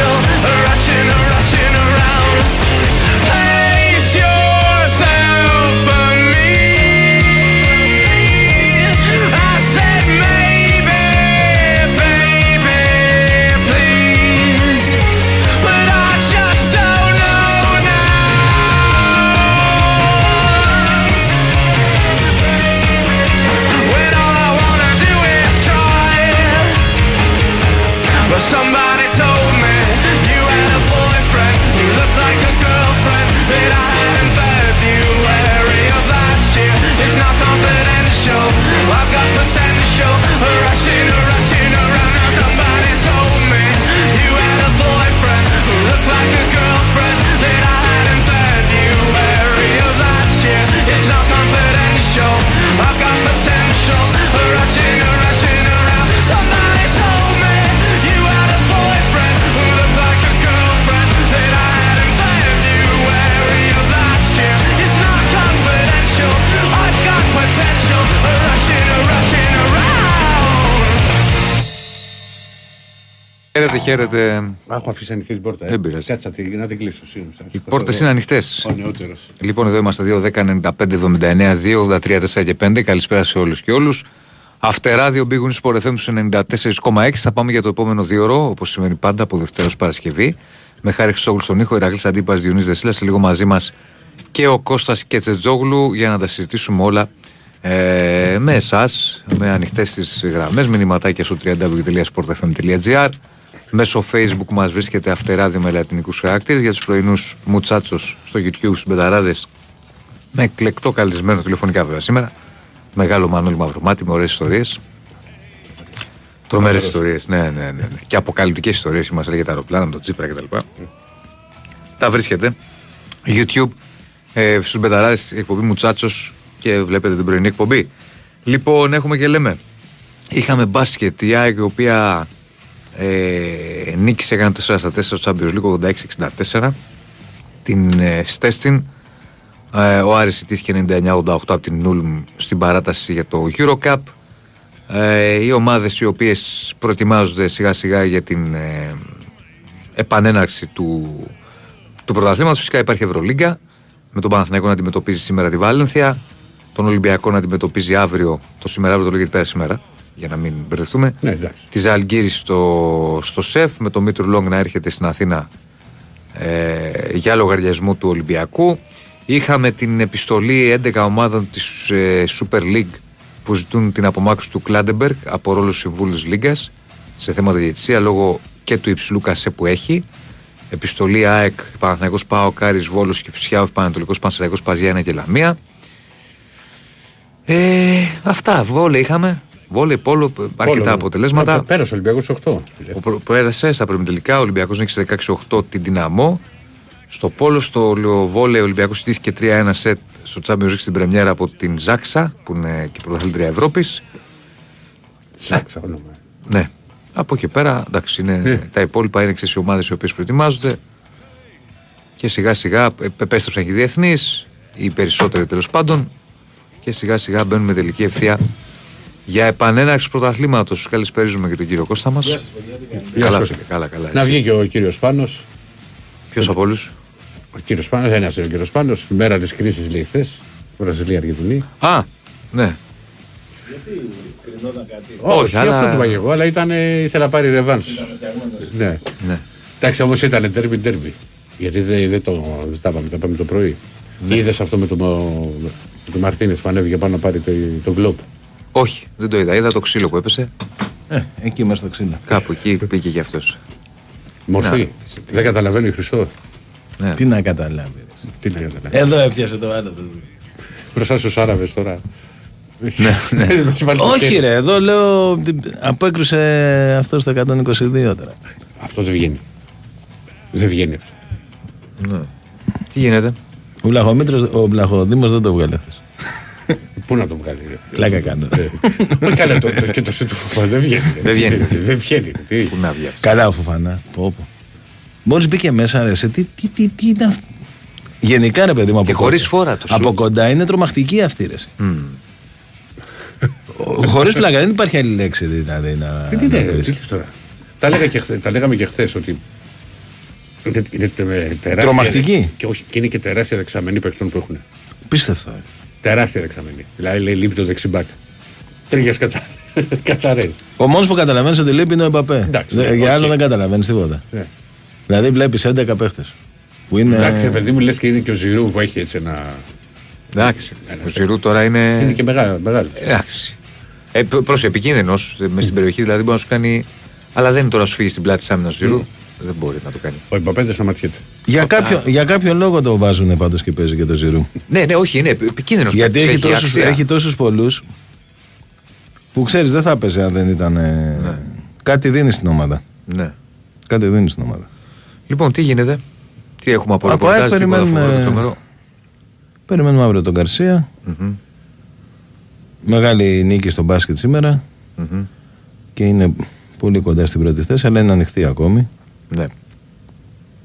show Χαίρετε, χαίρετε. Έχω αφήσει ανοιχτή την πόρτα. ε. Δεν πειράζει. Κάτσα τη- να την κλείσω. συγγνώμη. Οι πόρτες είναι ανοιχτές. Ο νεότερος. Λοιπόν, εδώ είμαστε 2, 10, 95, 79, 2, 83, 4 και 5. Καλησπέρα σε όλους και όλους. Αυτεράδιο μπήγουν Sport FM στου 94,6. Θα πάμε για το επόμενο δύο ώρο, όπως σημαίνει πάντα από Δευτέρας ως Παρασκευή. Με χάρη Χρυσόγλου στον ήχο, Ηρακλής Αντίπας Διονύη Δεσίλας. Σε λίγο μαζί μας και ο Κώστας Κετσετζόγλου για να τα συζητήσουμε όλα ε, με εσάς, με ανοιχτές τις γραμμές, μηνυματάκια στο www.sportfm.gr. Μέσω facebook μας βρίσκεται Αυτεράδιο με λατινικούς χαρακτήρες για τους πρωινούς μουτσάτσος στο YouTube στους Μπεταράδες με εκλεκτό καλεσμένο τηλεφωνικά βέβαια σήμερα. Μεγάλο Μανώλη Μαυρομάτι με ωραίες ιστορίες. Τρομερές ιστορίες, ναι, ναι, ναι, ναι. Και αποκαλυπτικές ιστορίες μας έλεγε τα αεροπλάνα, το Τσίπρα κτλ. Τα βρίσκεται. YouTube ε, στους Μπεταράδες εκπομπή Μουτσάτσος και βλέπετε την πρωινή εκπομπή. Λοιπόν, έχουμε και λέμε. Είχαμε μπάσκετ, η ΑΕΚ η οποία ε, νίκησε, έκανε 4 στα 4 στο Champions League 86-64. Την ε, Στέστην. Ε, ο Άρης ιτήθηκε 99-88 από την Νούλμ στην παράταση για το Eurocup. Ε, οι ομάδες οι οποίες προετοιμάζονται σιγά σιγά για την ε, επανέναρξη του, του πρωταθλήματος. Φυσικά υπάρχει Ευρωλίγκα με τον Παναθηναϊκό να αντιμετωπίζει σήμερα τη Βάλενθια. Τον Ολυμπιακό να αντιμετωπίζει αύριο, το σήμερα αύριο το λέγεται πέρα σήμερα, για να μην μπερδευτούμε. Ναι, εντάξει. Τη Ζαλγκύρη στο, στο ΣΕΦ, με τον Μήτρου Λονγκ να έρχεται στην Αθήνα ε, για λογαριασμό του Ολυμπιακού. Είχαμε την επιστολή 11 ομάδων της ε, Super League που ζητούν την απομάκρυνση του Κλάντεμπεργκ από ρόλο συμβούλου της Λίγκας σε θέματα διαιτησίας λόγω και του υψηλού κασέ που έχει. Επιστολή ΑΕΚ, Παναθηναϊκός ΠΑΟΚ, Άρης Βόλος Κηφισιά, ΟΦΗ, Παναιτωλικός Πανσεραϊκός ΠΑΣ Γιάννινα και Λαμία. Ε, αυτά, βόλε είχαμε. Βόλε, πόλο, αρκετά αποτελέσματα. Πέρασε ο Ολυμπιακός 8. Ο προ- Πέρασε στα προημιτελικά, ο Ολυμπιακός νίκησε 16-8 την Δυναμό. Στο πόλο, στο βόλε, ο Ολυμπιακός στήθηκε 3-1 σετ στο Champions League στην Πρεμιέρα από την Ζάξα, που είναι και πρωταθλήτρια Ευρώπης. Ψάξα όνομα. Ναι. Από εκεί πέρα, εντάξει, είναι, τα υπόλοιπα είναι εξή ομάδες οι οποίες προετοιμάζονται. Και σιγά σιγά ε, επέστρεψαν και οι διεθνείς, οι περισσότεροι τέλος πάντων. Και σιγά σιγά μπαίνουμε τελική ευθεία για επανέναρξη πρωταθλήματος. Καλησπέριζουμε και τον κύριο Κώστα μας. Καλά, σας. φίλε, καλά, καλά. Να βγει και ο κύριος Πάνος. Ποιος από όλους; Ο κύριος Πάνος, ένας είναι ο κύριος Πάνος. Μέρα της κρίσης λέει χθες. Βραζιλία-Αργεντινή. Α, ναι. Όχι, Όχι, αλλά- αυτό το είπα και εγώ, αλλά ήταν, ε, ήθελα να πάρει ρεβάνς. Ναι. ναι. Εντάξει, όμως ήταν τέρμπι τέρμπι. Γιατί δεν δεν το δεν τα πάμε, τα πάμε το πρωί. Ναι. Είδες αυτό με τον το Μαρτίνες που ανέβηκε πάνω να πάρει το, το γκλόπ. Όχι, δεν το είδα. Είδα το ξύλο που έπεσε. Ε, εκεί είμαστε στο ξύλο. Κάπου εκεί πήγε και αυτός. Μορφή. Ναι. Δεν καταλαβαίνει ο Χριστός. Ναι. Τι να καταλάβεις. Τι να καταλαβαίνει. Εδώ έπιασε το άλλο. το- Μπροστά στους Άραβες τώρα. ναι, ναι. Έχει βάλει το Όχι χέρι. ρε, εδώ λέω ότι απέκρουσε αυτό στο 122 τώρα. Αυτός δεν βγαίνει. Δεν βγαίνει αυτό. Τι γίνεται; Ο, Βλαχομήτρος, ο Βλαχοδήμος δεν το βγάλε χθες. Πού να το βγάλει. ρε; Κλάκα κάνω. Όχι καλά, το, το, και το σου του Φοφά δεν βγαίνει. ρε. Δεν βγαίνει. Δεν βγαίνει. Τι. Πού να βγει αυτός; Καλά ο Φοφανά. Πω, πω. Μόλις μπήκε μέσα ρε, σε τι, τι, τι, τι είναι αυτό; Γενικά ρε παιδί μου από Και κοντά- χωρίς φόρα το Από σουτ. κοντά είναι τρομακτική αυτή ρε. Χωρίς πλάκα δεν υπάρχει άλλη λέξη δηλαδή να. Τι να είναι, πεις. τι λες τώρα; Τα, λέγα και χθε- τα λέγαμε και χθες ότι. Είναι, είναι τε- τεράστια, Τρομακτική. Και, όχι, και είναι και τεράστια δεξαμενή παιχτών που έχουν. Απίστευτο. Ε. Τεράστια δεξαμενή. Δηλαδή λέει λείπει το δεξί μπακ. Τρίγε κατσα... κατσαρέ. Ο μόνος που καταλαβαίνεις ότι λείπει είναι ο Εμπαπέ. Εντάξει, Δε- ναι, Για οκ. άλλο δεν καταλαβαίνεις τίποτα. Ναι. Δηλαδή βλέπεις 11 παίχτες. Που είναι. Εντάξει, ρε παιδί μου λες και είναι και ο Ζιρού που έχει έτσι ένα. Εντάξει. Ο Ζηρού τώρα είναι. Είναι και μεγάλο. μεγάλος. Εντάξει. Ε, Προ επικίνδυνο μες στην περιοχή δηλαδή μπορεί να σου κάνει. Αλλά δεν είναι τώρα να σου φύγει στην πλάτη της άμυνας του Ζηρού. Δεν μπορεί να το κάνει. Ο Εμπαπέ δεν σταματιέται. για, κάποιο, για κάποιο λόγο το βάζουν πάντως και παίζει και το Ζηρού. Ναι, ναι, όχι, είναι επικίνδυνο. Γιατί έχει τόσους, έχει τόσους πολλούς που ξέρεις δεν θα έπαιζε αν δεν ήταν. ε, Κάτι δίνει στην ομάδα. Ναι. Κάτι δίνει στην ομάδα. Λοιπόν, τι γίνεται; Τι έχουμε από Από ΑΕΚ ρεπορτάζ, τίποτα περιμένουμε- φοβερό, τρομερό. Περιμένουμε αύριο τον Καρσία. Μεγάλη νίκη στο μπάσκετ σήμερα. Και είναι πολύ κοντά στην πρώτη θέση, αλλά είναι ανοιχτή ακόμη. Ναι.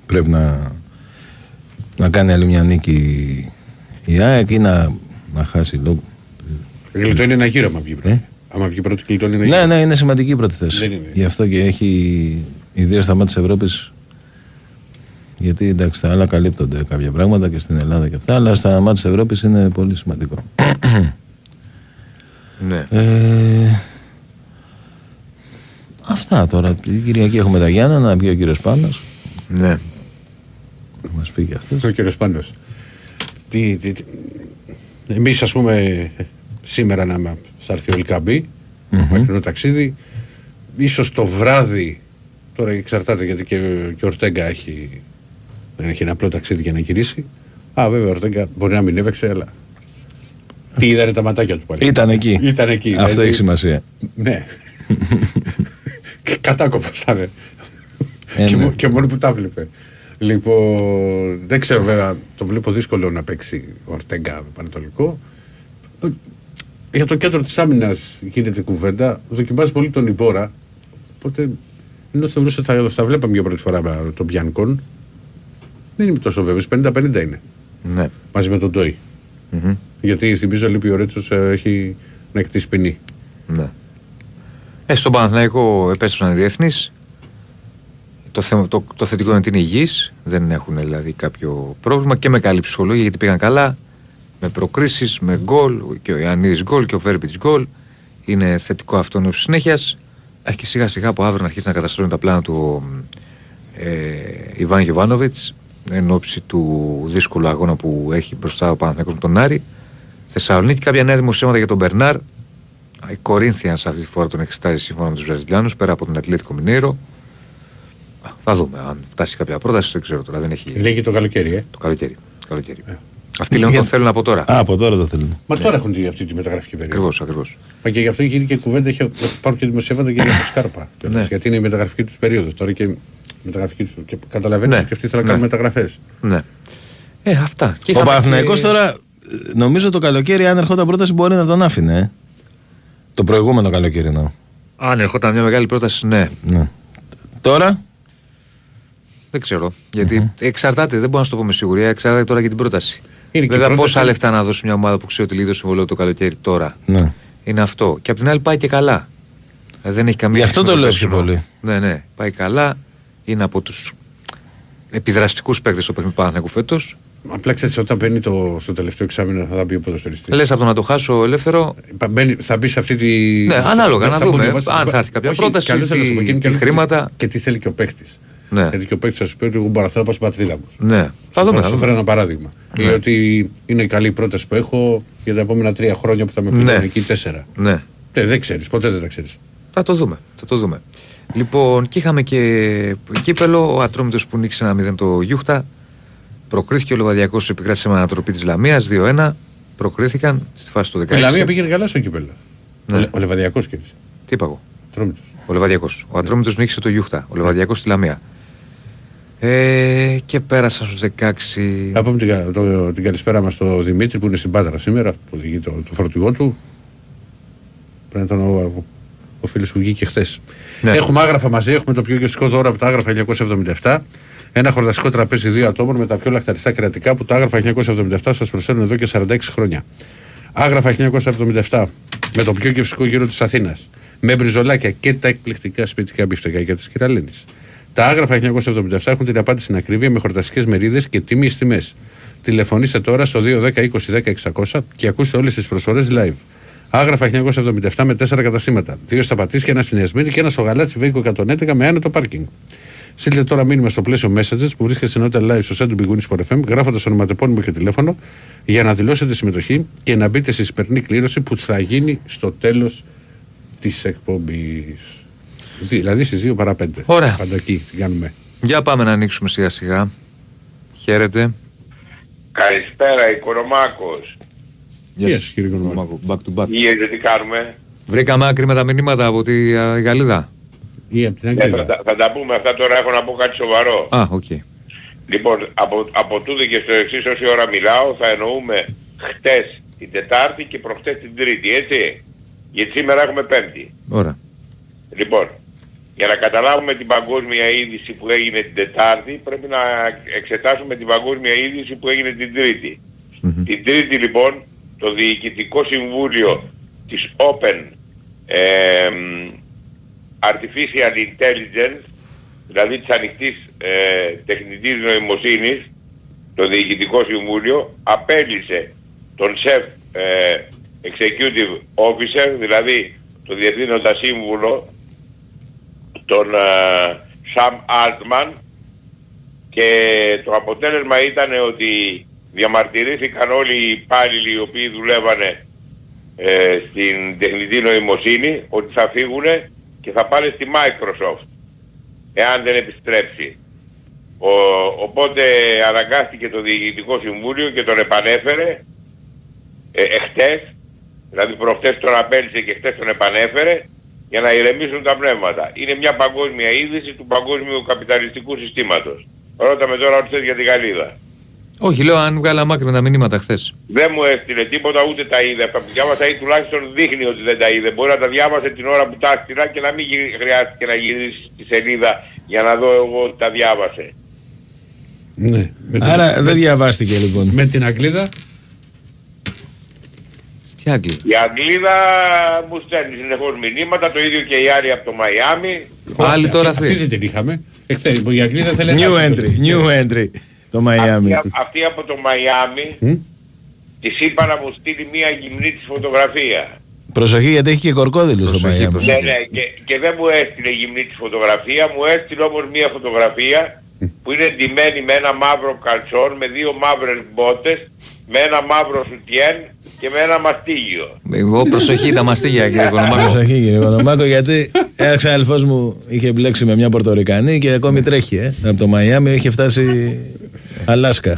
Πρέπει να, να κάνει άλλη μια νίκη η ΑΕΚ ή να, να χάσει λόγω. Γλιτώνει ένα γύρο, άμα βγει Ε; πρώτη. Άμα βγει πρώτη, γλιτώνει ένα Ναι, γύρο. ναι, είναι σημαντική η πρώτη θέση. Δεν είναι. Γι' αυτό και έχει ιδίως στα μάτια της Ευρώπης. Γιατί εντάξει, στα άλλα καλύπτονται κάποια πράγματα και στην Ελλάδα και αυτά, αλλά στα μάτια της Ευρώπης είναι πολύ σημαντικό. ναι. Ε, αυτά τώρα. Την Κυριακή έχουμε τα Γιάννα, να βγει ο κύριος Πάνος. ναι. Να μας πει και αυτός. Ο κύριος Πάνος. Τι, τι, τι. Εμείς, ας πούμε, σήμερα να μα θα έρθει ο Ελκαμπή, μακρινό ταξίδι. ίσως το βράδυ, τώρα εξαρτάται γιατί και, και ο Ορτέγκα έχει, δεν έχει ένα απλό ταξίδι για να γυρίσει. Α, βέβαια, ο Ορτέγκα μπορεί να μην έπαιξε, αλλά. Τι είδανε τα ματάκια του πάλι. Ήταν εκεί. Ήταν εκεί. Αυτό δηλαδή- έχει σημασία. Ναι. Κατάκοπος θα είναι. Ε, και, ναι. μο- και μόνο που τα βλέπε. Λοιπόν, δεν ξέρω βέβαια, το βλέπω δύσκολο να παίξει ο Ορτέγκα με Πανετολικό. Ε, Για το κέντρο της άμυνας γίνεται κουβέντα. Δοκιμάζει πολύ τον Ιμπόρα. Οπότε ενώ θεωρούσα ότι θα, θα βλέπαμε για πρώτη φορά με τον Μπιάνκον. Δεν είμαι τόσο βέβαιος. 50-50 είναι. ναι. Μαζί με τον Ντόι. Γιατί θυμίζω λείπει ο Ρέτσος έχει να εκτίσει ποινή. Ναι. Ε, στον Παναθηναϊκό επέστρεψαν οι διεθνείς. Το, θέμα, το, το θετικό είναι ότι είναι υγιείς. Δεν έχουν δηλαδή κάποιο πρόβλημα και με καλή ψυχολογία γιατί πήγαν καλά. Με προκρίσεις, με γκολ. Και ο Ιωαννίδης γκολ και ο Βέρμπιτς γκολ. Είναι θετικό αυτό εν συνέχειας. Έχει και σιγά σιγά από αύριο να αρχίσει να καταστρώνει τα πλάνα του ε, Ιβάν Γιοβάνοβιτ. εν ώψη του δύσκολου αγώνα που έχει μπροστά ο Παναθηναϊκός με τον Άρη. Θεσσαλονίκη, κάποια νέα δημοσίευματα για τον Μπερνάρ. Η Κορίνθια αυτή τη φορά τον εξετάζει σύμφωνα με τους Βραζιλιάνους πέρα από τον Ατλέτικο Μινέρο. Α, Θα δούμε αν φτάσει κάποια πρόταση, δεν ξέρω τώρα. Δεν έχει Λέγει το καλοκαίρι, ε. το καλοκαίρι. Το καλοκαίρι. Αυτοί λένε ότι το θέλουν από τώρα. Α, από τώρα το θέλουν. Μα τώρα έχουν τη- αυτή τη μεταγραφική περίοδο. Ακριβώς, ακριβώς. Μα και γι' αυτό γίνει και κουβέντα, έχει, υπάρχουν και δημοσιεύματα και για το Σκάρπα. Ναι. Γιατί είναι η μεταγραφική τους περίοδος. Τώρα και η μεταγραφική του. Και καταλαβαίνεις Ναι. ότι και αυτοί θέλουν Ναι. να κάνουν μεταγραφές. Ναι. Ε, αυτά. Και Ο είχαμε Παναθηναϊκός και- τώρα, ε, νομίζω το καλοκαίρι, αν ερχόταν πρόταση, μπορεί να τον άφηνε. Ε. Το προηγούμενο καλοκαίρι εννοώ. Αν ερχόταν μια μεγάλη πρόταση, ναι. Ναι. Τώρα, Δεν ξέρω. Γιατί εξαρτάται, δεν μπορώ να σου το πω με σιγουριά, εξαρτάται τώρα και την πρόταση. Είναι και Βέβαια, η πρόταση- πόσα λεφτά να δώσει μια ομάδα που ξέρει ότι λύγει το συμβολό το καλοκαίρι τώρα; ναι. Είναι αυτό. Και απ' την άλλη πάει και καλά. Ε, δεν έχει καμία Γι' αυτό σχέση με το λέω πιο περσινό. πολύ. Ναι, ναι. Πάει καλά. Είναι από τους επιδραστικούς παίκτες στο παιχνίδι του Παναθηναϊκού φέτος. Απλά ξέρεις, όταν μπαίνει το, στο τελευταίο εξάμεινο θα μπει ο ποδοσφαιριστής. Λες από το να το χάσω ελεύθερο. Μπαίνει, θα μπει σε αυτή τη. Ναι, ανάλογα, να θα δούμε, μπουν βάσει- αν θα έρθει κάποια Όχι, πρόταση, καλώς θα τι- σου πω, και είναι τι καλώς χρήματα. Και τι θέλει και ο παίκτης. Ναι. Γιατί και ο παίκτης θα σου πει ότι εγώ μπορώ να θέλω να πάω στην πατρίδα μου. Ναι. Θα δούμε. Θα Θα σου φέρω δούμε. ένα παράδειγμα. Ή ότι είναι η καλή πρόταση που έχω για τα επόμενα τρία χρόνια που θα με Ναι. πληρώνει εκεί τέσσερα. Ναι. Ε, δεν ξέρεις, ποτέ δεν τα ξέρεις. Θα το δούμε. Θα το δούμε. Λοιπόν, και είχαμε και κύπελο. Ο Ατρόμητος που νίξε ένα 0 το Γιούχτα. Προκρίθηκε ο Λεβαδιακός επικράτησε με ανατροπή της Λαμίας 2-1. Προκρίθηκαν στη φάση του 16. Η Λαμία πήγαινε καλά στο κύπελο. Ναι. Ο, Λε- ο Λεβαδιακός κύριε. Τι είπα εγώ; Τρόμητος. Ο Λεβαδιακός. Ο Ατρόμητο νίξε το Γιούχτα. Ο Λεβαδιακός στη Λαμία. Ε, και πέρασαν στους 16. Θα πούμε την, κα- το, την καλησπέρα μας στον Δημήτρη που είναι στην Πάτρα σήμερα, που οδηγεί το, το φορτηγό του. Πρέπει να ήταν ο, ο φίλος που βγήκε χθες. Ναι. Έχουμε άγραφα μαζί, έχουμε το πιο γευστικό δώρο από τα άγραφα 1977. Ένα χορταστικό τραπέζι δύο ατόμων με τα πιο λακταριστά κρατικά που τα άγραφα 1977 σας προσφέρουν εδώ και 46 χρόνια. Άγραφα 1977 με το πιο γευστικό γύρο της Αθήνας. Με μπριζολάκια και τα εκπληκτικά σπιτικά μπιφτεκάκια της Κυραλίνης. Τα άγραφα 1977 έχουν την απάντηση στην ακρίβεια με χορταστικές μερίδες και τίμιες τιμές. Τηλεφωνήστε τώρα στο 210 20 10 600 και ακούστε όλες τις προσφορές live. Άγραφα 1977 με 4 καταστήματα. Δύο στα Πατήσια, ένα στην Ιασμίνη και ένα στο Γαλάτσι Βέικο 111 με άνετο πάρκινγκ. Στείλτε τώρα μήνυμα στο πλαίσιο messages που βρίσκεται στην ενότητα live στο site του Big Win Sport FM, γράφοντας ονοματεπώνυμο και τηλέφωνο για να δηλώσετε συμμετοχή και να μπείτε στη σημερινή κλήρωση που θα γίνει στο τέλος της εκπομπής. Δηλαδή στις 2 παρά 5. Ωραία. Πάντα εκεί την κάνουμε. Για πάμε να ανοίξουμε σιγά σιγά. Χαίρετε. Καλησπέρα, Οικονομάκος. Yes, κύριε Κονομάκη. Μάκο, Back to back. Τι γίνεται, τι κάνουμε; Βρήκαμε άκρη με τα μηνύματα από τη α, Γαλλίδα. Ή από την Ναι, θα, Αγγλία. τα- θα τα πούμε αυτά τώρα, έχω να πω κάτι σοβαρό. Α, οκ. Λοιπόν, από, από τούδε και στο εξής όση ώρα μιλάω, θα εννοούμε χτες την Τετάρτη και προχτές την Τρίτη, έτσι; Γιατί σήμερα έχουμε Πέμπτη. Ωραία. Λοιπόν, για να καταλάβουμε την παγκόσμια είδηση που έγινε την Τετάρτη, πρέπει να εξετάσουμε την παγκόσμια είδηση που έγινε την τριτη Την Τρίτη λοιπόν, το Διοικητικό Συμβούλιο της Open εμ, Artificial Intelligence, δηλαδή της ανοιχτής ε, τεχνητής νοημοσύνης, το Διοικητικό Συμβούλιο απέλησε τον ΣΕΦ ε, Executive Officer, δηλαδή το Διευθύνοντα Σύμβουλο, τον ε, Σαμ Altman και το αποτέλεσμα ήταν ότι διαμαρτυρήθηκαν όλοι οι υπάλληλοι οι οποίοι δουλεύανε ε, στην τεχνητή νοημοσύνη ότι θα φύγουν και θα πάνε στη Microsoft εάν δεν επιστρέψει. Ο, οπότε αναγκάστηκε το Διοικητικό Συμβούλιο και τον επανέφερε ε, εχθές, δηλαδή προχτές τον απέλησε και χτες τον επανέφερε για να ηρεμήσουν τα πνεύματα. Είναι μια παγκόσμια είδηση του παγκόσμιου καπιταλιστικού συστήματος. Ρώτα με τώρα ό,τι θες για τη Γαλλίδα. Όχι, λέω αν βγάλαμε άκρη με τα μηνύματα χθες. Δεν μου έστειλε τίποτα ούτε τα είδε. Αυτά που διάβασα ή τουλάχιστον δείχνει ότι δεν τα είδε. Μπορεί να τα διάβασε την ώρα που τα έστειλα και να μην γυρι- χρειάστηκε να γυρίσει στη σελίδα για να δω εγώ ότι τα διάβασε. Ναι. Με την, Άρα δεν διαβάστηκε λοιπόν. με την Αγγλίδα. Τι Άγγλοι. Η Αγγλίδα μου στέλνει συνεχώς μηνύματα, το ίδιο και η άλλη από το Μαϊάμι. Άλλη τώρα Αυτή αυτή. δεν την είχαμε. Εχθέ, που η Αγγλίδα θέλει να New χάσει το entry, τελευταίο. new entry. Το Miami. Αυτή, αυτή από το Μαϊάμι Μμ. της είπα να μου στείλει μια γυμνή της φωτογραφία. Προσοχή γιατί έχει και κορκόδιλο στο Προσοχή, Miami. προσοχή. Ναι, ναι, και, και δεν μου έστειλε γυμνή της φωτογραφία, μου έστειλε όμως μια φωτογραφία που είναι ντυμένη με ένα μαύρο καλτσόν, με δύο μαύρες μπότες, με ένα μαύρο σουτιέν και με ένα μαστίγιο. Εγώ προσοχή τα μαστίγια κύριε Κονομάκο. Προσοχή κύριε Κονομάκο, γιατί ένα ξαδελφός μου είχε μπλέξει με μια Πορτορικανή και ακόμη τρέχει. Ε. Από το Μαϊάμι είχε φτάσει Αλάσκα.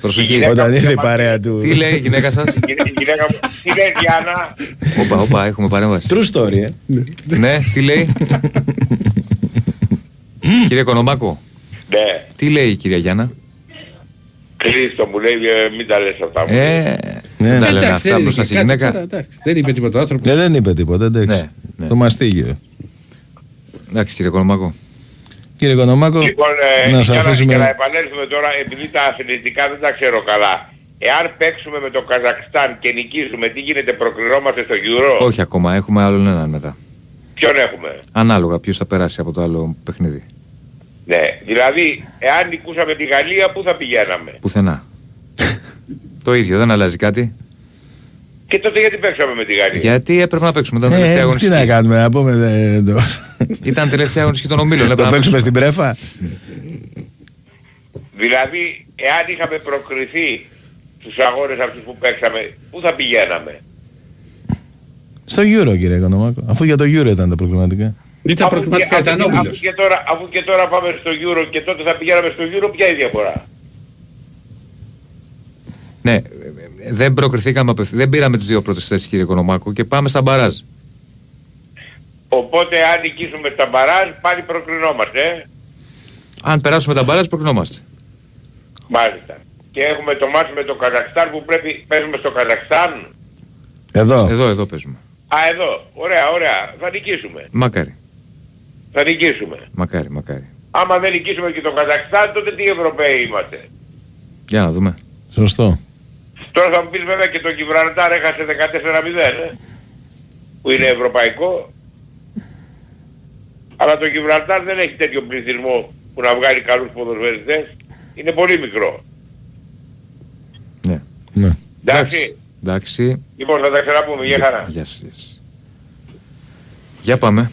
Προσοχή. Όταν ήρθε η παρέα του. Τι λέει η γυναίκα σας; Η γυναίκα μου, τι λέει Διάννα, Όπα, όπα, έχουμε παρέμβαση. True story, ε. Ναι, τι λέει; Κύριε Κονομάκο, ναι, τι λέει η κυρία Γιάννα; Χρήστο μου λέει ε, μην τα λες αυτά μου. Ε, Ναι. δεν τα λένε Εντάξει, αυτά δεν μπροστά είπε στη κάτι γυναίκα. τώρα, εντάξει. Δεν είπε τίποτα ο άνθρωπος. Ε, δεν είπε τίποτα, εντάξει. Ναι, ναι. Το μαστίγιο. Εντάξει κύριε Κονομάκο. Κύριε Κονομάκο, Λοιπόν, ε, να σας για, να, αφήσουμε... για να επανέλθουμε τώρα, επειδή τα αθλητικά δεν τα ξέρω καλά. Εάν παίξουμε με το Καζακστάν και νικήσουμε, τι γίνεται, προκρινόμαστε στο Euro; Όχι ακόμα, έχουμε άλλον έναν μετά. Ποιον έχουμε; Ανάλογα ποιος θα περάσει από το άλλο παιχνίδι. Ναι, δηλαδή, εάν νικούσαμε τη Γαλλία, πού θα πηγαίναμε; Πουθενά. το ίδιο, δεν αλλάζει κάτι. Και τότε γιατί παίξαμε με τη Γαλλία. Γιατί έπρεπε να παίξουμε. Ήταν τελευταία Ε, τι αγωνιστική. να κάνουμε, να πούμε ε, το... Ήταν τελευταία αγωνιστική των ομίλων. έπρεπε το να παίξουμε στην πρέφα. Δηλαδή, εάν είχαμε προκριθεί στους αγώνες αυτούς που παίξαμε, πού θα πηγαίναμε; Στο Euro κύριε Κονομάκο. Αφού για το Euro ήταν τα προβληματικά. Ήταν Αφού και, προκληματικά, αφού, ήταν και- αφού, όμπιλος. και τώρα, αφού και τώρα πάμε στο Euro και τότε θα πηγαίναμε στο Euro, ποια είναι η διαφορά; Ναι, ε, ε, δεν προκριθήκαμε απευθεία. Δεν πήραμε τις δύο πρώτες θέσεις κύριε Κονομάκο και πάμε στα μπαράζ. Οπότε αν νικήσουμε στα μπαράζ, πάλι προκρινόμαστε. ε. Αν περάσουμε τα μπαράζ προκρινόμαστε. Μάλιστα. Και έχουμε το μάτι με το Καζακστάν που πρέπει, παίζουμε στο Καζακστάν. Εδώ. Εδώ, εδώ παίζουμε. Α, εδώ. Ωραία, ωραία. Θα νικήσουμε. Μακάρι, Θα νικήσουμε. μακάρι, μακάρι. Άμα δεν νικήσουμε και το Καζακστάν, τότε τι Ευρωπαίοι είμαστε. Για να δούμε. Σωστό. Τώρα θα μου πεις βέβαια και το Γιβραλτάρ έχασε 14-0, ε, που είναι ευρωπαϊκό. Αλλά το Γιβραλτάρ δεν έχει τέτοιο πληθυσμό που να βγάλει καλούς ποδοσφαιριστές. Είναι πολύ μικρό. Ναι. Ναι. Εντάξει. Εντάξει. Λοιπόν, θα τα ξαναπούμε. Γεια χαρά. Γεια σας. Για πάμε.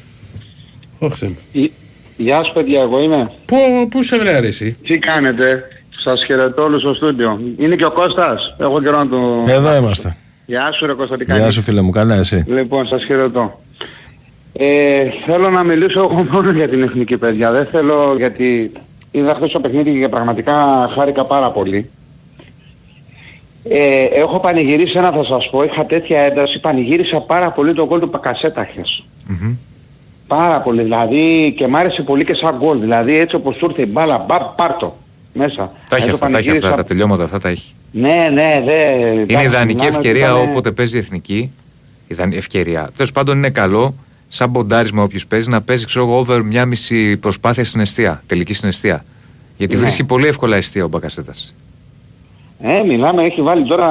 Όχι, Θεέ μου. Γεια σου παιδιά, εγώ είμαι. Πού, πού σε βρε αρέσει; Τι κάνετε, σας χαιρετώ όλους στο στούντιο. Είναι και ο Κώστας, έχω καιρό να το... Εδώ είμαστε. Γεια σου ρε Κώστα, τι Γεια κάνεις; σου φίλε μου, καλά εσύ; Λοιπόν, σας χαιρετώ. Ε, θέλω να μιλήσω εγώ μόνο για την εθνική παιδιά. Δεν θέλω γιατί είδα χθες το παιχνίδι και πραγματικά χάρηκα πάρα πολύ. Ε, έχω πανηγυρίσει ένα θα σας πω, είχα τέτοια ένταση, πανηγύρισα πάρα πολύ το γκολ του Πακασέτα χθες. Μμμ. Πάρα πολύ, δηλαδή και μ' άρεσε πολύ και σαν γκολ. Δηλαδή έτσι όπως του ήρθε η μπάλα, μπα, πάρ' το μέσα. Τα έχει Ε, το αυτά, τα έχει αυτά, πανηγύρισα- τα τελειώματα αυτά τα έχει. Ναι, ναι, δε. Είναι εντάξει, ιδανική μιλάμε ότι ευκαιρία ήταν- όποτε παίζει η εθνική. Ιδανική ευκαιρία. Τέλος πάντων είναι καλό, σαν μποντάρισμα όποιος παίζει, να παίζει ξέρω εγώ over μια μισή προσπάθεια στην αιστεία, τελική στην αιστεία. Γιατί Ναι. βρίσκει πολύ εύκολα αιστεία ο Μπακασέτας. Ε, μιλάμε, έχει βάλει τώρα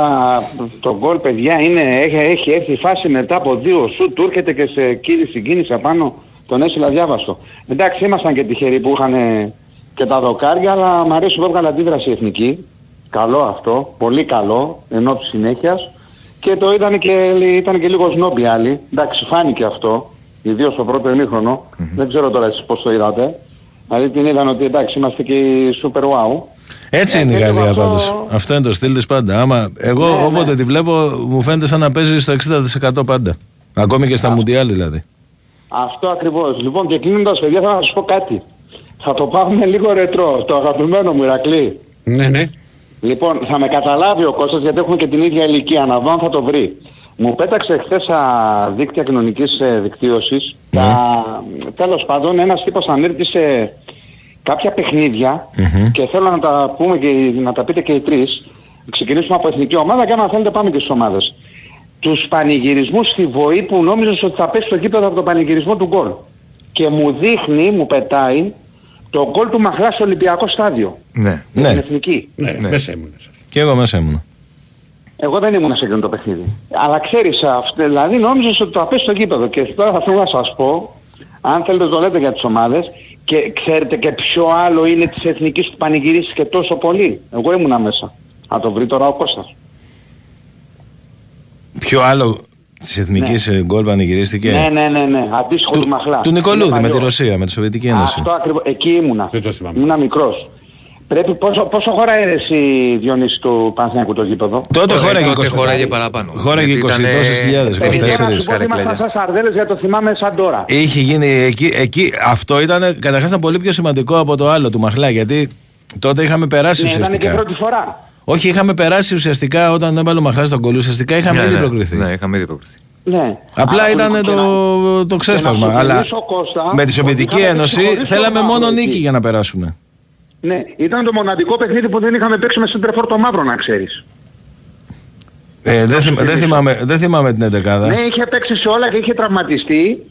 το γκολ, παιδιά, είναι, έχει, έχει έρθει η φάση μετά από δύο σου, του έρχεται και σε κίνηση, κίνηση απάνω, τον έσυλα διάβαστο. Εντάξει, ήμασταν και τυχεροί που είχαν και τα δοκάρια, αλλά μου αρέσει που έβγαλε αντίδραση η εθνική. Καλό αυτό, πολύ καλό, ενώ της συνέχειας. Και το ήταν και, ήταν και λίγο σνόμπι άλλοι. Εντάξει, φάνηκε αυτό, ιδίως στο πρώτο ημίχρονο. Δεν ξέρω τώρα εσείς πώς το είδατε. Δηλαδή την είδαν ότι εντάξει, είμαστε και οι super wow. Έτσι Ε, είναι η θέλω Γαλλία αυτό- πάντως. Αυτό είναι το στυλ της πάντα. Άμα εγώ Ναι, όποτε ναι. τη βλέπω μου φαίνεται σαν να παίζει στο 60% πάντα. Ακόμη και στα Μουντιάλ δηλαδή. Αυτό ακριβώς. Λοιπόν και κλείνοντας παιδιά θα σας πω κάτι. Θα το πάμε λίγο ρετρό, το αγαπημένο μου Ηρακλή. Ναι, ναι. Λοιπόν, θα με καταλάβει ο Κώστας γιατί έχουμε και την ίδια ηλικία, να δω αν θα το βρει. Μου πέταξε χθες στα δίκτυα κοινωνικής ε, δικτύωσης, τα, τέλος πάντων ένας τύπος ανήρτησε κάποια παιχνίδια και θέλω να τα πούμε και να τα πείτε και οι τρεις. Ξεκινήσουμε από εθνική ομάδα και άμα θέλετε πάμε και στις ομάδες. Τους πανηγυρισμούς στη βοή που νόμιζες ότι θα πέσει στο γήπεδο από τον πανηγυρισμό του γκολ. Και μου δείχνει, μου πετάει, το γκολ του Μαχλά στο Ολυμπιακό στάδιο. Ναι. Για Ναι. την εθνική. Ναι, Ναι. μέσα ήμουν σε αυτό. Και εγώ μέσα ήμουν. Εγώ δεν ήμουν σε εκείνο το παιχνίδι. Αλλά ξέρεις, αυτό, δηλαδή νόμιζες ότι το θα πέσει στο γήπεδο. Και τώρα θα θέλω να σας πω, αν θέλετε το λέτε για τις ομάδες, και ξέρετε και ποιο άλλο είναι της εθνικής που πανηγυρίσεις και τόσο πολύ. Εγώ ήμουνα μέσα. Θα το βρει τώρα ο Κώστας. Ποιο άλλο Της εθνικής ναι. γκολ πανηγυρίστηκε. Ναι, ναι, ναι, ναι. Αντίστοιχο του, Μαχλά. Του Νικολούδη Είναι με τη παλιός. Ρωσία, με τη Σοβιετική Ένωση. Αυτό ακριβώς. Εκεί ήμουνα. Δεν το θυμάμαι. Ήμουνα μικρός. Πρέπει πόσο, πόσο χωράει εσύ Διονύση του Παναθηναϊκού το γήπεδο; Τότε χώραγε τότε 20 χώραγε παραπάνω. Χώραγε Γιατί 20 ήτανε- τόσες χιλιάδες, Παιδιά, 24. να σου πω ότι ήμασταν σαν σαρδέλες γιατί το θυμάμαι σαν τώρα. Είχε γίνει εκεί, εκεί αυτό ήταν καταρχάς ήταν πολύ πιο σημαντικό από το άλλο του Μαχλά γιατί τότε είχαμε περάσει Ναι, ήταν και ουσιαστικά. πρώτη φορά. Όχι, είχαμε περάσει ουσιαστικά όταν έβαλε ο Μαχλάς τον κολλού. Ουσιαστικά είχαμε Ναι, ήδη ναι, προκριθεί. Ναι, είχαμε ήδη προκριθεί. Ναι. Απλά Αλλά ήταν και να- το, το ξέσπασμα. σου Αλλά θυμίσω, Κώστα, με τη ότι Σοβιετική είχαμε Ένωση παίξει χωρίς θέλαμε το μόνο μαύρο νίκη εκεί. για να περάσουμε. Ναι, ήταν το μοναδικό παιχνίδι που δεν είχαμε παίξει με σέντερφορ το μαύρο να ξέρεις. Ε, δεν, θυμ- δεν, θυμάμαι, δεν θυμάμαι την 11 Ναι, είχε παίξει σε όλα και είχε τραυματιστεί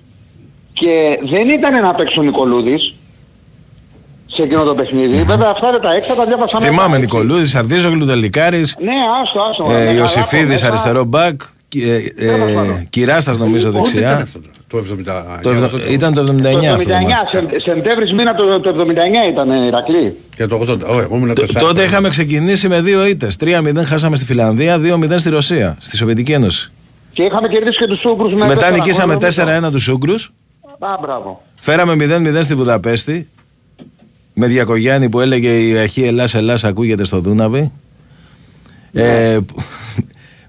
και δεν ήταν να παίξει ο Νικολούδης σε εκείνο το παιχνίδι. Βέβαια αυτά δεν τα έξα τα διάβασα μέσα, Θυμάμαι έτσι. Νικολούδης, Σαρδίζογλου, Τελικάρης, Ναι, άστο, άστο. ε, με Ιωσήφιδης μέσα. αριστερό μπακ, ε, Τέλος ε, πάντων. Κυράστας νομίζω Πότε ήταν δεξιά. αυτό το 79. Το, για εβδο- αυτό το- ήταν το Το 79 αυτό το 79, μάτς. σε- Σεπτέμβρης μήνα το, το 79 ήταν ε, Ηρακλή. Για το 80. Ω, εγώ ήμουν Τ- 4. Τότε είχαμε ξεκινήσει με δύο ήττες. 3-0 χάσαμε στη Φιλανδία, 2-0 στη Ρωσία, στη Σοβιετική Ένωση. Και είχαμε κερδίσει και τους Ούγκρους με Μετά τέσσερα νικήσαμε γκολ, νομίζω. 4-1 τους Ούγκρους. Α, μπράβο. Φέραμε 0-0 στη Βουδαπέστη. Με Διακογιάννη που έλεγε η αρχή Ελλάς Ελλάς ακούγεται στο Δούναβι. Ε, που-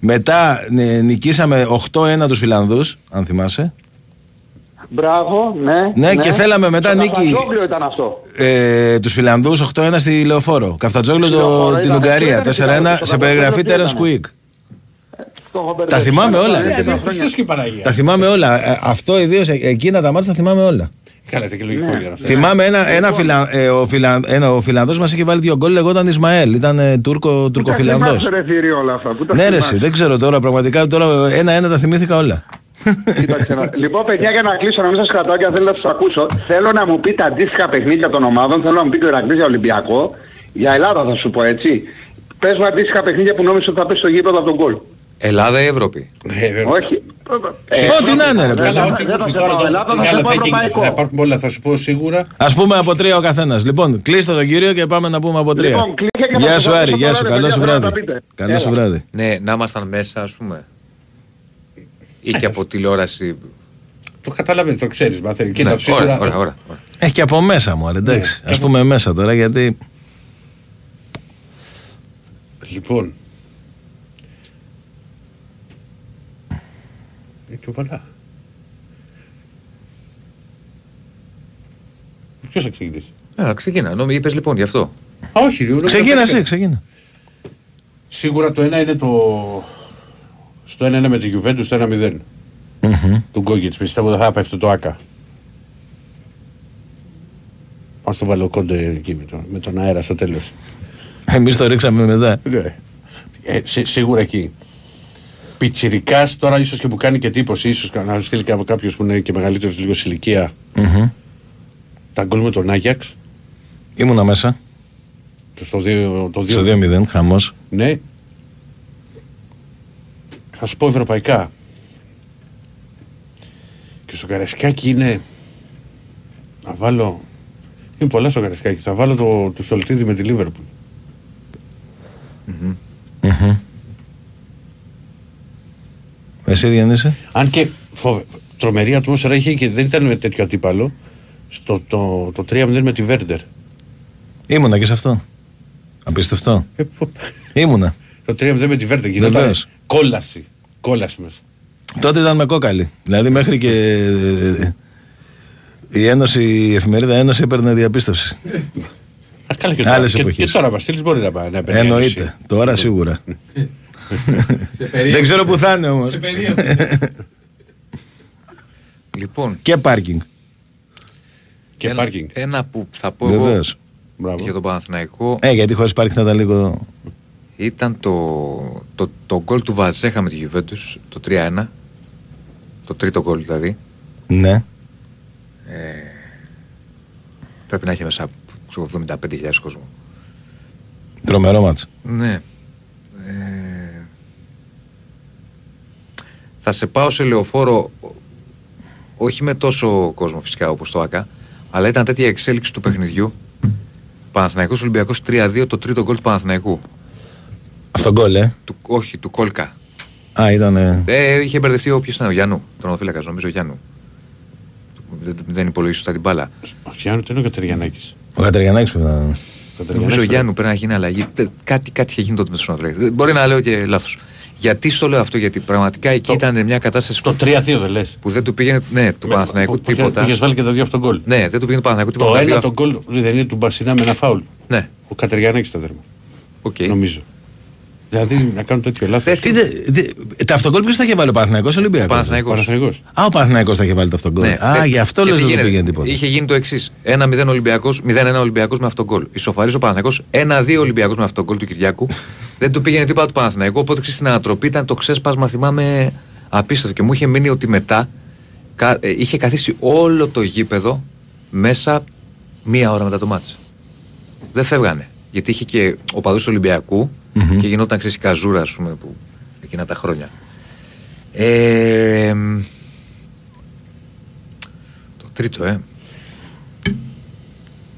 μετά ε, νικήσαμε 8-1 τους Φιλανδούς, αν θυμάσαι. Μπράβο, ναι. Ναι, και θέλαμε μετά Στο νίκη. Καφτατζόγλιο ήταν αυτό. Ε, τους Φιλανδούς 8-1 στη Λεωφόρο. Καφτατζόγλου το, Λεωφόρο την ήταν, Ουγγαρία. αυτό ήταν 4-1 το σε Καφτατζόγλιο περιγραφή τι Terence ήτανε. Quick. Το έχω μπερδέψει. θυμάμαι όλα, Ήταν ρε, αρκετά παιδί. χρόνια. Χριστός και η Παναγία. Τα θυμάμαι όλα. Ε, αυτό ιδίως ε, εκείνα τα μάτια τα θυμάμαι όλα. Καλά, ήταν και λογικό Ναι. για αυτό. Θυμάμαι ένα, ένα, Λοιπόν. φιλα, ε, ο, φιλα, ένα, ο Φιλανδός μας είχε βάλει δύο γκολ, λεγόταν Ισμαέλ. Ήταν ε, Τούρκο, Πού τα Τουρκοφιλανδός. θυμάσαι, ρε θηρή, όλα αυτά. Πού τα Ναι ρε θυμάσαι; εσύ, δεν ξέρω τώρα πραγματικά τώρα ένα-ένα τα θυμήθηκα όλα. Κοίταξε να- Λοιπόν, παιδιά, για να κλείσω, να μην σας κρατάω και αν θέλω να σας ακούσω, θέλω να μου πείτε αντίστοιχα παιχνίδια των ομάδων, θέλω να μου πείτε ο Ηρακλής για Ολυμπιακό, για Ελλάδα θα σου πω έτσι. Πες μου αντίστοιχα παιχνίδια που νόμιζες ότι θα πέσει στο γήπεδο από τον γκολ. Ελλάδα ή Ευρώπη; Ε, βέβαια. Όχι. Ό,τι να είναι, ρε παιδί. Καλά, δεν ό,τι θα ακούσει σε τώρα. πω το- Ελλάδα, θα καλά, σε πω θα έχει- ευρωπαϊκό. Θα υπάρχουν πολλά, θα σου πω σίγουρα. Ας πούμε από τρία ο καθένας. Λοιπόν, κλείστε τον κύριο και πάμε να πούμε από τρία. Λοιπόν, κλείσε και θα Γεια σας σου αφήσω Άρη, γεια τώρα, σου, ρε, καλό παιδιά, σου θέλω να τα βράδυ. πείτε. Καλό σου Έλα. βράδυ. Ναι, να ήμασταν μέσα, ας πούμε. Ή και από τηλεόραση. Το καταλαβαίνεις, το ξέρεις. Μαθαίνει. Ναι, Κοίτα, ωραία, σίγουρα. ωραία, ωραία, ωραία. Έχει και από μέσα μου, εντάξει. Ναι. Ας πούμε μέσα τώρα γιατί... Λοιπόν. Και ο Βαλά. Ποιος θα ξεκινήσει; Α, ξεκίνα. Νόμι, είπες λοιπόν γι' αυτό. Α, όχι. ρε, Ξεκίνα ρε, εσύ, ξεκίνα. Σίγουρα το ένα είναι το... Στο ένα είναι με τη Juventus, το 1-0. Μμμ. Του Γκόγκετς. Πιστεύω δεν θα πέφτει το Άκα. Πάμε στο βάλω κόντε εκεί με τον, με τον αέρα στο τέλος. Εμείς το ρίξαμε μετά. Ναι. Ε, σί- σίγουρα εκεί. Πιτσιρικάς τώρα ίσως και που κάνει και εντύπωση, ίσως κα- να στείλει και από κάποιος που είναι και μεγαλύτερος λίγο σε ηλικία Μμμ. τα γκολ με τον Άγιαξ. Ήμουνα μέσα, Το στο 2, το στο 2 2-0, χαμός. Ναι. Θα σου πω ευρωπαϊκά. Και στο Καρασκάκι είναι... Να βάλω... Είναι πολλά στο Καρασκάκι. Θα βάλω το, το Στολτίδη με τη Λίβερπουλ. Μμμ. Εσύ Διονύση. Αν και φοβε... τρομερή ατμόσφαιρα είχε και δεν ήταν με τέτοιο αντίπαλο. Στο το, το 3-0 με τη Βέρντερ. Ήμουνα και σε αυτό. Απίστευτο. Ε, φο- Ήμουνα. το 3-0 με τη Βέρντερ. Γινόταν Βεβαίως. κόλαση. Κόλαση μέσα. Τότε ήταν με κόκαλη. Δηλαδή μέχρι και ε, η Ένωση, η εφημερίδα Ένωση έπαιρνε διαπίστευση. Α, καλά και τώρα, Άλλες και, εποχές. και τώρα Βασίλης μπορεί να, πάει- να παίρνει Εννοείται. ένωση. Τώρα σίγουρα. Δεν ξέρω που θα είναι όμως. Λοιπόν, Και πάρκινγκ. Και ένα, πάρκινγκ. ένα που θα πω εγώ Βεβαίως. Μπράβο. για τον Παναθηναϊκό Ε, γιατί χωρίς πάρκινγκ θα ήταν λίγο. ήταν το, το, το γκολ του Βαζέχα με τη Juventus, το 3-1. Το τρίτο γκολ δηλαδή. Ναι. Πρέπει να έχει μέσα ξέρω, 75.000 κόσμο. Τρομερό μάτσο. Ναι. Ε, θα σε πάω σε λεωφόρο όχι με τόσο κόσμο φυσικά όπως το ΑΚΑ αλλά ήταν τέτοια εξέλιξη του παιχνιδιού Παναθηναϊκός Ολυμπιακός 3-2 το τρίτο γκολ του Παναθηναϊκού Αυτό γκολ, ε; του, όχι του Κόλκα Α, ήταν. Ε, είχε μπερδευτεί ο ποιος ήταν, ο Γιάννου, τον οφείλακα, νομίζω ο Γιάννου. Δεν, δεν υπολογίζει σωστά την μπάλα. Ο Γιάννου τι είναι ο Κατεριανάκης. Ο Κατεριανάκη που ήταν. Νομίζω ο Γιάννου πρέπει να γίνει αλλαγή. Τε- Κάτι, κάτι είχε γίνει τότε με τον Σοναφρέη. Μπορεί να λέω και λάθος. Γιατί στο λέω αυτό, Γιατί πραγματικά εκεί ήταν μια κατάσταση Το που, 3-2 δεν λες. που δεν του πήγαινε ναι, του Παναθηναϊκού τίποτα. Είχες βάλει και τα δύο αυτόν γκολ. Ναι, δεν του πήγαινε του Παναθηναϊκού Το τίποτα. Τα ένα δύο τον γκολ δεν είναι του Μπασινά με ένα φάουλ. Ναι, Ο Κατεριανάκης τα δέρμα. οκ. Νομίζω. Δηλαδή να κάνουν τέτοιο λάθος. Τι, δε, δε, τα αυτογκόλ ποιος τα είχε βάλει ο Παναθυναϊκό Ολυμπιακός; Παναθηναϊκός. Παναθηναϊκός. Α, ο Παναθυναϊκό τα είχε βάλει τα αυτογκόλ. Ναι. Α, Ε, γι' αυτό και λε τι δεν του γίνεται; πήγαινε τίποτα. Είχε γίνει το εξής. 1-0 Ολυμπιακός, 0-1 Ολυμπιακός με αυτόν γκολ. Ισοφαρίζει ο Παναθηναϊκός 1-2 Ολυμπιακό με αυτόν γκολ του Κυριάκου. δεν του πήγαινε τίποτα του Παναθηναϊκού. Οπότε ξέρεις, στην ανατροπή ήταν το ξέσπασμα, θυμάμαι απίστευτο. Και μου είχε μείνει ότι μετά κα- ε, είχε καθίσει όλο το γήπεδο μέσα μία ώρα μετά το μάτς. Δεν φεύγανε. Γιατί είχε και ο παδός του ολυμπιακου και γινόταν ξέρεις, η καζούρα, ας πούμε, που εκείνα τα χρόνια. Ε, μ, το τρίτο, ε.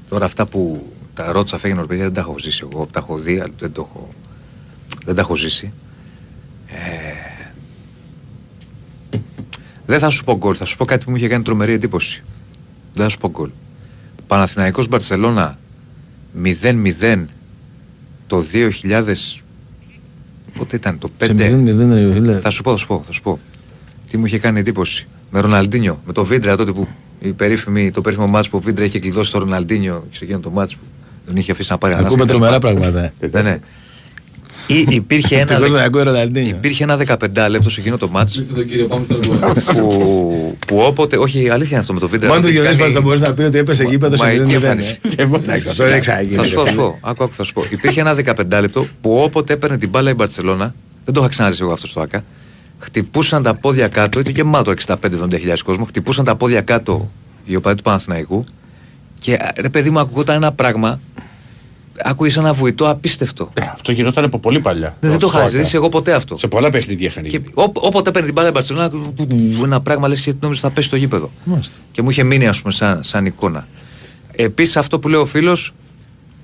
Τώρα αυτά που τα ρώτησα φέγγινο παιδιά δεν τα έχω ζήσει εγώ. Τα έχω δει, αλλά δεν, το έχω, δεν τα έχω ζήσει. Ε, δεν θα σου πω γκολ, θα σου πω κάτι που μου είχε κάνει τρομερή εντύπωση. Δεν θα σου πω γκολ. Παναθηναϊκός Μπαρτσελώνα 0-0 το 2000. Πότε ήταν το 5. Σε 0-0, ρε φίλε. Θα σου πω, θα σου πω, θα σου πω. Τι μου είχε κάνει εντύπωση. Με Ροναλντίνιο, με το Βίντρα τότε που η περίφημη, το περίφημο μάτς που ο Βίντρα είχε κλειδώσει το Ροναλντίνιο σε εκείνο το μάτς που τον είχε αφήσει να πάρει Ακούμε ανάσα τρομερά κτλ. πράγματα. Ναι, ναι. Ή, υπήρχε, ένα, Ευτυχώς δεν δεκα- ακούει ο Ροναλντίνιο. υπήρχε ένα 15 λεπτό σε εκείνο το μάτς Ήρθε τον κύριο, πάμε στο που, που όποτε. Όχι, αλήθεια είναι αυτό με το Βίντρα. Μόνο του ότι Γιώργη κάνει- θα μπορεί να πει ότι έπεσε γήπεδο σε Μα εκεί 0-0. εμφανίσει. ε. Εντάξει, αυτό δεν ξαναγίνει. Θα σου πω, θα σου πω. Άκου, άκου, θα σου πω. Υπήρχε ένα 15 λεπτό που όποτε έπαιρνε την μπάλα η Μπαρσελόνα, δεν το είχα ξαναζήσει εγώ αυτό στο ΑΚΑ, χτυπούσαν τα πόδια κάτω, ήταν γεμάτο 65-70 κόσμος, χτυπούσαν τα πόδια κάτω οι οπαδοί του Παναθηναϊκού και ρε παιδί μου ακούγονταν ένα πράγμα, άκουγε ένα βουητό απίστευτο. Ε, Αυτό γινόταν από πολύ παλιά. Δεν, δεν το είχα Άκρα. ζήσει εγώ ποτέ αυτό. Σε πολλά παιχνίδια είχαν Και γίνει. ό, όποτε παίρνει την μπάλα η Μπαρσελόνα, ένα πράγμα λες γιατί νόμιζα θα πέσει το γήπεδο. Μάλιστα. Και μου είχε μείνει, ας πούμε, σαν, σαν εικόνα. Επίσης, αυτό που λέει ο φίλος,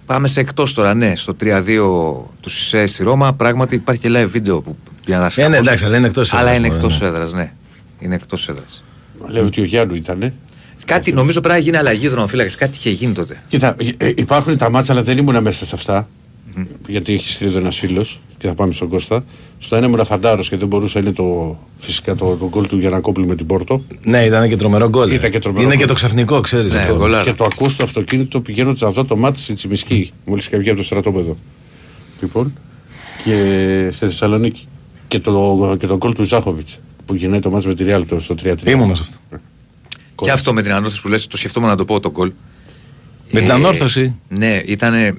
πάμε σε εκτός τώρα. Ναι, στο 3-2 του Σισε στη Ρώμα, πράγματι υπάρχει και live βίντεο που για να Ε, ναι, εντάξει, αλλά είναι εκτός Αλλά έδρας, είναι μπορεί, εκτός ναι. έδρας, ναι. Είναι εκτός έδρας. Λέω ότι ο Γιάννου ήταν. Κάτι, νομίζω πρέπει να γίνει αλλαγή δρομοφύλακας. Κάτι είχε γίνει τότε. Κοίτα, ε, υπάρχουν τα μάτσα, αλλά δεν ήμουν μέσα σε αυτά. Γιατί έχει στείλει ένας φίλος και θα πάμε στον Κώστα. Στο ένα ήμουν φαντάρος και δεν μπορούσα. Είναι το, φυσικά το, το γκολ του Γιανακόπουλου με την Πόρτο. Ναι, ήταν και τρομερό γκολ. Ήταν και τρομερό Είναι και γκολ. το ξαφνικό, ξέρεις. Ναι, γκολάρα. Και το ακούω στο αυτοκίνητο πηγαίνοντα να δω το μάτι στη Τσιμισκή. Μόλις και βγει από το στρατόπεδο. Λοιπόν, και στη Θεσσαλονίκη. Και το, και το γκολ του Ζάχοβιτς που γυρνάει το μάτι με τη Real το στο 3-3. Ήμουν σε αυτό. Και αυτό με την ανόρθωση που λες, το σκεφτόμουν να το πω το γκολ. Με την Ε, ανόρθωση. Ναι, ήταν.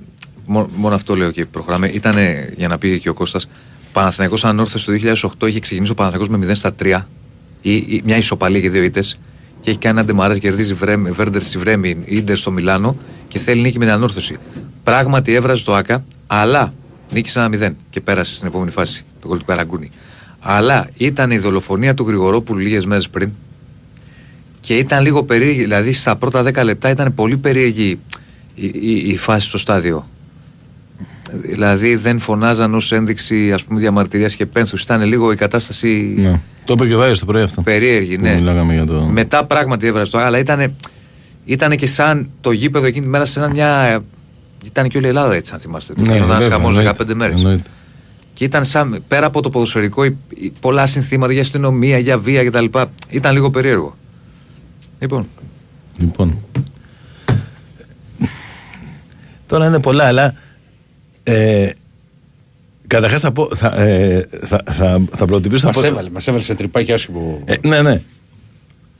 Μόνο αυτό λέω και προχωράμε. Ήταν για να πει και ο Κώστας Παναθηναϊκός ανόρθωση το 2008 είχε ξεκινήσει ο Παναθηναϊκός με 0 στα 3 ή, ή μια ισοπαλία και δύο ήττες. Και έχει κάνει ένα ντεμαράζ, κερδίζει Βρέμ, Βέρντερ στη Βρέμη, Ιντερ στο Μιλάνο και θέλει νίκη με την ανόρθωση. Πράγματι έβραζε το ΑΚΑ, αλλά νίκησε ένα 0 και πέρασε στην επόμενη φάση το γκολ του Καραγκούνη. Αλλά ήταν η δολοφονία του Γρηγορόπουλου λίγες μέρες πριν και ήταν λίγο περίεργη, δηλαδή στα πρώτα 10 λεπτά ήταν πολύ περίεργη η, η, η φάση στο στάδιο. Δηλαδή δεν φωνάζαν ως ένδειξη ας πούμε διαμαρτυρίας και πένθους. Ήταν λίγο η κατάσταση Ναι. Το είπε και ο Βάιος το πρωί αυτό. περίεργη. Που Ναι. μιλάγαμε για το. Μετά πράγματι έβραζε το αλλά ήταν, ήταν και σαν το γήπεδο εκείνη τη μέρα σαν μια... Ήταν και όλη η Ελλάδα έτσι αν θυμάστε. Ναι, Ήταν βέβαια, χαμός εννοείται. 15 μέρες. Εννοείται. Και ήταν σαν, πέρα από το ποδοσφαιρικό, υ- υ- πολλά συνθήματα για αστυνομία, για βία κτλ. Ήταν λίγο περίεργο. Λοιπόν, Λοιπόν. Τώρα είναι πολλά, αλλά. Ε, Καταρχάς θα πω. Θα, ε, θα, θα, θα προτιμήσω. Μας θα πω- έβαλε, μας έβαλε σε τρυπάκι άσχημο. Ε, ναι, ναι.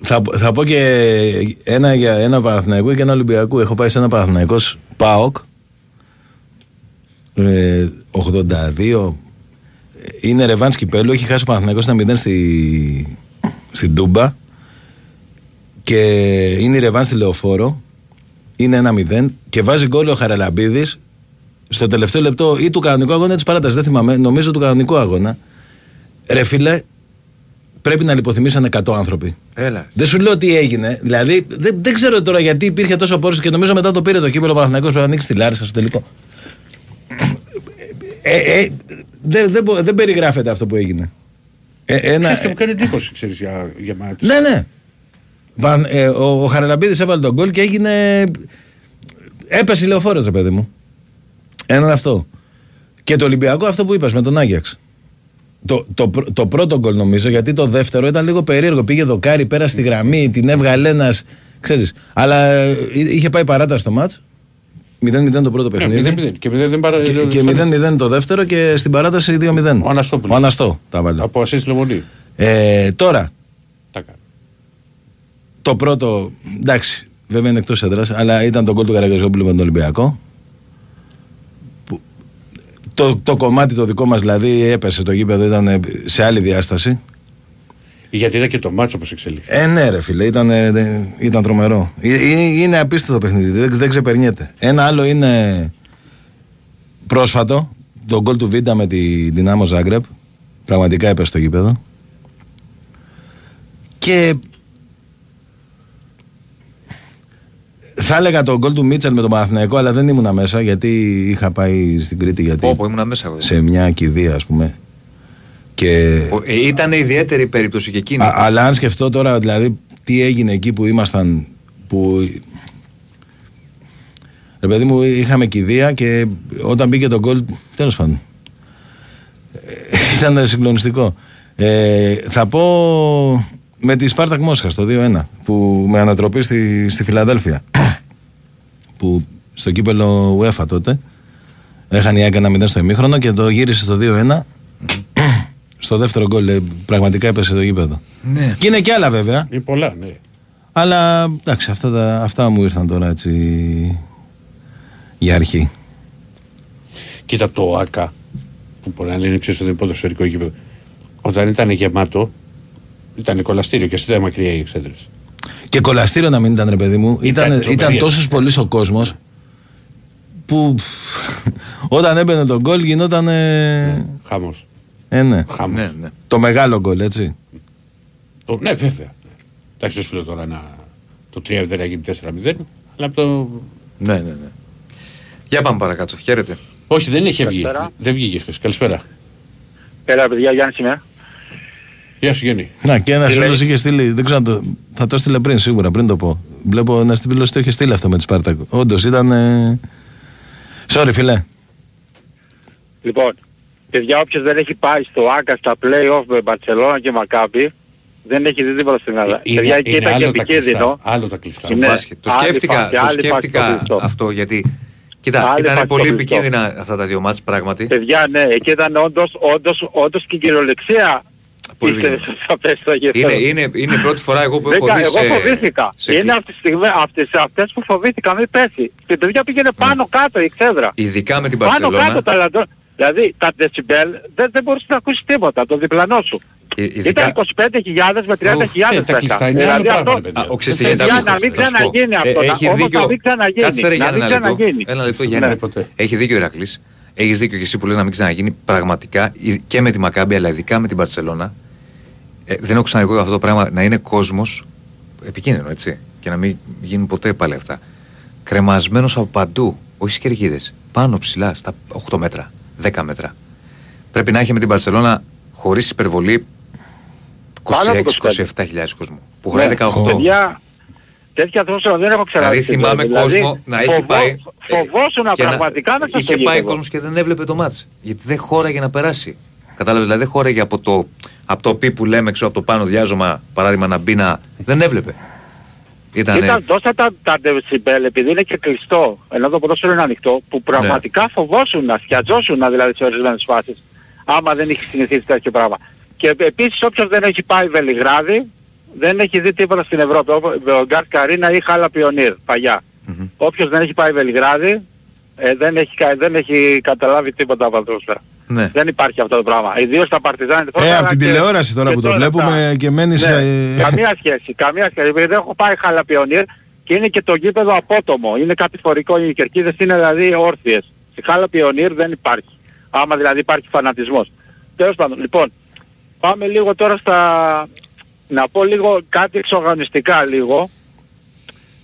Θα, θα πω και ένα για ένα Παναθηναϊκό και ένα Ολυμπιακό. Έχω πάει σε ένα Παναθηναϊκός ΠΑΟΚ. Ε, 82. Είναι ρεβάνς κυπέλου. Έχει χάσει ο Παναθηναϊκός ένα 0 στη, στην Τούμπα. Και είναι η ρεβάνς στη Λεωφόρο. Είναι ένα 0. Και βάζει γκολ ο Χαραλαμπίδης στο τελευταίο λεπτό ή του κανονικού αγώνα της παράτασης. Δεν θυμάμαι. Νομίζω του κανονικού αγώνα. Ρε φίλε, πρέπει να λιποθυμήσαν 100 άνθρωποι. έλα. Δεν σου λέω τι έγινε. Δηλαδή, δεν, δεν ξέρω τώρα γιατί υπήρχε τόσο απόρριση και νομίζω μετά το πήρε το κύπελο Παναθηναϊκός πρέπει να ανοίξει τη Λάρισα στο τελικό. Ε, ε, δεν, δεν, μπο- δεν περιγράφεται αυτό που έγινε. Ε, ένα, Ξέρεις και μου κάνει εντύπωση, ξέρεις, για, για μάτς. ναι, ναι. Βαν- ε, ο, ο Χαραλαμπίδης έβαλε τον γκολ και έγινε. Έπεσε λεωφόρος, ρε παιδί μου. Έναν αυτό. Και το Ολυμπιακό αυτό που είπες με τον Άγιαξ. Το, το, πρω- το πρώτο γκολ νομίζω, γιατί το δεύτερο ήταν λίγο περίεργο. Πήγε δοκάρι, πέρα στη γραμμή, την έβγαλε ένας. Ξέρεις. Αλλά ε, είχε πάει παράταση το μάτς. 0-0 το πρώτο Ναι, παιχνίδι. 0-0. Και 0 δεν παρα... Και, και 0-0 το δεύτερο και στην παράταση 2-0. Ο Αναστόπουλος. Ο Αναστό τα βάλε. Από ασίστ Λεμονή. Ε, τώρα, Τα κάνει. Το πρώτο, εντάξει, βέβαια είναι εκτός έδρας, αλλά ήταν το γκολ του Καραγκαζόπουλου με τον Ολυμπιακό. Που- το, το κομμάτι το δικό μας δηλαδή έπεσε το γήπεδο, ήταν σε άλλη διάσταση. Γιατί είδα και το μάτσο όπως εξελίχθηκε. Ε, ναι, ρε φίλε, ήταν, ε, δε- ήταν τρομερό. Ε, ε, είναι απίστευτο παιχνίδι, δεν, δεν ξεπερνιέται. Ένα άλλο είναι πρόσφατο, το γκολ του Βίντα με τη Δυνάμο Ζάγκρεπ. Πραγματικά έπεσε το γήπεδο. Και θα έλεγα το γκολ του Μίτσελ με τον Παναθηναϊκό, αλλά δεν ήμουνα μέσα γιατί είχα πάει στην Κρήτη γιατί Πω, πω, ήμουνα μέσα εγώ. σε μια κηδεία, ας πούμε. Και Ε, Ήταν ιδιαίτερη περίπτωση και εκείνη. Α, αλλά αν σκεφτώ τώρα, δηλαδή, τι έγινε εκεί που ήμασταν. Που... Ρε παιδί μου, είχαμε κηδεία και όταν μπήκε το γκολ. Τέλος πάντων. Ε, Ήταν συγκλονιστικό. Ε, θα πω με τη Σπάρτακ Μόσχα το 2-1 που με ανατροπή στη, στη Φιλαδέλφια. που στο κύπελο UEFA τότε έχανε η ΑΕΚ ένα 0 στο ημίχρονο και το γύρισε στο 2-1. στο δεύτερο γκολ ε, πραγματικά έπεσε το γήπεδο. Ναι. Και είναι και άλλα βέβαια. Είναι πολλά, ναι. Αλλά εντάξει, αυτά, τα, αυτά μου ήρθαν τώρα έτσι για αρχή. Κοίτα το ΑΚΑ που μπορεί να είναι εξίσου δεν ποδοσφαιρικό γήπεδο. Όταν ήταν γεμάτο, ήταν κολαστήριο και c'était μακριά οι εξέδρες. Και κολαστήριο να μην ήταν, ρε παιδί μου. Ήταν Ήταν, τρομερή. ήταν τόσος πολύ ο κόσμος που όταν έμπαινε το γκολ γινόταν. Ε, Χαμός. ε, ναι. Χαμός. Ναι, ναι. Το μεγάλο γκολ, έτσι. Το, ναι, βέβαια. Εντάξει, δεν σου λέω τώρα να, το 3 δεν γίνει 4-0, αλλά από το. Ναι, ναι, ναι. Για πάμε παρακάτω. Χαίρετε. Όχι, δεν έχει βγει. Καλησπέρα. Δεν βγήκε χθες. Καλησπέρα. Έλα παιδιά, Γιάννης είμαι. Γεια σου, Γιάννη. Να, και ένας Τι φίλος λέει; είχε στείλει. Δεν ξέρω αν το. Θα το έστειλε πριν, σίγουρα, πριν το πω. Βλέπω να στην φίλος το είχε στείλει αυτό με τη Σπάρτακ. Όντως ήταν. Ε... Sorry, φιλέ. Λοιπόν, παιδιά όποιος δεν έχει πάει στο ΆΚΑ στα play-off με Μπαρτσελώνα και Μακάμπι, δεν έχει δει τίποτα στην Ελλάδα. Είναι, παιδιά εκεί είναι ήταν και άλλο, τα κλειστά, επικίνδυνο. άλλο τα κλειστά. Στο Ναι. μπάσκετ. Το Άλλη σκέφτηκα, φάση, το άλλη φάση σκέφτηκα στο κλειστό. αυτό γιατί. Κοίτα, Άλλη ήταν φάση πολύ στο κλειστό. επικίνδυνα αυτά τα δύο μάτς πράγματι. Παιδιά, ναι, εκεί ήταν όντως, όντως, όντως και η κυριολεξία Πολύ ήρθε επικίνδυνο. στα πέστα Είναι, είναι, είναι η πρώτη φορά εγώ που Δεν έχω κα- δει εγώ σε, φοβήθηκα. σε Είναι κλι- αυτές τις στιγμές, αυτές, αυτές που φοβήθηκα μην πέσει. Και παιδιά πήγαινε Ναι. πάνω κάτω η ξέδρα. Ειδικά με την Πάνω Παρσελώνα. κάτω τα λαντώ. Δηλαδή τα δεσιμπέλ δεν, δεν μπορείς να ακούσεις τίποτα, το διπλανό σου. Ε, ειδικά- Ήταν 25.000 με 30.000 Ε, τα κλειστά είναι Δηλαδή άλλο πράγμα, αυτό- ρε παιδιά. Α, ο ξέρεις τι Παιδιά, γίνεται, να άκου, μην θα σου πω. ξαναγίνει αυτό, Ε, να- Έχει όμως δίκιο. να μην ξαναγίνει. Κάτσε ρε Να Γιάννη μην ένα λεπτό. ξαναγίνει. Ένα λεπτό Ναι. Γιάννη. ποτέ. Έχει δίκιο ο Ηρακλής. Έχεις δίκιο και εσύ που λες να μην ξαναγίνει πραγματικά ε, και με τη Μακάμπη αλλά ειδικά με την Παρσελώνα. Ε, δεν έχω ξαναδεί εγώ αυτό το πράγμα να είναι κόσμος επικίνδυνο έτσι και να μην γίνουν ποτέ πάλι αυτά. Κρεμασμένος από παντού, όχι στις κερκίδες, πάνω ψηλά στα 8 μέτρα, 10 μέτρα. Πρέπει να έχει με την Παρσελώνα χωρίς υπερβολή Πάνω από 26-27 κόσμου. Που χωράει Ναι. 18. Παιδιά, τέτοια atmosphera δεν έχω ξαναδεί. Δηλαδή στην θυμάμαι ζωή. κόσμο να έχει φοβό- πάει. ε, Φοβόσουν και να- πραγματικά μέσα στο Είχε πάει γήπεδο. κόσμος και δεν έβλεπε το μάτς. Γιατί δεν χώραγε να περάσει. Κατάλαβες, δηλαδή δεν χώραγε από το, από το πι που λέμε, ξέρω, από το πάνω διάζωμα, παράδειγμα να μπει να. Δεν έβλεπε. Ήταν. Ήταν τόσα τα, τα decibel, επειδή είναι και κλειστό, ενώ το ποδόσφαιρο είναι ανοιχτό, που πραγματικά φοβόσουν να σκιαζόσουν δηλαδή σε ορισμένες φάσεις, άμα δεν έχει συνηθίσει τέτοιο πράγμα. Και επίσης όποιος δεν έχει πάει Βελιγράδι, δεν έχει δει τίποτα στην Ευρώπη. Ο- Ο Γκάρτ Καρίνα ή Χάλα Πιονίρ, παλιά. Όποιος δεν έχει πάει Βελιγράδι, ε, δεν, έχει, κα- δεν έχει καταλάβει τίποτα από αυτό. Ναι. Δεν υπάρχει αυτό το πράγμα. Ιδίως στα Παρτιζάνη. Ε, από την τηλεόραση τώρα που το βλέπουμε και μένεις, Ναι, ε, καμία σχέση, καμία σχέση. Επειδή έχω πάει Χαλαπιονίρ και είναι και το γήπεδο απότομο. Είναι κάτι φορικό, οι κερκίδες είναι δηλαδή όρθιες. Στη Χαλαπιονίρ δεν υπάρχει. Άμα δηλαδή υπάρχει φανατισμός. Τέλος πάντων, λοιπόν, πάμε λίγο τώρα στα... Να πω λίγο κάτι εξοργανιστικά λίγο.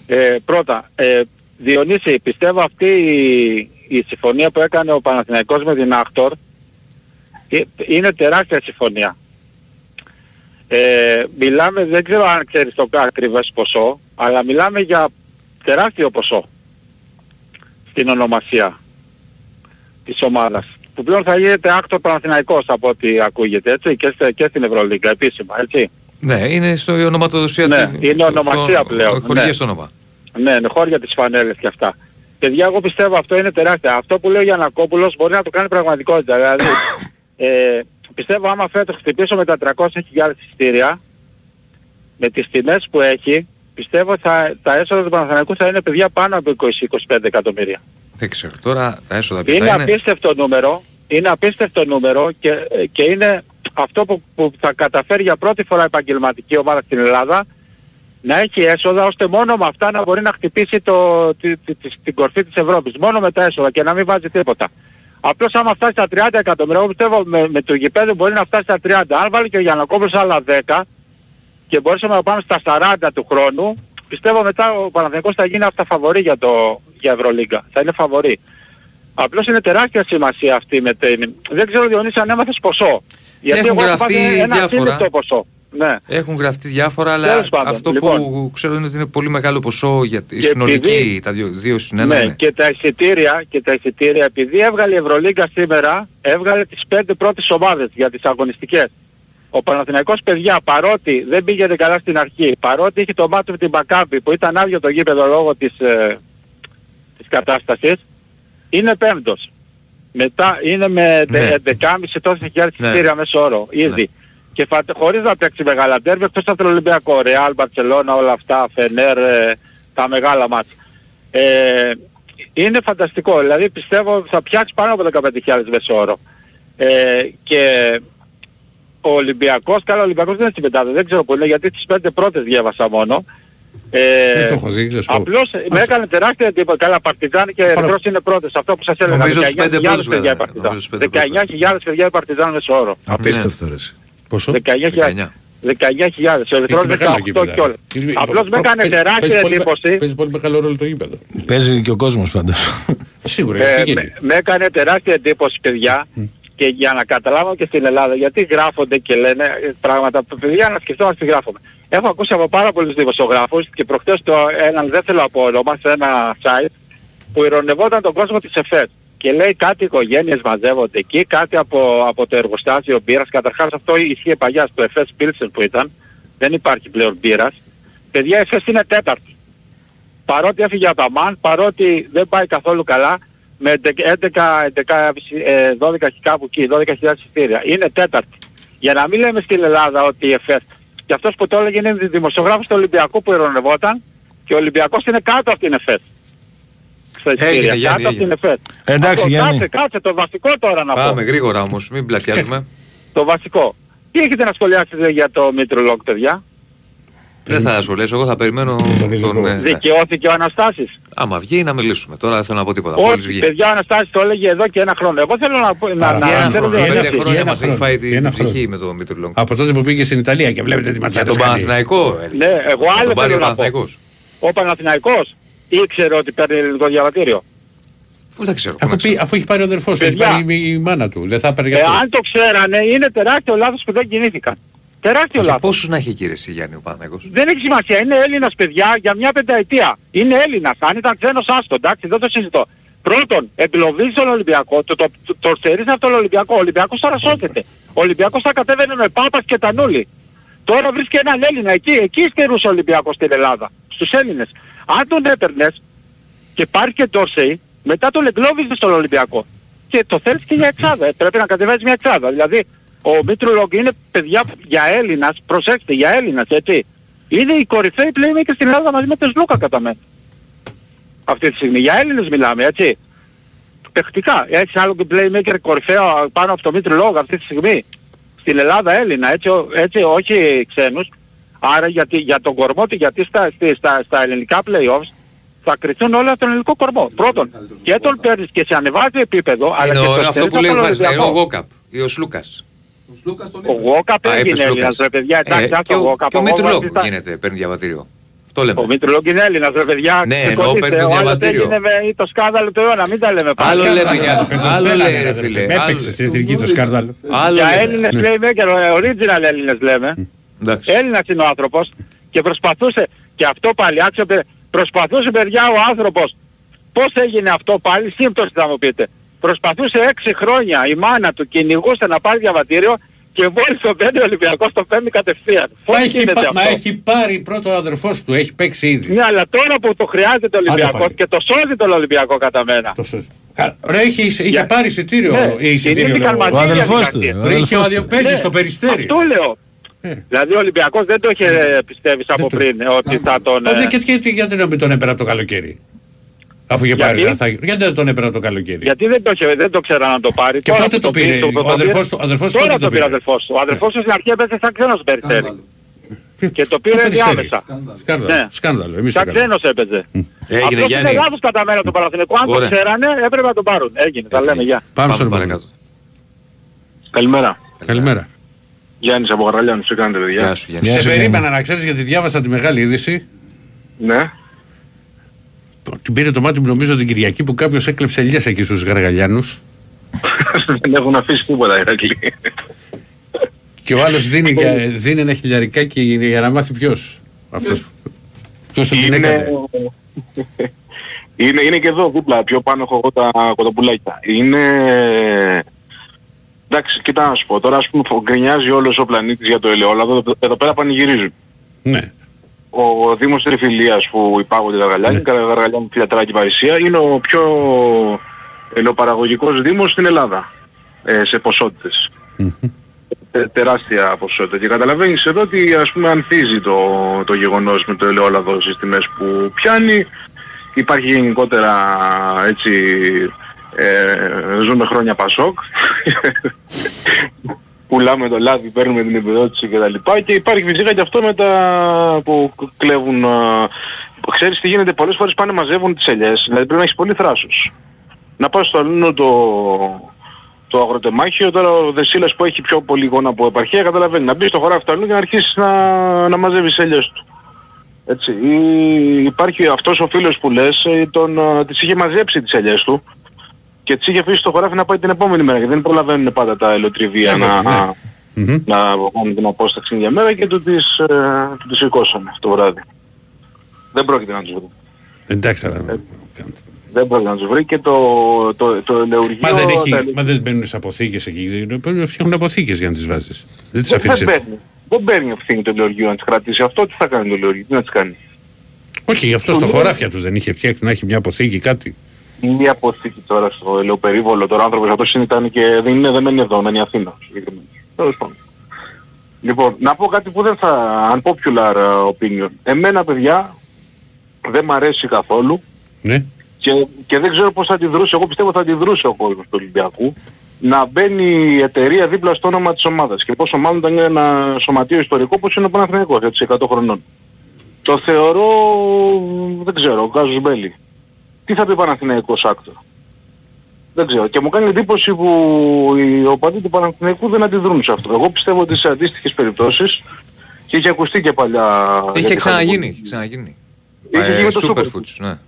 Ε, πρώτα, ε, Διονύση, πιστεύω αυτή η, η συμφωνία που έκανε ο Παναθηναϊκός με την Άκτορ ε, είναι τεράστια συμφωνία. Ε, μιλάμε, δεν ξέρω αν ξέρεις το ακριβές ποσό, αλλά μιλάμε για τεράστιο ποσό στην ονομασία της ομάδας. Που πλέον θα γίνεται άκτο Παναθηναϊκός από ό,τι ακούγεται, έτσι, και, στε- και στην Ευρωλίγκα επίσημα, έτσι. Ναι, είναι στο ονοματοδοσία Ναι, του- είναι στο- ονομασία στο- πλέον, Χορηγία ναι. στο όνομα. Ναι, είναι χώρια της φανέλες και αυτά. Παιδιά, εγώ πιστεύω αυτό είναι τεράστια. Αυτό που λέει ο Γιανακόπουλος μπορεί να το κάνει πραγματικότητα. Δηλαδή, ε, πιστεύω άμα φέτος χτυπήσω με τα 300.000 εισιτήρια, με τις τιμές που έχει, πιστεύω θα, τα έσοδα του Παναθηναϊκού θα είναι παιδιά πάνω από 20-25 εκατομμύρια. Δεν ξέρω. Τώρα τα έσοδα ποια Είναι θα είναι; απίστευτο νούμερο, είναι απίστευτο νούμερο και, και είναι αυτό που, που θα καταφέρει για πρώτη φορά η επαγγελματική ομάδα στην Ελλάδα να έχει έσοδα ώστε μόνο με αυτά να μπορεί να χτυπήσει το, τη, τη, τη- την κορφή της Ευρώπης. Μόνο με τα έσοδα και να μην βάζει τίποτα. Απλώς άμα φτάσει στα 30 εκατομμύρια, εγώ πιστεύω με, με το γηπέδο μπορεί να φτάσει στα 30. Αν βάλει και ο Γιανακόπουλος άλλα 10 και μπορέσαμε να πάμε στα 40 του χρόνου, πιστεύω μετά ο Παναθηναϊκός θα γίνει αυταφαβορή για, το, για Ευρωλίγκα. Θα είναι φαβορή. Απλώς είναι τεράστια σημασία αυτή με την... Δεν ξέρω Διονύση αν έμαθες ποσό. Γιατί Έχουν εγώ έχω γραφτεί πάθει ένα διάφορα. ασύλληπτο ποσό. Ναι. Έχουν γραφτεί διάφορα, αλλά Τέλος πάντων, αυτό λοιπόν. που ξέρω είναι ότι είναι πολύ μεγάλο ποσό για τη Και συνολική, επειδή- τα δύο, δύο συν ένα ναι, είναι. και τα εισιτήρια, και τα εισιτήρια, επειδή έβγαλε η Ευρωλίγκα σήμερα, έβγαλε τις πέντε πρώτες ομάδες για τις αγωνιστικές. Ο Παναθηναϊκός παιδιά, παρότι δεν πήγαινε καλά στην αρχή, παρότι είχε το μάτι με την Μπακάμπη που ήταν άδειο το γήπεδο λόγω της, ε, της κατάστασης, είναι πέμπτος. Μετά είναι με Ναι. 11,5 τόσες χιλιάδες Ναι. εισιτήρια μέσω όρο, ήδη. Και φα... χωρίς να παίξει μεγάλα τέρμια, εκτός από τον Ολυμπιακό, Ρεάλ, Μπαρτσελώνα, όλα αυτά, Φενέρ, ε, τα μεγάλα μάτια. Ε, είναι φανταστικό. Δηλαδή πιστεύω θα πιάσει πάνω από 15.000 μέσο όρο. Ε, και ο Ολυμπιακός, καλά ο Ολυμπιακός δεν είναι στην πεντάδα, δεν ξέρω που είναι γιατί τις πέντε πρώτες διάβασα μόνο. Ε, Δεν το έχω δει, δεν σου πω. απλώς με έκανε τεράστια εντύπωση. Καλά, Παρτιζάν και Παρα- Ερυθρός είναι πρώτες. Αυτό που σας έλεγα. Νομίζω τους 19.000 πέντε πρώτους παιδιά βέβαια. η Παρτιζάν. Νομίζω τους πέντε πρώτους. 19.000 παιδιά η Παρτιζάν μέσο όρο. Απίστευτο ρε. εσύ. Πόσο; 19.000. 19.000. Ο Ερυθρός Έχει μεγάλο 18 γήπεδο. κιόλας. Είναι- Απλώς με προ- έκανε παίζει- τεράστια παίζει πολύ- εντύπωση. Παίζει πολύ μεγάλο ρόλο το γήπεδο. Παίζει και ο κόσμος πάντως. Σίγουρα, Ε, έχει με, γίνει. με έκανε τεράστια εντύπωση παιδιά και για να καταλάβω και στην Ελλάδα γιατί γράφονται και λένε ε, πράγματα που παιδιά να σκεφτόμαστε τι γράφουμε. Έχω ακούσει από πάρα πολλούς δημοσιογράφους και προχτές το έναν δεν θέλω από όνομα σε ένα site που ηρωνευόταν τον κόσμο της ΕΦΕΣ και λέει κάτι οικογένειες μαζεύονται εκεί, κάτι από, από το εργοστάσιο μπύρας. Καταρχάς αυτό ισχύει παλιάς στο ΕΦΕΣ Pilsen που ήταν. Δεν υπάρχει πλέον μπύρας. Παιδιά η ΕΦΕΣ είναι τέταρτη παρότι έφυγε από τα ΜΑΝ, παρότι δεν πάει καθόλου καλά, με 11, 11 ε, 12 και κάπου εκεί, 12.000 εισιτήρια. Είναι τέταρτη. Για να μην λέμε στην Ελλάδα ότι η ΕΦΕΣ, και αυτός που το έλεγε είναι δημοσιογράφος του Ολυμπιακού που ειρωνευόταν, και ο Ολυμπιακός είναι κάτω από την ΕΦΕΣ. Στα εισιτήρια, Γιάννη, κάτω από την έγινε. ΕΦΕΣ. Εντάξει, Αυτό, Γιάννη. Κάτσε, κάτσε, το βασικό τώρα να Πάμε πω. γρήγορα όμως, μην πλατιάζουμε. Το βασικό. Τι έχετε να σχολιάσετε για το Μήτρου Λονγκ, παιδιά; Δεν θα σχολιάσω, εγώ θα περιμένω ειδικό. τον... ε, ναι. Δικαιώθηκε ο Αναστάσης. Άμα βγει να μιλήσουμε. Τώρα δεν θέλω να πω τίποτα. Όχι, Μόλις βγει. παιδιά, ο Αναστάσης το έλεγε εδώ και ένα χρόνο. Εγώ θέλω να, πω- να, Παρά- να, Για ένα ξέρω χρόνο, δύο ένα- πέντε λέξεις. χρόνια ένα μας έχει χρόνο. φάει την Ένα την ψυχή χρόνο. με το Μήτρου Λονγκ. Από τότε που πήγε στην Ιταλία και βλέπετε τι Για ματσάδες τον κάνει. Παναθηναϊκό. έλεγε. Ναι, εγώ Θα άλλο τον πάρει θέλω ο να πω. Παναθηναϊκός. Ο Παναθηναϊκός ήξερε ότι παίρνει ελληνικό διαβατήριο. Πού θα ξέρω. πού Αφού, να πει, ξέρω. αφού έχει πάρει ο αδερφός του, έχει Παιδιά. πάρει η μάνα του. Δεν θα πάρει γι' Ε, αυτό. αν το ξέρανε, είναι τεράστιο λάθος που δεν κινήθηκαν. Τεράστιο Και λάθος. πόσους να έχει κύριε εσύ Γιάννη ο Παναθηναϊκός. Δεν έχει σημασία, είναι Έλληνας παιδιά για μια πενταετία. Είναι Έλληνας. Αν ήταν ξένος άστο, εντάξει, δεν το συζητώ. Πρώτον, εγκλωβίζει τον Ολυμπιακό, το, το, το, το στερείς από τον Ολυμπιακό. Ο Ολυμπιακός τώρα σώζεται. Ο Ολυμπιακός θα κατέβαινε με Πάπας και Τανούλη. Τώρα βρίσκει έναν Έλληνα εκεί, εκεί στερούσε ο Ολυμπιακός στην Ελλάδα. Στους Έλληνες. Αν τον έπαιρνες και πάρει και Ντόρσεϊ, μετά τον εγκλώβιζε στον Ολυμπιακό. Και το θέλεις και για εξάδα. Ε, Πρέπει να κατεβάζεις μια εξάδα. Δηλαδή, ο Μήτρου Λονγκ είναι παιδιά για Έλληνας, προσέξτε, για Έλληνας, έτσι. Είναι οι κορυφαίοι playmaker στην Ελλάδα μαζί με τον Σλούκα κατ' εμένα. Αυτή τη στιγμή. Για Έλληνες μιλάμε, έτσι. Παιχτικά. Έχεις άλλο και playmaker κορυφαίο πάνω από το Μήτρου Λονγκ αυτή τη στιγμή; Στην Ελλάδα Έλληνα, έτσι, ο- έτσι όχι ξένους. Άρα γιατί, για τον κορμό του, γιατί στα, στη- στα, στα ελληνικά playoffs θα κρυθούν όλα στον ελληνικό κορμό. Πρώτον, και τον παίρνεις και σε ανεβάζει επίπεδο, αλλά Είναι και ο- το αυτό στερείς που από λέει τον ο Βάζης, είναι ο Ολυμπιακό. Γόκαπ ή ο Σλούκας. Ο Γόκαπ Α, έγινε έπεσε ο Έλληνας Λούκας. ρε παιδιά, εντάξει, Ε, άσε και ο ο- Γόκαπ. Και ο Ο Μήτρου Γόκαπ Λόγκ ήταν- γίνεται, παίρνει διαβατήριο. Αυτό λέμε. Ο Μήτρου Λόγκ είναι Έλληνας ρε παιδιά. Ναι, εννοώ ξεκολλήστε. παίρνει Ο άλλος διαβατήριο. έγινε με το σκάνδαλο του αιώνα, μην τα λέμε πάλι. Άλλο λέμε για... Τον Άλλο θέλανε, λέει ρε αδερφέ. φίλε. Έπαιξε άλλο- στην εθνική το σκάρδαλο. Άλλο Για λέμε. Έλληνες playmaker, original Έλληνες λέμε. Εντάξει. Έλληνας είναι ο άνθρωπος και προσπαθούσε, και αυτό πάλι άξιο, παι- προσπαθούσε παιδιά ο άνθρωπος, πώς έγινε αυτό πάλι, σύμπτωση θα μου πείτε. Προσπαθούσε έξι χρόνια η μάνα του κυνηγούσε να πάρει διαβατήριο και μόλις το παίρνει ο Ολυμπιακός το παίρνει κατευθείαν. Πώς Μα έχει, γίνεται πα- μα αυτό. έχει πάρει πρώτο ο αδερφός του, έχει παίξει ήδη. Ναι, αλλά τώρα που το χρειάζεται ο Ολυμπιακός πάλι. και το σώζει τον Ολυμπιακό κατά μένα. Το σω- Κα- Ρε, είχε, είχε Για- πάρει εισιτήριο. Ναι, ε, εισιτήριο κινήθηκαν λέω. μαζί. Ο αδελφός του. διαδικασία. ο Ρε, είχε ο αδελφός αδε- του. παίζεις Ναι, στο περιστέρι. Αυτό λέω. Ε. Δηλαδή ο Ολυμπιακός δεν το είχε πιστεύεις από το- πριν ε, ότι θα τον... Μα ε, δεν- και, και, και, γιατί να μην τον έπαιρνε από το καλοκαίρι; Αφού είχε Γιατί; πάρει. Θα, γιατί δεν τον έπαιρνε από το καλοκαίρι; Γιατί δεν το, είχε, δεν το ξέρα να το πάρει. Και Τώρα πότε που το πήρε, που ο πήρε- αδερφός του- ο αδερφός του Τώρα πότε το το πήρε ο πήρε; αδερφός του. Ο αδερφός του στην αρχή έπαιζε σαν ξένος περιστέρι. Και το πήρε Περιστέρι. διάμεσα. Σκάνδαλο. Ναι. Σκάνδαλο. Εμείς το Σαν κάναμε. ξένος έπαιζε. Έγινε Αυτό είναι Γιάννη. λάθος κατά μένα του Παναθηναϊκού. Αν το Ωραία. ξέρανε έπρεπε να τον πάρουν. Έγινε. Τα λέμε. Γεια. Πάμε στον Πάμε επόμενο. παρακάτω. Καλημέρα. Καλημέρα. Γιάννης από Γαραλιάνου, τι κάνετε παιδιά. Γεια σου Γιάννη. Γεια Σε σου, περίμενα να ξέρεις γιατί διάβασα τη μεγάλη είδηση. Ναι. Την πήρε το μάτι μου νομίζω την Κυριακή που κάποιος έκλεψε ελιές εκεί στους Γαργαλιάνους Δεν έχουν αφήσει τίποτα οι Ηρακλοί. και ο άλλος δίνει, δίνει ένα χιλιαρικάκι για να μάθει ποιος. Αυτός. Ποιος την Είναι... έκανε. είναι, είναι και εδώ δίπλα, πιο πάνω έχω εγώ τα κοτοπουλάκια. Είναι... Εντάξει, κοίτα να σου πω, τώρα ας πούμε γκρινιάζει όλος ο πλανήτης για το ελαιόλαδο, εδώ, εδώ πέρα πανηγυρίζουν. Ναι. Ο Δήμος Τριφυλίας που υπάγονται τα Γαργαλιάνη, ναι. Γαργαλιάνη, Φιλιατρά και Παρισία, είναι ο πιο ελαιοπαραγωγικός Δήμος στην Ελλάδα, ε, σε ποσότητες. Τε- τεράστια ποσότητα. Και καταλαβαίνεις εδώ ότι ας πούμε ανθίζει το, το γεγονός με το ελαιόλαδο στις τιμές που πιάνει. Υπάρχει γενικότερα έτσι, ε, ζούμε χρόνια Πασόκ. Πουλάμε το λάδι, παίρνουμε την επιδότηση κτλ. Και υπάρχει φυσικά και αυτό με τα που κλέβουν... α, Ξέρεις τι γίνεται, πολλές φορές πάνε μαζεύουν τις ελιές, δηλαδή πρέπει να έχεις πολύ θράσος. Να πας στο αλλού το, το αγροτεμάχιο, τώρα ο Δεσίλας που έχει πιο πολύ εικόνα από επαρχία καταλαβαίνει. Να μπεις στο χωράφι του αλλού και να αρχίσεις να, να μαζεύεις ελιές του. Έτσι. Ή, υπάρχει αυτός ο φίλος που λες, ε, τον, α, τις είχε μαζέψει τις ελιές του και τις είχε αφήσει στο χωράφι να πάει την επόμενη μέρα γιατί δεν προλαβαίνουν πάντα τα ελαιοτριβία Ναι, να, ναι. Μμμ. να κάνουν την απόσταξη για μέρα και του τις, ε, του τις σηκώσανε το βράδυ. Δεν πρόκειται να τους βρει. Εντάξει, αλλά... Δεν πρόκειται να τους βρει και το, το, το ελαιουργείο... Μα δεν, έχει, τα- μα δεν μπαίνουν σε αποθήκες εκεί. Πρέπει να φτιάχνουν αποθήκες για να τις βάζεις. Δεν τις δεν, αφήνεις δεν έτσι. παίρνει. Δεν παίρνει ευθύνη το ελαιουργείο να τις κρατήσει. Αυτό τι θα κάνει το ελαιουργείο, τι να τις κάνει; Όχι, γι' αυτό στο χωράφια τους δεν είχε φτιάξει να έχει μια αποθήκη κάτι. Η αποθήκη τώρα στο ελαιοπερίβολο, τώρα ο άνθρωπος αυτός είναι, ήταν και δεν είναι, δεν μένει εδώ, μένει Αθήνα. συγκεκριμένα. Τέλος πάντων. Λοιπόν, να πω κάτι που δεν θα, unpopular uh, opinion. Εμένα παιδιά δεν μ' αρέσει καθόλου Ναι. και, και δεν ξέρω πώς θα αντιδρούσε, εγώ πιστεύω θα αντιδρούσε ο κόσμος του Ολυμπιακού να μπαίνει η εταιρεία δίπλα στο όνομα της ομάδας και πόσο μάλλον ήταν ένα σωματείο ιστορικό όπως είναι ο Παναθηναϊκός έτσι 100 χρονών. Το θεωρώ, δεν ξέρω, casus belli. Τι θα πει ο Παναθηναϊκός Άκτωρ. Δεν ξέρω. Και μου κάνει εντύπωση που οι οπαδοί του Παναθηναϊκού δεν αντιδρούν σε αυτό. Εγώ πιστεύω ότι σε αντίστοιχες περιπτώσεις και είχε ακουστεί και παλιά... για Είχε τη ξαναγίνει. Χαλκίδη. είχε ξαναγίνει. Είχε Ε, γίνει το Superfoods, ναι.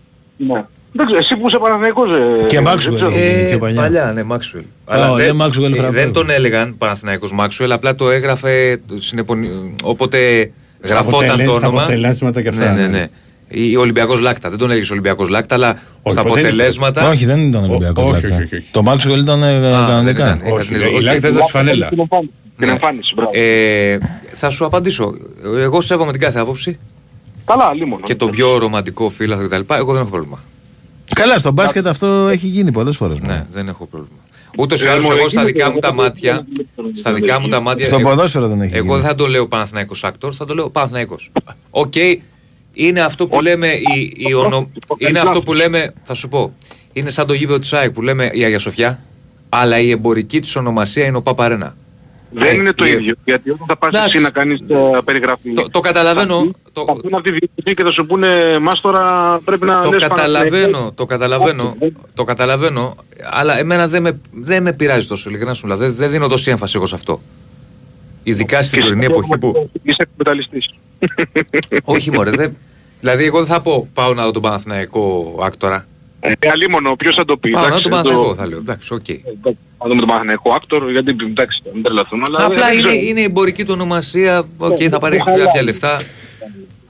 Ναι. Δεν ξέρω, εσύ που είσαι Παναθηναϊκός... ε, Και δεν Maxwell. ξέρω. Ε, πιο παλιά. παλιά, ναι, Maxwell. Α, δεν Maxwell ε, Φραγκός. δεν τον έλεγαν Παναθηναϊκός Maxwell, απλά το έγραφε συνεπωνι... όποτε Στα γραφόταν αποτελέ- το στα όνομα. αποτελέσματα και αυτά, Ναι, ναι, ναι. Ναι. Ή Ολυμπιακός Λάκτα. Δεν τον έλεγε Ολυμπιακός Λάκτα, αλλά Όχι, στα ποτέ δεν αποτελέσματα. Όχι, δεν ήταν Ολυμπιακός. όχι, Λάκτα. όχι, όχι. Το Maxwell ήταν ε, δεν κανονικά. ήταν. Όχι, Είχα την- η οκ. Λάκτα ήταν στη φανέλα. Την εμφάνιση. Την Ναι. εμφάνιση, μπράβο. Ε, θα σου απαντήσω. Εγώ σέβομαι την κάθε άποψη Καλά, αλίμονο. και τον πιο ρομαντικό φίλαθρο κτλ. Εγώ δεν έχω πρόβλημα. Καλά, στο μπάσκετ αυτό έχει γίνει πολλές φορές. Ναι, δεν έχω πρόβλημα. Ούτως ή Ε, άλλως, μου εγώ στα εκεί δικά δεν μου τα το- μάτια. Στα δικά μου τα μάτια. Στο εγώ- ποδόσφαιρο δεν έχει Εγώ γίνει. δεν θα το λέω Παναθηναϊκός Άκτωρ, θα το λέω Παναθηναϊκός. Οκ, είναι αυτό που λέμε. Η, η ονο- Είναι αυτό που λέμε, θα σου πω. Είναι σαν το γήπεδο τη ΑΕΚ που λέμε η Αγία Σοφιά, αλλά η εμπορική της ονομασία είναι ο Παπαρένα. Δεν Ε, είναι το η- ίδιο. Γιατί όταν θα πας Εντάξει. εσύ να κάνεις ε, περιγραφή... Το- το καταλαβαίνω, Θα, το- θα πούνε από τη διοίκηση και θα σου πούνε μας τώρα πρέπει να Το λες καταλαβαίνω, Παναθηναϊκός». το καταλαβαίνω, Όχι, το καταλαβαίνω, αλλά εμένα δεν με, δεν με πειράζει τόσο ειλικρινά σου μιλάω. Δεν, δεν δίνω τόση έμφαση εγώ σε αυτό. Ειδικά στην Και τωρινή εσύ εποχή που. Είσαι εκμεταλλιστής. Όχι μωρέ, δεν... Δηλαδή εγώ δεν θα πω πάω να δω τον Παναθηναϊκό άκτορα. Ε, αλίμονο, ποιος θα το πει. Πάω να δω εντάξει, τον το- Παναθηναϊκό θα λέω. Εντάξει, οκ. να δούμε τον Παναθηναϊκό Άκτορ, γιατί εντάξει, μην τρελαθούμε, αλλά Απλά δεν είναι, ξέρω. είναι η εμπορική του ονομασία. Οκ, θα πάρει χαλάει. κάποια λεφτά.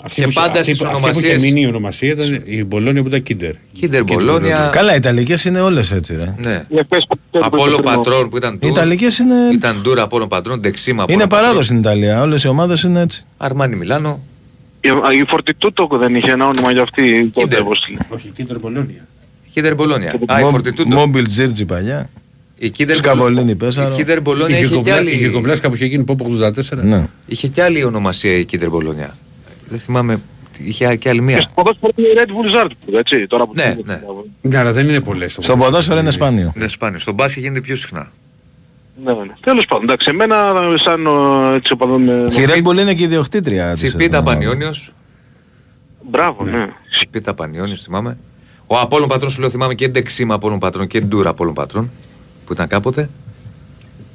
Αυτή Και που- πάντα αυτή στις που- αυτή που είχε ονομασίες- μείνει η ονομασία ήταν η Μπολόνια που ήταν Κίντερ. Κίντερ Μπολόνια. Καλά, οι Ιταλικές είναι όλες έτσι, ρε. Ναι. Ναι, πες, πες, Απόλο πες, πες, Πατρών που ήταν Οι τουρ. Ιταλικές είναι. Ήταν τουρ Απόλο Πατρών, Ντεξίμα Είναι παράδοση στην Ιταλία. Όλες οι ομάδες είναι έτσι. Αρμάνι Μιλάνο. Η, η Φορτιτούτο δεν είχε ένα όνομα για αυτή τότε, Κίντερ. όπως τη- Όχι, Κίντερ Μπολόνια. Κίντερ Μπολόνια. Α, η Μο- Φορτιτούτο. Μόμπιλ Τζίρτζι παλιά. Η Κίντερ Σκαβολίνη Πέσαρο. Η Κίντερ Μπολόνια Είχε είχε και κομπλά- Είχε άλλη. κομπλάσκα που είχε γίνει πόπο 84. Ναι. Είχε και άλλη ονομασία η Κίντερ Μπολόνια. Δεν θυμάμαι. Είχε και άλλη Και μία. στο ποδόσφαιρο είναι η Red Bull Salzburg, έτσι, τώρα που Ναι, το- ναι. Ναι, αλλά δεν είναι πολλές. Στο ποδόσφαιρο είναι σπάνιο. Είναι σπάνιο. Στον μπάσκετ γίνεται πιο συχνά. Ναι, ναι. Τέλος πάντων, εντάξει, εμένα σαν ο, έτσι οπαδό με... Στη Red Bull είναι και ιδιοκτήτρια. της, Τσιπίτα ε, Πανιόνιος. Μπράβο, ναι. Τσιπίτα Πανιόνιος θυμάμαι. Ο Απόλλων Πατρών σου λέω θυμάμαι και Ντεξίμα Απόλλων Πατρών και Ντούρα Απόλλων Πατρών που ήταν κάποτε.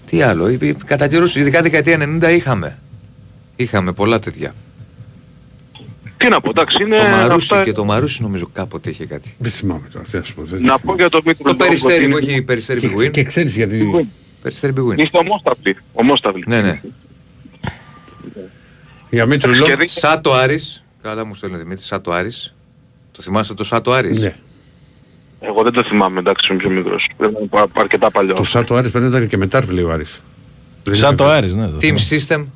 Τι άλλο, είπε- κατά καιρούς, ειδικά δεκαετία 90 είχαμε. Είχαμε πολλά τέτοια. Τι να πω, εντάξει, είναι... Το Μαρούσι αυτά- και το Μαρούσι νομίζω κάποτε είχε κάτι. Δεν θυμάμαι τώρα. τι να σου πω, δεν Να πω θυμάμαι. για το Μήτρο Το περιστέρι που έχει περιστέρι Και, Μπιγουίν. και ξέρεις γιατί. Περιστέρι Μπιγουίν. Είστε ομόσταυλοι. Ομόσταυλοι. Ναι, ναι. Για Μήτρου Λόγκ. Και δει- Σάτο Άρης. Καλά μου στέλνει Δημήτρη, Σάτο Άρης. Το θυμάστε το Σάτο Άρης; Ναι. Εγώ δεν το θυμάμαι, εντάξει, είμαι πιο μικρός. Πρέπει να είναι πα- αρκετά παλιός. Το Σάτο Άρης πρέπει να ήταν και μετά λέει ο Άρης. Δεν Σαν είναι το βέβαιο. Άρης, ναι. το Team θυμάμαι. System.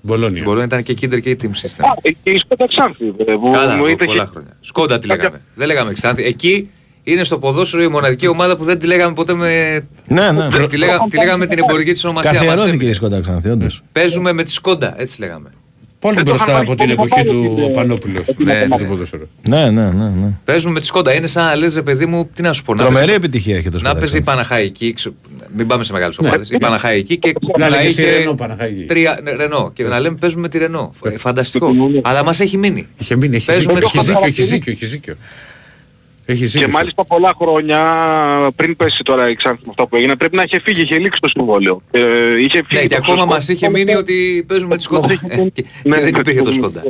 Μπολόνια. Μπορεί να ήταν και Kinder και η Team System. Α, ε, και η Σκότα Ξάνθη, ε, που Καλά, μου πο- είτε πολλά είχε- χρόνια. Σκόντα τη Κάποια- λέγαμε. Δεν λέγαμε Ξάνθη. Εκεί είναι στο ποδόσφαιρο η μοναδική ομάδα που δεν τη λέγαμε ποτέ με. Ναι, ναι. Τη, λέγα, τη λέγαμε με την εμπορική της ονομασία. Μας Καθιερώθηκε η έμεινε. Σκόντα Ξανθή, όντως. Παίζουμε με τη Σκόντα, έτσι λέγαμε. Πολύ Δεν το μπροστά είχαν από πάρει την πολύ εποχή μεγάλο του και- Πανόπουλου. Ναι, Ναι, ναι. ποδόσφαιρο. Ναι, ναι, ναι. ναι. Παίζουμε με τη Σκόντα. Είναι σαν να λες ρε παιδί μου, τι να σου πω. να Τρομερή παίζει- επιτυχία έχει το Να Σκόντα παίζει η Ξανθή. Παναχαϊκή, ξε- μην πάμε σε μεγάλες ομάδες, η Παναχαϊκή και Να να λέγεσαι είχε Ρενό, Παναχαϊκή. τρία ναι, Ρενό και να λέμε παίζουμε με τη Ρενό. Ε, Φανταστικό. Ναι. Αλλά μας έχει μείνει. Είχε μείνει, έχει Παίζουμε ζήκιο, στο έχεις ζήκιο, έχει χαρακτήρα. ζήκιο, έχει ζήκιο. Έχει ζήκιο. Και μάλιστα πολλά χρόνια πριν πέσει τώρα η Ξάνθη με αυτά που έγινε, πρέπει να είχε φύγει, είχε λήξει το συμβόλαιο. Ε, είχε φύγει Ναι, και το ακόμα Σκόντα. μας είχε μείνει ότι παίζουμε τη Σκόντα. Μας είχε μείνει- Και Ναι, και δεν ναι, υπήρχε το ναι. Σκόντα.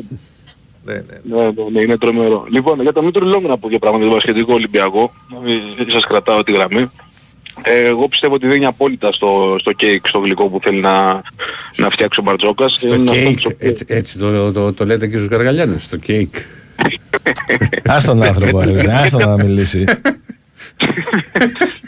Ναι, ναι. Ναι, ναι, ναι, είναι τρομερό. Λοιπόν, για το Μήτρο Λόγκ να πω και πράγματα για το Πασχετικό Ολυμπιακό. Δεν σας κρατάω τη γραμμή. Ε, εγώ πιστεύω ότι δίνει απόλυτα στο, στο κέικ, στο γλυκό που θέλει να, να φτιάξει ο Μπαρτζόκας. Στο Είναι αυτό κέικ, το- έτσι, έτσι το, το, το λέτε και στους Γαργαλιάνους, στο κέικ. Άσ' τον άνθρωπο, ρε. Άσ' τον να μιλήσει.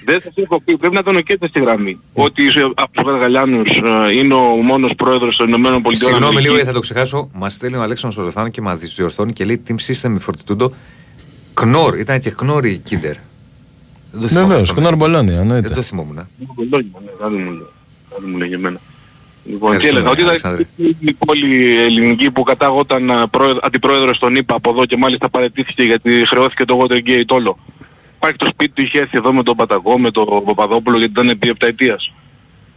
Δεν σας έχω πει, πρέπει να τον οκέτε στη γραμμή. Ότι είσαι από τους Γαργαλιάνους ε, είναι ο μόνος πρόεδρος των Ηνωμένων Πολιτειών. Συγγνώμη λίγο Αμερικής. γιατί θα το ξεχάσω. Μας στέλνει ο Αλέξανδρος Ορθάνο και μας διορθώνει και λέει Team System με Fortitudo. Knorr, ήταν και Knorr η Kinder. Δεν το θυμόμουν Βεβαίως, αυτό. Knorr Μπολόνια, Δεν εννοείται. το θυμόμουν. ε. Λόγια, ναι, κάτι μου λέει. Κάτι μου λέγει εμένα. Λοιπόν, τι Ευχαριστούμε, έλεγα, ότι Αλεξάνδρε. ήταν η πόλη ελληνική που κατάγονταν α, πρόεδ- αντιπρόεδρος των ΗΠΑ από εδώ και μάλιστα παρετήθηκε γιατί χρεώθηκε το Watergate όλο. Υπάρχει το σπίτι του, είχε έρθει εδώ με τον Παταγό, με τον Παπαδόπουλο γιατί ήταν επί επταετίας.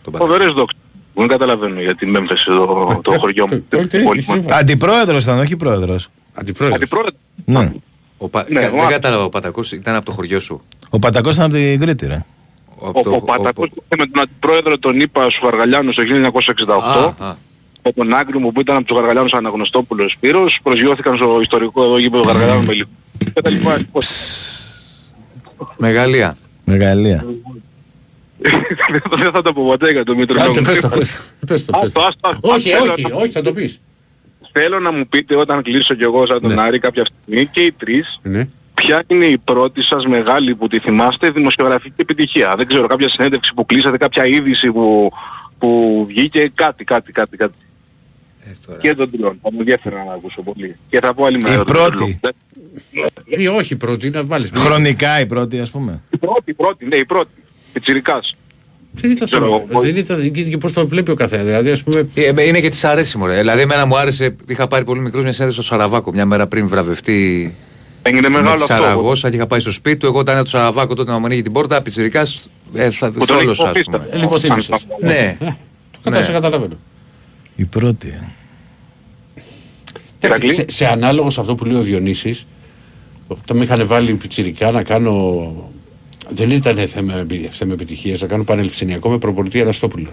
Τον πατέρα. Φοβερές δόξες. Δεν καταλαβαίνω γιατί με έμφεσε το, το χωριό μου. Όχι, την όχι, πόλη μας. σύμφωνα. Αντιπρόεδρος ήταν, όχι πρόεδρος. Αντιπρόεδρος. Αντιπρόεδρος. Ναι. Ο Πα- Ναι, κα- ο- Δεν κατάλαβα, ο Πατακός ήταν από το χωριό σου. Ο Πατακός ήταν από την Κρήτη, ρε. Από Ο, το- ο Πατακός ο- με τον αντιπρόεδρο των ΗΠΑ στους Βαργαλιάνους το 1968. Α, α. με τον Άγγλο μου που ήταν από τους Γαργαλιάνους Αναγνωστόπουλος Σπύρος, προσγειώθηκαν στο ιστορικό εδώ γήπεδο Γαργαλιάνου με λίγο. Και τα λοιπά. Λοιπόν, Μεγαλεία. Μεγαλεία. Δεν θα το πω ποτέ για το Μήτρο. Άντε, πες το, πες το, πες το, πες το. Άστο, άστο, άστο. Όχι, Θέλω όχι, να- όχι, θα το πεις. Θέλω να μου πείτε όταν κλείσω κι εγώ σαν τον Ναι. Άρη κάποια στιγμή και οι τρεις Ναι. Ποια είναι η πρώτη σας μεγάλη που τη θυμάστε δημοσιογραφική επιτυχία; Δεν ξέρω, κάποια συνέντευξη που κλείσατε, κάποια είδηση που, που βγήκε, κάτι, κάτι, κάτι, κάτι. Ε, τώρα. Και τον τριών. Θα μου ενδιαφέρει να ακούσω πολύ. Και θα πω άλλη μέρα. Η τον πρώτη. Τριλό. Ή όχι πρώτη, να βάλεις. μια. Χρονικά η πρώτη, ας πούμε. Η πρώτη, η πρώτη, ναι, η πρώτη. Πιτσιρικάς. Δεν ήταν Ξέρω θέμα. εγώ. Δεν ήταν και και πώς το βλέπει ο καθένας. Δηλαδή, ας πούμε, Ε, ε, Είναι και της αρέσει μωρέ. Δηλαδή, εμένα μου άρεσε. Είχα πάρει πολύ μικρό μια συνέντευξη στο Σαραβάκο μια μέρα πριν βραβευτεί Έγινε με μεγάλο τη αυτό. Σαραγώσα και είχα πάει στο σπίτι του. Εγώ ήταν το Σαραβάκο τότε να μου ανοίγει την πόρτα. Πιτσυρικά. Ε, θα Που τον όλος, ας υποφύστα. πούμε. ε, λοιπόν θύμισες. Ναι. Το κατά- σε καταλαβαίνω. Η πρώτη. ε. Ηρακλή. Σε, σε ανάλογο σε αυτό που λέει ο Διονύσης, όταν με είχαν βάλει πιτσιρικά να κάνω. Δεν ήταν θέμα, επι- θέμα επιτυχίας, να κάνω πανελευθεριακό με προπονητή Αναστόπουλο.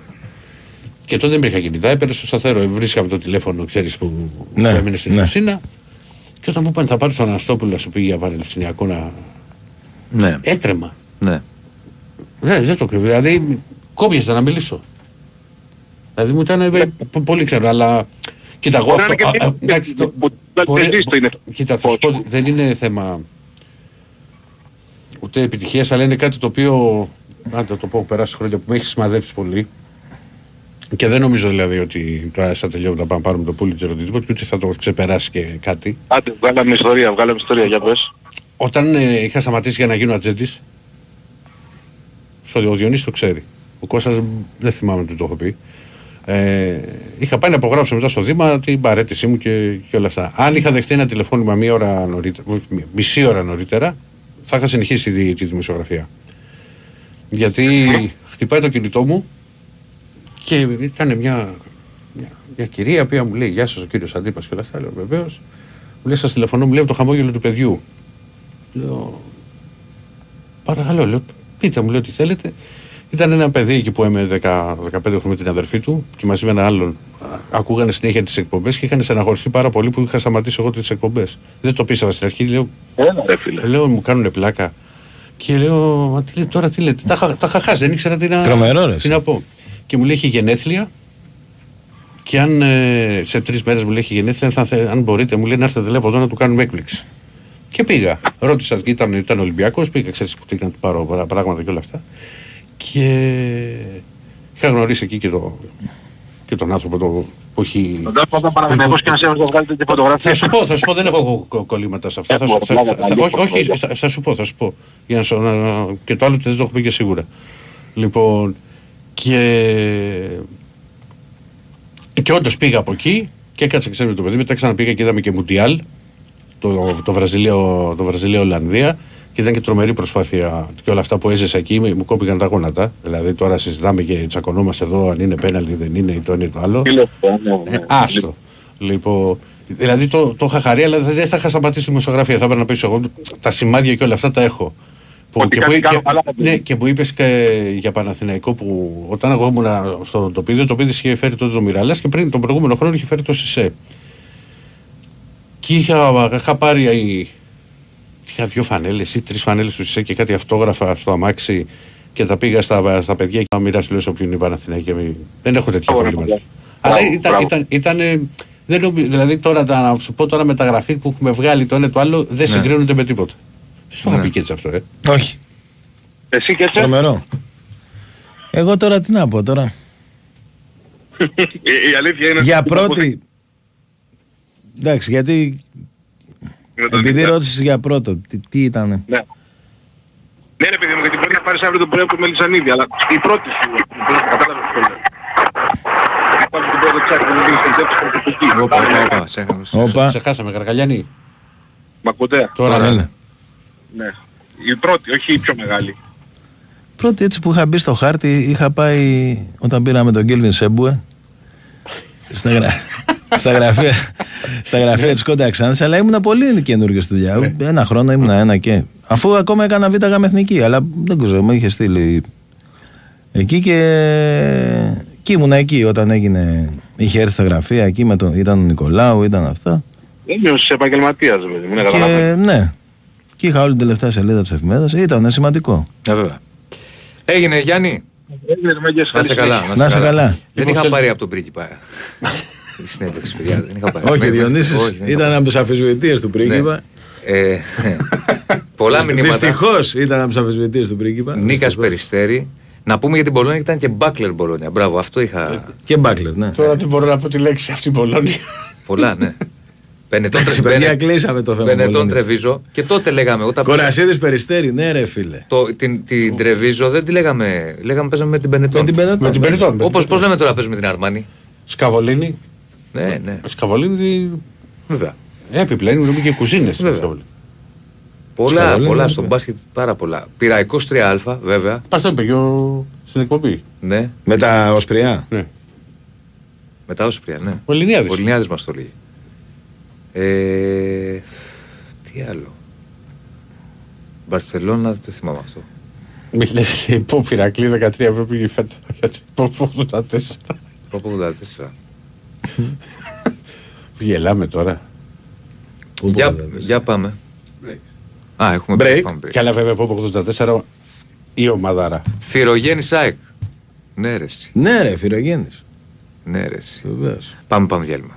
Και τότε δεν υπήρχα κινητά, έπαιρνε στο σταθερό, βρίσκαμε το τηλέφωνο, ξέρεις που Ναι, που έμεινε στην ναι. Ευθύνα. Και όταν μου είπαν θα πάρεις τον Αναστόπουλο να σου πει για πανελευθεριακό να. Ναι. Έτρεμα. ναι. Δεν, δεν το κρύβω. Δηλαδή Κόμπιαζα να μιλήσω. Δηλαδή μου ήταν ε, π- πολύ ξέρω, αλλά. Κοίτα, εγώ Μπορεί αυτό. να είναι και α, α, τι- εντάξει, το- που- που- μπορεί- τελείς το είναι. Κοίτα, θα σου πω, ότι δεν είναι θέμα ούτε επιτυχίας, αλλά είναι κάτι το οποίο. Αν το πω, περάσει χρόνια που με έχεις σημαδέψει πολύ. Και δεν νομίζω δηλαδή ότι το ΆΕΣΑ τελειώνει να πάμε να πάρουμε το Pulitzer οτιδήποτε, ούτε θα το ξεπεράσει και κάτι. Άντε, βγάλαμε ιστορία, βγάλαμε ιστορία, για πες. Όταν ε, είχα σταματήσει για να γίνω ατζέντης, στο ο Διονύσης το ξέρει. Ο Κώστας δεν θυμάμαι τι το έχω πει. Ε, είχα πάει να απογράψω μετά στο Δήμα την παρέτησή μου και, και όλα αυτά. Αν είχα δεχτεί ένα τηλεφώνημα μία ώρα νωρίτερα, μισή ώρα νωρίτερα, θα είχα συνεχίσει τη, τη δημοσιογραφία. Γιατί χτυπάει το κινητό μου και ήταν μια, μια, μια κυρία που μου λέει Γεια σας, ο κύριος Αντίπας και όλα αυτά. Λέω βεβαίως. Μου λέει: Σας τηλεφωνώ, μου λέει το χαμόγελο του παιδιού. Λέω, παρακαλώ, λέω, πείτε μου, λέω τι θέλετε. Ήταν ένα παιδί εκεί που έμενε 10, 15 χρόνια με την αδερφή του και μαζί με έναν άλλον α, ακούγανε συνέχεια τις εκπομπές και είχαν στεναχωρηθεί πάρα πολύ που είχα σταματήσει εγώ τις εκπομπές. Δεν το πίστευα στην αρχή, λέω, Έλα ρε φίλε. λέω μου κάνουν πλάκα. Και λέω, μα τι, λέει, τώρα τι λέτε, τα, είχα- τα είχα χάσει, δεν ήξερα τι να, Τρομερό, ρε, τι να πω. Και μου λέει έχει γενέθλια και αν ε, σε τρεις μέρες μου λέει έχει γενέθλια, αν, θα, θε- αν μπορείτε, μου λέει να έρθετε λέει, από εδώ να του κάνουμε έκπληξη. Και πήγα. Ρώτησα, και ήταν, ήταν Ολυμπιακός, πήγα, ξέρεις που να του πάρω πρά- πράγματα και όλα αυτά. Και είχα γνωρίσει εκεί και, το, και τον άνθρωπο το, που έχει. Τον τάφο όταν Παναθηναϊκός και ένας ένας να βγάλετε τη φωτογραφία. Θα σου πω, θα σου πω, δεν έχω εγώ κο- κολλήματα σε αυτά. Θα σου, θα, θα, θα, όχι, όχι, θα, θα σου πω, θα σου πω. Για να, σου- να, και το άλλο δεν το έχω πει και σίγουρα. Λοιπόν, και, και όντως πήγα από εκεί και έκατσα και ξέρετε το παιδί. Μετά ξαναπήγα και είδαμε και Μουντιάλ, το, το Βραζιλίο, το Βραζιλίο Ολλανδία. Και ήταν και τρομερή προσπάθεια και όλα αυτά που έζησα εκεί μου μου κόπηκαν τα γόνατα. Δηλαδή τώρα συζητάμε και τσακωνόμαστε εδώ αν είναι πέναλτι, δεν είναι ή το ένα ή το άλλο. Τι λέω, ναι, ναι. Ε, άστο. Λοιπόν, δηλαδή το, το είχα χαρεί, αλλά δεν θα είχα σταματήσει τη δημοσιογραφία. Θα έπρεπε να πεις εγώ τα σημάδια και όλα αυτά τα έχω. Που, Ότι και, κάτι που, κάνω και, καλά, ναι, και μου είπες και για Παναθηναϊκό που όταν εγώ ήμουν στο τοπίδιο, το τοπίδιο είχε φέρει τότε το Μιραλάς και πριν τον προηγούμενο χρόνο είχε φέρει το Σισε. Και είχα, είχα πάρει. Είχα δύο φανέλες ή τρεις φανέλες του Σισε και κάτι αυτόγραφα στο αμάξι και τα πήγα στα, στα παιδιά και να μοιράσω λέω σε όποιον είναι η Παναθηναϊκή. Δεν έχω τέτοια Μπράβο, προβλήματα. μπράβο. Αλλά Μπράβο, ήταν, μπράβο. ήταν, ήταν, ε, δεν νομι- δηλαδή τώρα τα, να σου πω τώρα μεταγραφή που έχουμε βγάλει το ένα το άλλο δεν Ναι. συγκρίνονται με τίποτα. Δεν σου είχα Ναι. πει και έτσι αυτό, ε. Όχι. Εσύ και έτσι; Τρομερό. Εγώ τώρα τι να πω τώρα. Η η αλήθεια είναι... Για ότι το πρώτη. Εντάξει, γιατί Είναι το επειδή δίκτυο. ρώτησες για πρώτο, τι, τι ήτανε; Ναι. Ναι ρε παιδί μου, γιατί μπορεί να πάρεις αύριο το πρωί από το Μελισανίδη, αλλά η πρώτη σου, η πρώτη, κατάλαβες το λέω. Να πάρεις την πρώτη τσάκη που μου δίνεις την τέτοια προσωπική. Όπα, όπα, όπα, σε έχαμε. Όπα. Σε χάσαμε, Γαργαλιάνη. Μ' ακούτε; Τώρα, Έλα. ναι. Ναι. Η πρώτη, όχι η πιο μεγάλη. Πρώτη έτσι που είχα μπει στο χάρτη, είχα πάει όταν πήραμε τον Κέλβιν Σέμπουε στα, γρα... στα γραφεία, στα γραφεία της Κόντα Ξάνθης, αλλά ήμουν πολύ καινούργιος στη δουλειά. Ένα χρόνο ήμουν ένα και. Αφού ακόμα έκανα β' γάμ εθνική, αλλά δεν ξέρω, με είχε στείλει εκεί και. Και ήμουν εκεί όταν έγινε. Είχε έρθει στα γραφεία, εκεί με τον, ήταν ο Νικολάου, ήταν αυτά. Είμαι ως επαγγελματίας, παιδί μου, ναι, Και καταλαβαίνω. ναι. Και είχα όλη την τελευταία σελίδα της εφημερίδας. Ήταν σημαντικό. Ναι, βέβαια. Έγινε, Γιάννη. Έγινε, Μέγες, Να σε καλή καλά. Να σε καλά. Δεν Λοιπόν, είχα σε- πάρει από τον πρίγκιπα. Τη συνέντευξη, παιδιά. Δεν είχα πάρει. Όχι, Με- με- Διονύσης όχι, δεν είχα ήταν από τους αφισβητείε του Ναι. πρίγκιπα. Ε, Πολλά μηνύματα. Δυστυχώ ήταν από τους αφισβητείε του πρίγκιπα. Νίκας Δυστυχώς. Περιστέρη. Να πούμε για την Πολώνια ήταν και Μπάκλερ Μπολόνια. Μπράβο, αυτό είχα. Και Μπάκλερ, ναι. Τώρα δεν μπορώ να πω τη λέξη αυτή η Πολώνια. Πολλά, ναι. Πενετών Εντάξει, παιδιά, κλείσαμε το θέμα. Πενετών Πολωνίας. Τρεβίζο. Και τότε λέγαμε. Όταν Κορασίδης Περιστέρη, ναι, ρε φίλε. το, την, την Τρεβίζο δεν τη λέγαμε. Λέγαμε παίζαμε με την Πενετών. Με την Πενετών. Με την Περιτών. Όπως πώς λέμε τώρα παίζουμε την Αρμάνη; Σκαβολίνη. Ναι, ναι. Σκαβολίνη. Βέβαια. Επιπλέον μιλούμε και κουζίνες. Βέβαια. Πολλά, Σκαβολίνη, πολλά ναι, στον ναι. μπάσκετ. Πάρα πολλά. Πυραϊκό 3α, βέβαια. Πας το είπε και ο... στην εκπομπή. Ναι. Με τα Οσπριά. Ναι. Μετά Όσπρια, ναι. Ο Ελληνιάδης. Ο Ελληνιάδης μας το λέει. Ε, τι άλλο; Μπαρσελόνα δεν το θυμάμαι αυτό. Μη λες πω Πυρακλή 13 ευρώ πήγε φέτο. Γιατί πω πω 84. Το 84. Γελάμε τώρα. Για, για πάμε. Α, έχουμε Break. πάμε Και άλλα βέβαια πω πω 84 η ομαδάρα. Θηρογέννη ΣΑΕΚ. Ναι, ρε. εσύ. Ναι, ρε, Φυρογέννης. Ναι, ρε. εσύ. Βεβαίως. Πάμε, πάμε διάλειμμα.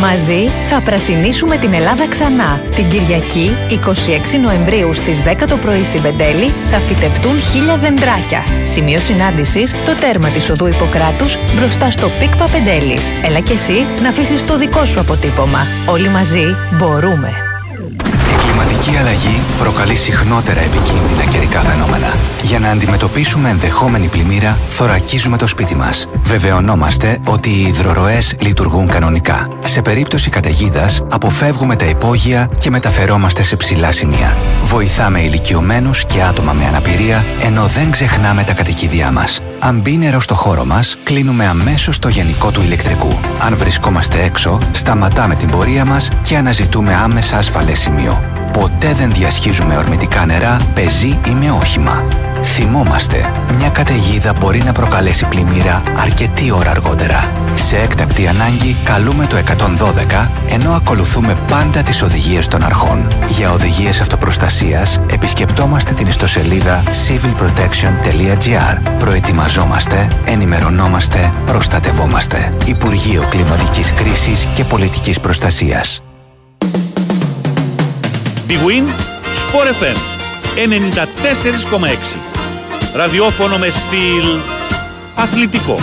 Μαζί θα πρασινίσουμε την Ελλάδα ξανά. Την Κυριακή, 26 Νοεμβρίου στις 10 το πρωί στην Πεντέλη, θα φυτευτούν χίλια δεντράκια. Σημείο συνάντησης, το τέρμα της οδού Ιπποκράτους, μπροστά στο ΠΙΚΠΑ Πεντέλης. Έλα και εσύ να αφήσεις το δικό σου αποτύπωμα. Όλοι μαζί μπορούμε. Η κλιματική αλλαγή προκαλεί συχνότερα επικίνδυνα καιρικά φαινόμενα. Για να αντιμετωπίσουμε ενδεχόμενη πλημμύρα, θωρακίζουμε το σπίτι μας. Βεβαιωνόμαστε ότι οι υδροροές λειτουργούν κανονικά. Σε περίπτωση καταιγίδας, αποφεύγουμε τα υπόγεια και μεταφερόμαστε σε ψηλά σημεία. Βοηθάμε ηλικιωμένους και άτομα με αναπηρία, ενώ δεν ξεχνάμε τα κατοικίδια μας. Αν μπει νερό στο χώρο μας, κλείνουμε αμέσως το γενικό του ηλεκτρικού. Αν βρισκόμαστε έξω, σταματάμε την πορεία μας και αναζητούμε άμεσα ασφαλές σημείο. Ποτέ δεν διασχίζουμε ορμητικά νερά, πεζή ή με όχημα. Θυμόμαστε, μια καταιγίδα μπορεί να προκαλέσει πλημμύρα αρκετή ώρα αργότερα. Σε έκτακτη ανάγκη καλούμε το 112 ενώ ακολουθούμε πάντα τις οδηγίες των αρχών. Για οδηγίες αυτοπροστασίας επισκεπτόμαστε την ιστοσελίδα civilprotection.gr Προετοιμαζόμαστε, ενημερωνόμαστε, προστατευόμαστε. Υπουργείο Κλιματικής Κρίσης και Πολιτικής Προστασίας. Big Win, Sport FM 94,6. Ραδιόφωνο με στυλ αθλητικό.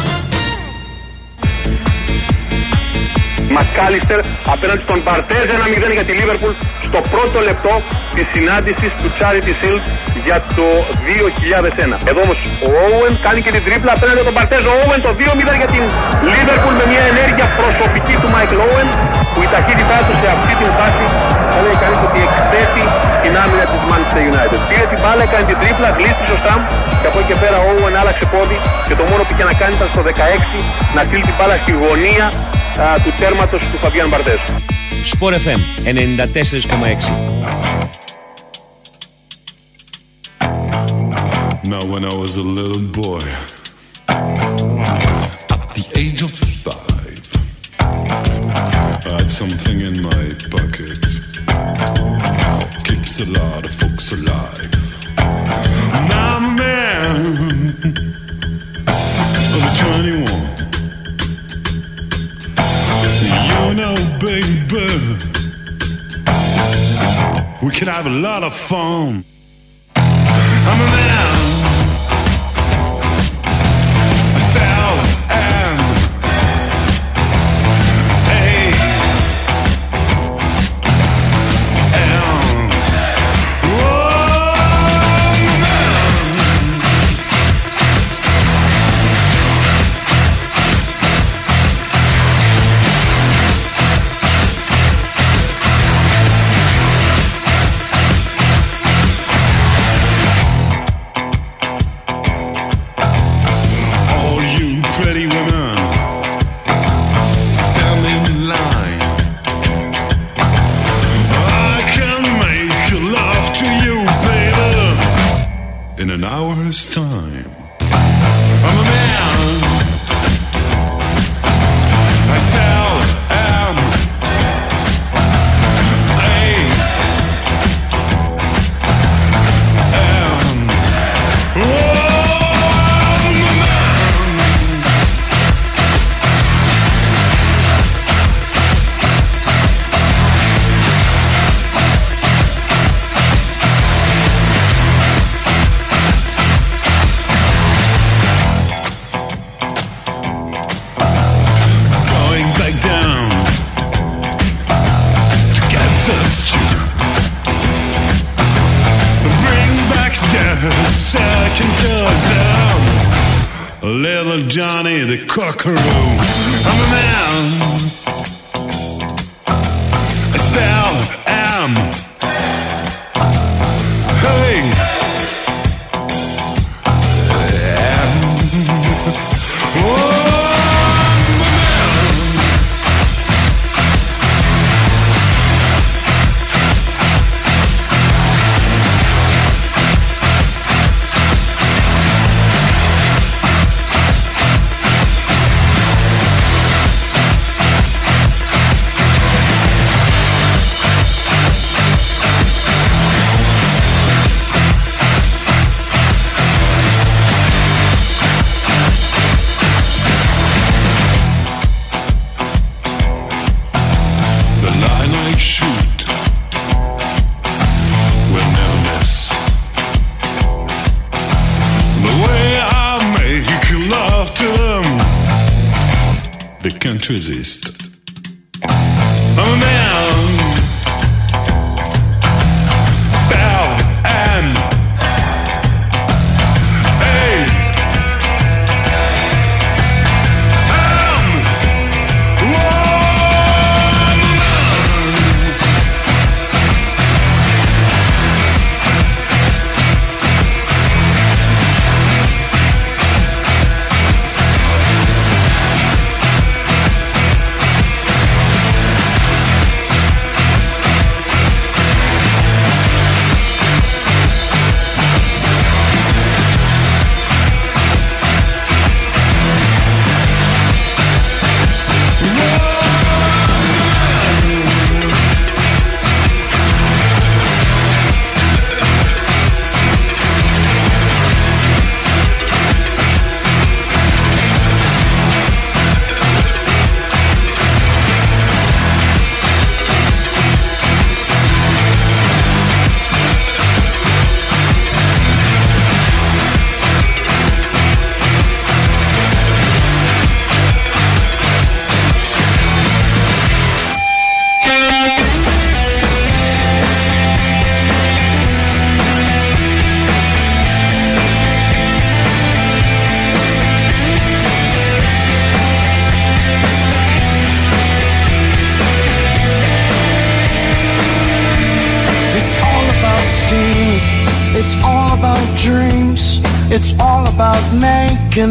Μακάλιστερ απέναντι στον Μπαρτέζ 1-0 για τη Λίβερπουλ στο πρώτο λεπτό της συνάντησης του Charity Shield για το 2001. Εδώ όμως ο Owen κάνει και την τρίπλα απέναντι στον Μπαρτέζ. Ο Owen το 2-0 για την Λίβερπουλ με μια ενέργεια προσωπική του Michael Owen που η ταχύτητά του σε αυτή την φάση θα λέει κανείς ότι εκθέτει την άμυνα της Manchester United. Πήρε την μπάλα, έκανε την τρίπλα, γλίστησε σωστά και από εκεί και πέρα ο Owen άλλαξε πόδι και το μόνο που είχε να κάνει ήταν στο 16 να στείλει την μπάλα στη γωνία α, του τέρματος του Φαβιάν Μπαρτέζ. Sport FM 94,6. Now, when I was a little boy, at the age of five, I had something in my pocket. Keeps a lot of folks alive. Now I'm a man of 21. You know, baby, we can have a lot of fun.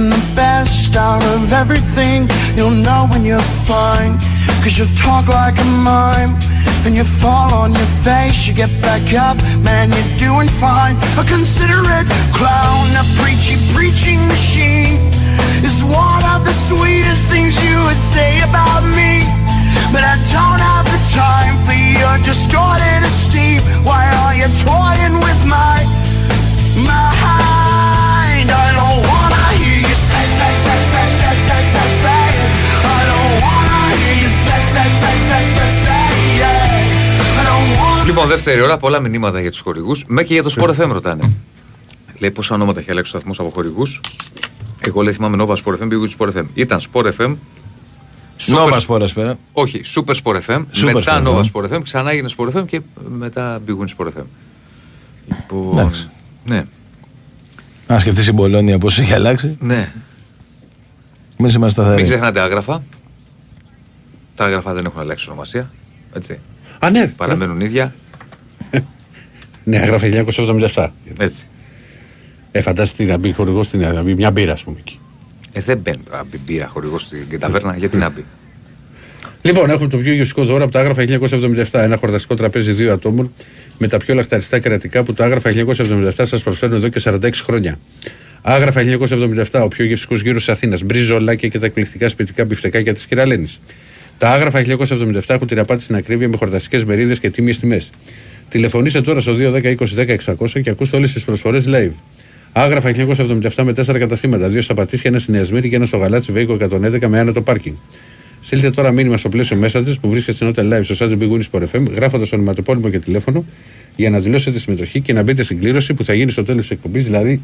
The best out of everything. You'll know when you're fine. Cause you talk like a mime. And you fall on your face, you get back up, man, you're doing fine. A considerate clown, a preachy preaching machine is one of the sweetest things you would say about me. But I don't have the time for your distorted esteem. Why are you toying with my mind? I Λοιπόν, δεύτερη ώρα, πολλά μηνύματα για τους χορηγούς. Με και για το Sport FM ρωτάνε. Λέει πόσα ονόματα έχει αλλάξει ο σταθμός από χορηγούς; Εγώ λέει θυμάμαι Nova Sport FM, πήγε Sport FM. Ήταν Sport FM. Nova Sport FM. Όχι, Super Sport FM. Super μετά Sport Nova FM. Sport FM, ξανά έγινε Sport FM και μετά Big Win Sport FM. Λοιπόν, Εντάξει. ναι, Αν σκεφτείς η Μπολόνια πώς έχει αλλάξει, ναι. μην είμαστε Μην σταθεροί. ξεχνάτε άγραφα. Τα άγραφα δεν έχουν αλλάξει ονομασία. Έτσι. Α, ναι. Παραμένουν ίδια. Ναι, έγραφε 1977. Έτσι. Ε, φαντάζεσαι να μπει χορηγό στην να μπει μια μπύρα, ας πούμε. εκεί. Ε, δεν μπαίνει τώρα μπει μπύρα χορηγό στην ταβέρνα. Γιατί να μπει. Λοιπόν, έχουμε το πιο γευστικό δώρο από τα άγραφα 1977. Ένα χορταστικό τραπέζι δύο ατόμων με τα πιο λαχταριστά κρεατικά που τα άγραφα 1977 σας προσφέρουν εδώ και 46 χρόνια. Άγραφα 1977, ο πιο γευστικός γύρος της Αθήνας. Μπριζολάκια και τα εκπληκτικά σπιτικά μπιφτεκάκια της κυρα-Λένης. Τα άγραφα 1977 έχουν την απάντηση στην ακρίβεια με χορταστικές μερίδες και τίμιες τιμές. Τηλεφωνήστε τώρα στο 210-20-10-600 και ακούστε όλες τις προσφορές live. Άγραφα 1977 με 4 καταστήματα, δύο στα Πατήσια, ένα στη Νέα Σμύρνη και ένα στο Γαλάτσι Βεΐκου 111 με άνετο πάρκινγκ. Στείλτε τώρα μήνυμα στο πλαίσιο μέσα της που βρίσκεται στην Hotel Live στο site του Big Win Sport FM, γράφοντας ονοματοπόλυμο και τηλέφωνο για να δηλώσετε συμμετοχή και να μπείτε στην κλήρωση που θα γίνει στο τέλος της εκπομπής, δηλαδή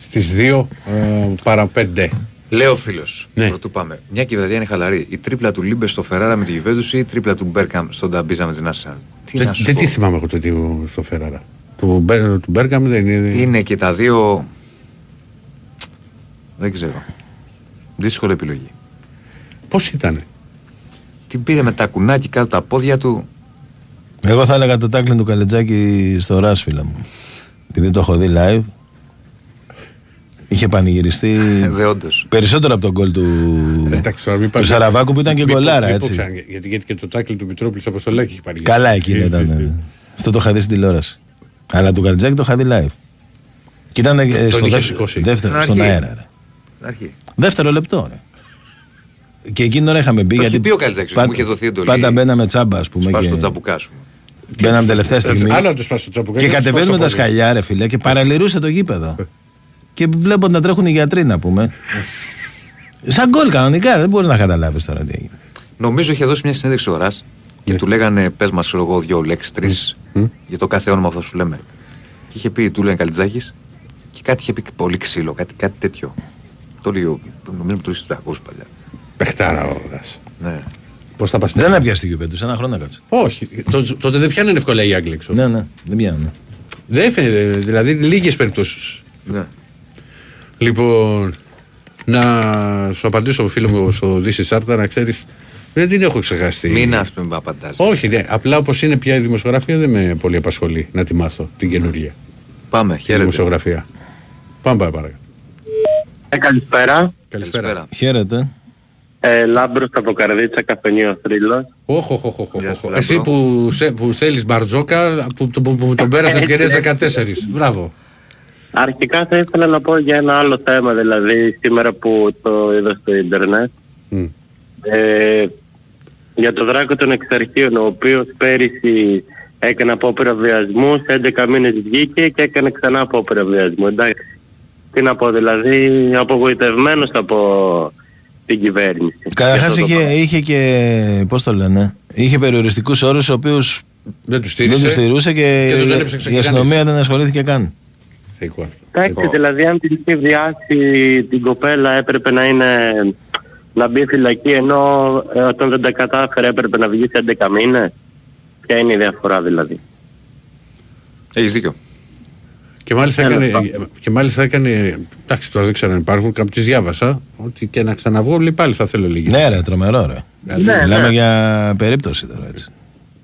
στις 2 ε, παρα 5. Λέει ο φίλος. Ναι. Πρωτού πάμε. Μια και η βραδιά είναι χαλαρή. Η τρίπλα του Λίμπε στο Φεράρα με τη Γιουβέντου ή η τρίπλα του Μπέρκαμ στον Ταμπίζα με την Άσσαν. Τι Δεν να σου δεν πω. τι θυμάμαι εγώ το τι στο Φεράρα. Του, Μπέρ- του Μπέργκαμ δεν είναι. Είναι και τα δύο. Δεν ξέρω. Δύσκολη επιλογή. Πώς ήταν. Την πήρε με τα κουνάκι κάτω τα πόδια του. Εγώ θα έλεγα το τάκλιν του Καλετζάκη στο Ρας, φίλε μου. Επειδή το έχω δει live. Είχε πανηγυριστεί Δε όντως. περισσότερο από τον γκολ του, Εντάξει, τώρα μην του πας- Σαραβάκου που ήταν και μην πω- γκολάρα μην πω έτσι. ξανά, Γιατί, γιατί και το τάκλι του Μητρόπουλου από το έχει πάρει. Καλά εκείνο Ε, ήταν. ε, ε. ναι. Αυτό το είχα δει στην τηλεόραση. Αλλά του Καλετζάκη το είχα δει live. Και ήταν ε, τον στο είχε δεύτερο, σηκώσει. δεύτερο Στην στον αρχή. αέρα. ρε. Στην αρχή. Δεύτερο λεπτό. Ρε. Και εκείνη την ώρα είχαμε μπει. Το έχει γιατί πει ο Καλετζάκης, πάντα- μου είχε δοθεί εντολή. Πάντα μπαίναμε τσάμπα, ας πούμε. Σπάσει και το τσαμπουκά σου. Μπαίναμε τελευταία στιγμή. Άλλο να του σπάσει το τσαμπουκά. Και να τους κατεβαίνουμε σπάσει τα το πόδι. σκαλιά, ρε φίλε, και παραλυρούσε το γήπεδο. και βλέπω να τρέχουν οι γιατροί, να πούμε. Σαν γκολ κανονικά, δεν μπορείς να καταλάβεις τώρα τι έγινε. Νομίζω είχε δώσει μια συνέντευξη ώρα και του λέγανε πες μας, ξέρω εγώ, δύο λέξεις, τρεις για το κάθε όνομα αυτό σου λέμε. Και είχε πει, του λένε Καλιτζάκης και κάτι είχε πει πολύ ξύλο, κάτι, κάτι τέτοιο. Το λέει, ο- νομίζω που το είχε 300 παλιά. Παιχτάρα ο Ρας. Ναι. Πώς θα πας. Δεν έπιασε την Juventus, ένα χρόνο κάτσε. Όχι. Τό- Τότε δεν πιάνουν εύκολα οι Άγγλοι έξω. Ναι, ναι, δεν πιάνουν. Δεν φαίνεται. Δηλαδή λίγες περιπτώσεις. Ναι. Λοιπόν, να σου απαντήσω φίλο μου στο Δύση Σάρτα να ξέρεις. Δεν την έχω ξεχάσει. Μην αυτό με απαντάς. Όχι, ναι. Απλά όπως είναι πια η δημοσιογραφία δεν με πολύ απασχολεί να τη μάθω την καινούργια. Πάμε, Τη χαίρετε. δημοσιογραφία. Πάμε πάμε παρακαλώ. Ε, καλησπέρα. Καλησπέρα. Χαίρετε. Ε, Λάμπρος από Καρδίτσα, καφενείο Θρύλος. Όχι, όχι, όχι, όχι, Γεια σου, όχι. Εσύ Λάμπρο. που, σε, που θέλεις Μπαρτζόκα, που, που, που, που τον πέρασες και 14. Μπράβο. Αρχικά θα ήθελα να πω για ένα άλλο θέμα, δηλαδή σήμερα που το είδα στο ίντερνετ. Μμ. Ε, για τον Δράκο των Εξαρχείων, ο οποίος πέρυσι έκανε απόπειρα βιασμούς, σε 11 μήνες βγήκε και έκανε ξανά απόπειρα βιασμού. Εντάξει. Τι να πω, δηλαδή απογοητευμένος από την κυβέρνηση. Καταρχάς Για αυτό το είχε, πράγμα. είχε και. Πώς το λένε. Είχε περιοριστικούς όρους, ο οποίου Δεν τους δεν στήρισε. τους στηρούσε και, και δεν η- έψαξε η και αστυνομία δεν ασχολήθηκε καν. Θεϊκό αυτό. Εντάξει, δηλαδή αν την είχε βιάσει την κοπέλα έπρεπε να είναι να μπει φυλακή ενώ ε, όταν δεν τα κατάφερε έπρεπε να βγει σε 11 μήνες; Ποια είναι η διαφορά δηλαδή; Έχεις δίκιο. Και μάλιστα, Έλα, έκανε, πάμε. και μάλιστα έκανε, εντάξει τώρα δεν ξέρω αν υπάρχουν, κάποιες διάβασα, ότι και να ξαναβγώ λέει, πάλι θα θέλω λίγη. Ναι, ρε, τρομερό, ρε. Δηλαδή, Ναι, Μιλάμε ναι. για περίπτωση τώρα έτσι.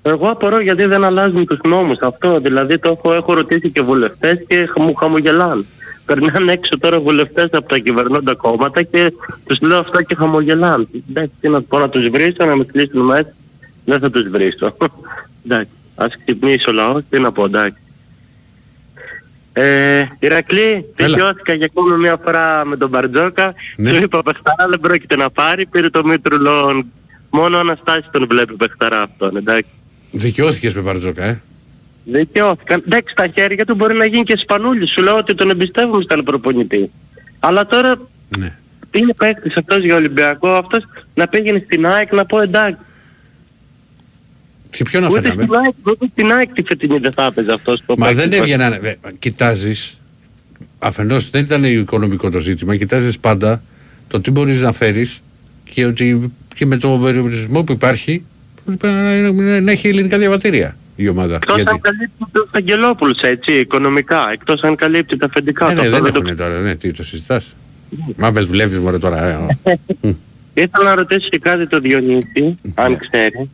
Εγώ απορώ γιατί δεν αλλάζουν τους νόμους αυτό. Δηλαδή το έχω, έχω ρωτήσει και βουλευτές και χα- μου χαμογελάνε. Περνάνε έξω τώρα βουλευτές από τα κυβερνώντα κόμματα και τους λέω αυτά και χαμογελάνε. Εντάξει, τι να πω να τους βρίσω, να με κλείσουν μέσα. Δεν θα τους βρίσω. εντάξει, ας ξυπνήσει ο λαός, τι να πω, εντάξει. Ε, Ηρακλή, δικαιώθηκα για ακόμη μια φορά με τον Μπαρτζόκα. Ναι. Του είπα παιχταρά δεν πρόκειται να πάρει, πήρε το Μήτρουλον. Μόνο ο Αναστάσης τον βλέπει παιχταρά αυτόν, εντάξει. Δικαιώθηκες με Μπαρτζόκα, ε; Δικαιώθηκαν. Εντάξει, στα χέρια του μπορεί να γίνει και σπανούλης. Σου λέω ότι τον εμπιστεύομαι σαν προπονητή. Αλλά τώρα Ναι. είναι παίκτης αυτός για Ολυμπιακό, αυτός να πήγαινε στην ΑΕΚ να πω εντάξει. Και ποιον Ούτε αφήναμε. στην ΑΕΚ, ούτε στην ΑΕΚ τη φετινή δεν θα έπαιζε αυτός. ο Μα παίκτης. δεν έβγαιναν. ε, Κοιτάζεις, αφενός δεν ήταν οικονομικό το ζήτημα, κοιτάζεις πάντα το τι μπορείς να φέρεις και ότι και με τον περιορισμό που υπάρχει πρέπει να, να- να έχει ελληνικά διαβατήρια η ομάδα. Εκτός Γιατί- αν καλύπτει τους Αγγελόπουλους έτσι, οικονομικά. Εκτός αν καλύπτει τα αφεντικά Ε, του. ναι, Αυτό δεν δεν το έχουν τώρα, ναι, τι το συζητάς. Μα πες δουλεύεις μωρέ τώρα. ε, ο. Ήθελα να ρωτήσω και κάτι το Διονύση, αν ξέρει.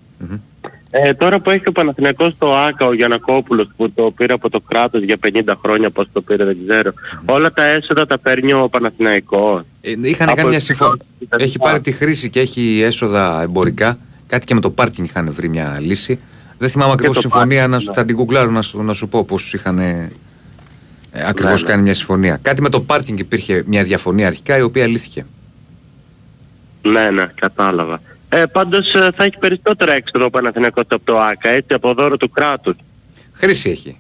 Ε, τώρα που έχει ο Παναθηναϊκός το ΆΚΑ, ο Γιανακόπουλος που το πήρε από το κράτος για 50 χρόνια, πώς το πήρε δεν ξέρω. Όλα τα έσοδα τα παίρνει ο Παναθηναϊκός. Ε, είχαν Από κάνει μια τις συμφωνία. και τα Έχει λοιπά. πάρει τη χρήση και έχει έσοδα εμπορικά. Κάτι και με το πάρκινγκ είχαν βρει μια λύση. Δεν θυμάμαι ακριβώς το συμφωνία, πάρκινγκ, να, σου- ναι. θα την κουκλάρω να σου, να σου πω πώς είχαν ε, ακριβώς Ναι, ναι. κάνει μια συμφωνία. Κάτι με το πάρκινγκ υπήρχε μια διαφωνία αρχικά η οποία λύθηκε. Ναι, ναι, κατάλαβα. Ε, πάντως ε, θα έχει περισσότερα έξοδα ο Παναθηναϊκός από το ΆΚΑ, έτσι, από δώρο του κράτους. Χρήση έχει.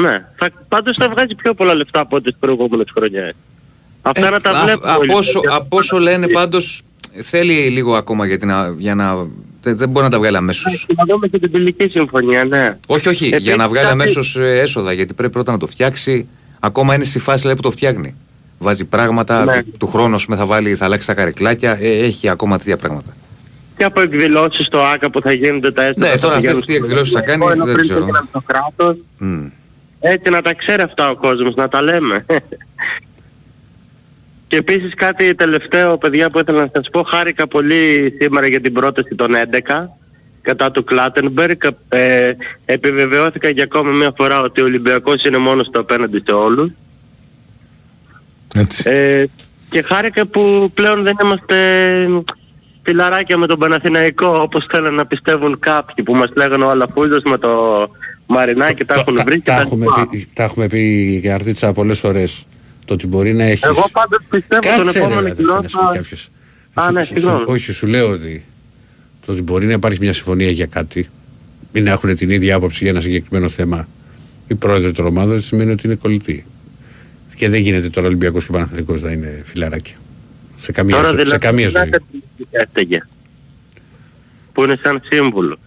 Ναι, θα, πάντως θα βγάζει πιο πολλά λεφτά από τις προηγούμενες χρονιές. Αυτά να τα Ε, α- βλέπουμε. από, όλοι. όσο, από όσο λένε πάντως θέλει λίγο ακόμα για, την, α- για να. Δεν, δεν μπορεί να τα βγάλει αμέσως. Να δούμε και την τελική συμφωνία, ναι. Όχι, όχι, Επίσης, για να βγάλει κάτι- αμέσως έσοδα. Γιατί πρέπει πρώτα να το φτιάξει. Ακόμα είναι στη φάση λέει, που το φτιάχνει. Βάζει πράγματα. Ναι. Του χρόνου ας πούμε, θα, βάλει, θα αλλάξει τα καρεκλάκια. Ε, έχει ακόμα τέτοια πράγματα. Και από εκδηλώσεις στο ΆΚΑ που θα γίνονται τα έσοδα. Ναι, θα τώρα αυτές πηγαίνουν τι στο εκδηλώσεις θα κάνει, Ενώ δεν πριν ξέρω. πήγαιναν στο κράτος. Μμ. Έτσι να τα ξέρει αυτά ο κόσμος, να τα λέμε. Και επίσης κάτι τελευταίο, παιδιά, που ήθελα να σας πω, χάρηκα πολύ σήμερα για την πρόταση των 11 κατά του Κλάτενμπεργκ. Ε, επιβεβαιώθηκα για ακόμα μια φορά ότι ο Ολυμπιακός είναι μόνος του απέναντι σε όλους. Έτσι. Ε, και χάρηκα που πλέον δεν είμαστε φιλαράκια με τον Παναθηναϊκό όπως θέλουν να πιστεύουν κάποιοι που μας λέγανε ο Αλαφούζος με το Μαρινάκι τα έχουν βρει και τα, τα έχουμε λοιπά. πει, τα έχουμε πει για Αρτίτσα πολλές φορές. Το ότι μπορεί να έχεις. Εγώ πάντω πιστεύω Κάτσε, τον επόμενο καιρό θα. Α, ναι. Όχι, σου λέω ότι το ότι μπορεί να υπάρχει μια συμφωνία για κάτι ή να έχουν την ίδια άποψη για ένα συγκεκριμένο θέμα Η πρόεδροι τη ομάδα δεν σημαίνει ότι είναι κολλητή. Και δεν γίνεται τώρα Ολυμπιακός και Παναθυλικό να είναι φιλαράκι. Σε καμία, τώρα, δηλαδή, σε καμία δηλαδή, ζωή. Που είναι σαν σύμβολο.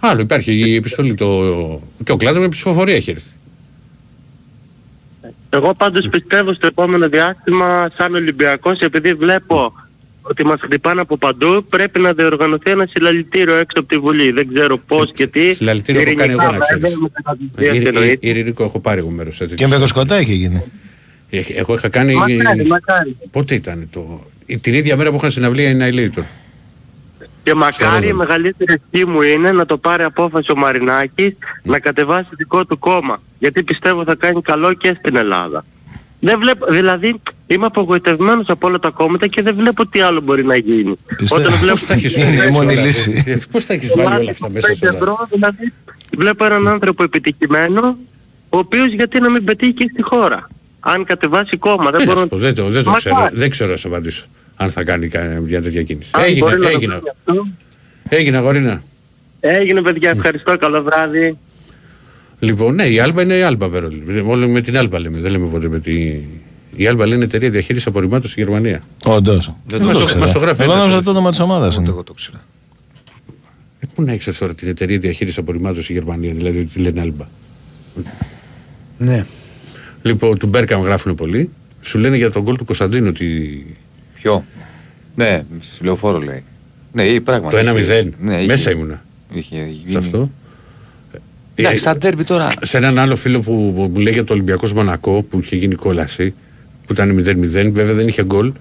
Άλλο υπάρχει η επιστολή. Το... Και ο κλάδο με ψηφοφορία έχει έρθει. Εγώ πάντως πιστεύω στο επόμενο διάστημα σαν Ολυμπιακός επειδή βλέπω ότι μας χτυπάνε από παντού, πρέπει να διοργανωθεί ένα συλλαλητήριο έξω από τη Βουλή. Δεν ξέρω πώς και τι. Συλλαλητήριο έχω κάνει εγώ Ειρηνικά, να ξέρεις. βέβαια, με καταδικασία Ειρη- εννοείται. Ειρη- Ειρηνικό έχω πάρει εγώ μέρος. σε Και τέτοιες- με κοσκοτά είχε γίνει. Ε, Εγώ είχα κάνει... Μακάρι, μακάρι. Πότε ήταν το... η- Την ίδια μέρα που είχαν συναυλία η Annihilator. Και μακάρι η Ρόδο. μεγαλύτερη ευχή μου είναι να το πάρει απόφαση ο Μαρινάκης να κατεβάσει δικό του κόμμα. Γιατί πιστεύω θα κάνει καλό και στην Ελλάδα. Δεν βλέπω, δηλαδή είμαι απογοητευμένος από όλα τα κόμματα και δεν βλέπω τι άλλο μπορεί να γίνει. Πιστεύω- Πώς τα έχεις Είναι φέρει η μόνη όλα λύση. αυτά; Ε, Πώς τα έχεις βάλει όλα αυτά μέσα σε όλα. ευρώ, δηλαδή βλέπω έναν άνθρωπο επιτυχημένο ο οποίος γιατί να μην πετύχει και στη χώρα. Αν κατεβάσει κόμμα δεν Δεν, μπορώ να σου πω, δεν το, δεν το Μακάρι. ξέρω. Δεν ξέρω να σου απαντήσω. Αν θα κάνει κα- μια τέτοια κίνηση. Αν Έγινε, μπορεί να το έγινε. κάνει αυτό. Έγινε αγορίνα. Έγινε παιδιά, ευχαριστώ, καλό βράδυ. Λοιπόν, ναι, η Άλμπα είναι η Άλμπα Βερολίνο. Όλοι με την Άλμπα λέμε, δεν λέμε ποτέ με τη... Η Άλμπα λέει είναι εταιρεία διαχείρισης απορριμμάτων στη Γερμανία. Όντως. Δεν το ξέρω. Μας το γράφει Εγώ ένας. νόμιζα το όνομα της ομάδας. Εγώ το ξέρω. Ε, πού να ήξερες τώρα την εταιρεία διαχείρισης απορριμμάτων στη Γερμανία, δηλαδή ότι τη λένε Άλμπα; Ναι. Λοιπόν, του Μπέρκαμ γράφουν πολύ. Σου λένε για τον γκολ του Κωνσταντίνου ότι. Ποιο; Ναι, στη λεωφόρο λέει. Ναι, ή πράγματι. Το 1-0. Ναι, είχε- Μέσα ήμουνα. Είχε Σε γίνει. αυτό. Εντάξει, Ε, στα ντέρμπι τώρα. Σε έναν άλλο φίλο που, που μου λέει για το Ολυμπιακός Μονακό που είχε γίνει κόλαση, που ήταν 0-0, βέβαια δεν είχε γκολ.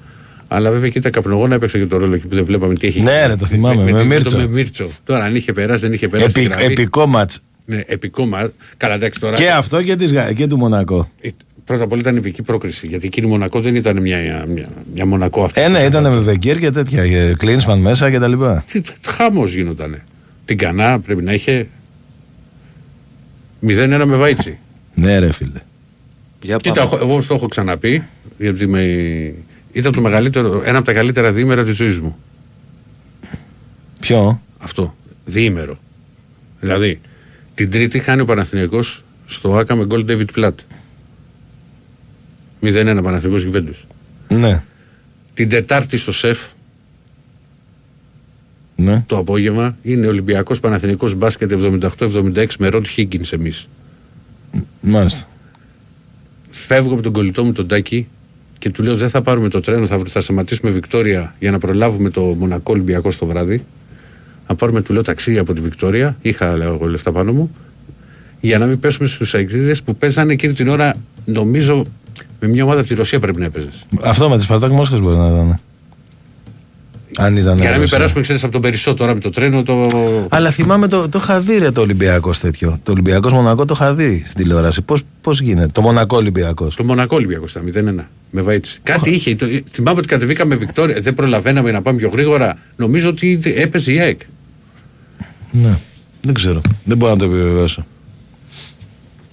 Αλλά βέβαια και τα καπνογόνα έπαιξε και το ρόλο εκεί που δεν βλέπαμε τι έχει Ναι, γίνει. ρε, το θυμάμαι, με το- Μίρτσο. με Μίρτσο. Τώρα αν είχε περάσει, δεν είχε περάσει. Επι, τη γραμμή. επικό ματ. Ναι, επικό μα. Καλά, εντάξει τώρα. Και αυτό και, της, Γα- και του Μονακό. Ε, Πρώτα απ' όλα ήταν επική πρόκριση. Γιατί εκείνη η Μονακό δεν ήταν μια, μια, μια Μονακό αυτή. Ε, ναι, ήταν με Βεκίρ και τέτοια. και Κλίνσμαν μέσα και τα λοιπά. Χάμο γινότανε. Την Κανά πρέπει να είχε 0-1 με Βάιτσι. Ναι, ρε φίλε. Για Κοίτα, εγώ- εγώ στο έχω ξαναπεί, γιατί με... ήταν το μεγαλύτερο, ένα από τα καλύτερα διήμερα της ζωής μου. Ποιο; Αυτό. Διήμερο. Δηλαδή, την Τρίτη χάνει ο Παναθηναϊκός στο Άκα με γκολ David Platt. 0-1 Παναθηναϊκός Γιουβέντους. Ναι. Την Τετάρτη στο ΣΕΦ, Ναι. το απόγευμα, είναι Ολυμπιακός Παναθηναϊκός μπάσκετ 78-76 με Ροντ Higgins εμείς. Μάλιστα. Φεύγω από τον κολλητό μου τον Τάκη και του λέω δεν θα πάρουμε το τρένο, θα, θα σταματήσουμε Βικτόρια για να προλάβουμε το Μονακό Ολυμπιακό το βράδυ. Να πάρουμε του λέω ταξί από τη Βικτόρια, είχα λέω, εγώ λεφτά πάνω μου, για να μην πέσουμε στους αεξίδες που παίζανε εκείνη την ώρα, νομίζω, με μια ομάδα από τη Ρωσία πρέπει να έπαιζες. Αυτό με τη Σπαρτάκ Μόσχας μπορεί να ήταν. Αν ήταν. για να μην Ρώσια. περάσουμε, ξέρεις, από τον Περισσό τώρα με το τρένο, το... Αλλά θυμάμαι το, το είχα δει ρε, το Ολυμπιακός τέτοιο. Το Ολυμπιακός Μονακό το είχα δει στην τηλεόραση. Πώς πώς γίνεται. Το Μονακό Ολυμπιακός. Το Μονακό Ολυμπιακός ήταν 0-1. Με βάιτσι. Κάτι είχε. Το, θυμάμαι ότι κατεβήκαμε Βικτόρια. Δεν προλαβαίναμε να πάμε πιο γρήγορα. Νομίζω ότι έπαιζε η ΑΕΚ. Ναι. Δεν ξέρω. Δεν μπορώ να το επιβεβαιώσω.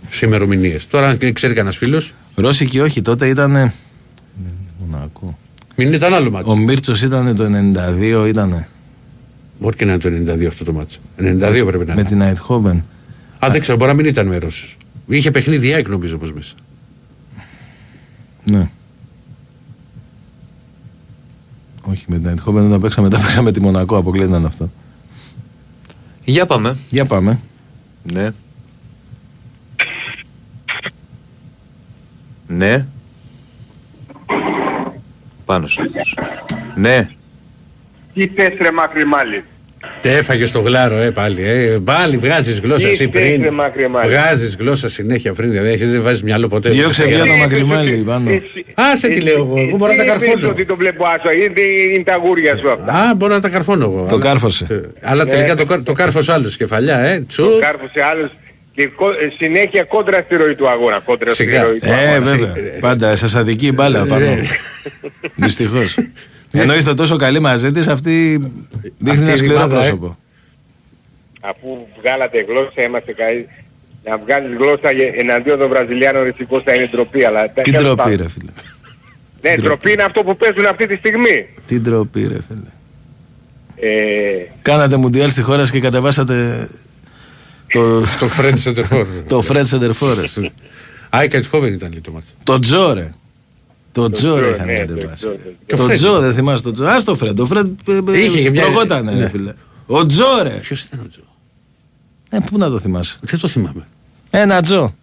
Σε ημερομηνίες. Τώρα, αν ξέρει κανένας φίλος, Ρώσικη όχι, τότε ήταν. Μονακό. Μην ήταν άλλο μάτι. Ο Μίρτσο ήταν το 92, ήταν. Μπορεί και να είναι το 92 αυτό το μάτι. 92 πρέπει να Με είναι. την Αιτχόβεν. Α, δεν ξέρω, μπορεί να μην ήταν με Ρώσου. Είχε παιχνίδι η ΑΕΚ νομίζω πω μέσα. Ναι. Όχι με την Αιτχόβεν όταν παίξαμε, μετά παίξαμε τη Μονακό. Αποκλείονταν αυτό. Για πάμε. Για πάμε. Ναι. Ναι. Πάνω σου. Ναι. Τι θες ρε μακριμάλι. Τε έφαγε στο γλάρο, ε, πάλι. Ε. Πάλι βγάζεις γλώσσα Τι εσύ θες, πριν. ρε, μακριμάλι. Βγάζεις γλώσσα συνέχεια πριν. Δηλαδή, εσύ δεν βάζεις μυαλό ποτέ. Διώξε Δεν πια ξέρω. το μακριμάλι πάνω. Άσε τι λέω εγώ. Εγώ μπορώ να τα Τι είπες καρφώνω. ότι το βλέπω άσο, είναι, είναι τα γούρια σου αυτά. Α, μπορώ να τα καρφώνω εγώ. Το αλλά- κάρφωσε. Ε, Αλλά τελικά το, κάρ- το κάρφωσε άλλος κεφαλιά, ε. Τσου. Κάρφωσε άλλος και κο- ε, συνέχεια κόντρα στη ροή του αγώνα. Κόντρα στη Σιγά. ροή του Ε, αγώνα. βέβαια. Πάντα σα αδική η μπάλα πάνω. Δυστυχώς. Ενώ είστε τόσο καλοί μαζί της, αυτή δείχνει Αυτή ένα η σκληρό ρημάδα, ε. πρόσωπο. Αφού βγάλατε γλώσσα είμαστε καλοί. Να βγάλεις γλώσσα για- εναντίον των Βραζιλιάνων ρησικός θα είναι ντροπή. Αλλά, Τι τέλος ντροπή, πάντων. ρε φίλε. Ναι, ντροπή είναι αυτό που παίζουν αυτή τη στιγμή. Τι ντροπή, ρε φίλε. Ε, Κάνατε μουντιάλ στη χώρα σας και κατεβάσατε το, Το Fred Σεντερφόρ. το Fred Σεντερφόρες. Α, η Κατσχόβεν ήταν λίγο το μάτι. Το Τζο, ρε. Το Τζο, ρε, Τζο, είχαν ναι, κατεβάσει. το Τζο, το Το Fred. Τζο, δεν θυμάσαι το Τζο. Ας το Φρεντ. Το Φρεντ Είχε και μια- τρογότανε, Ναι. ρε φίλε. Ο Τζο, ρε. Ποιος ήταν ο Τζο; Ε, πού να το θυμάσαι. Δεν το θυμάμαι. Ένα Τζο.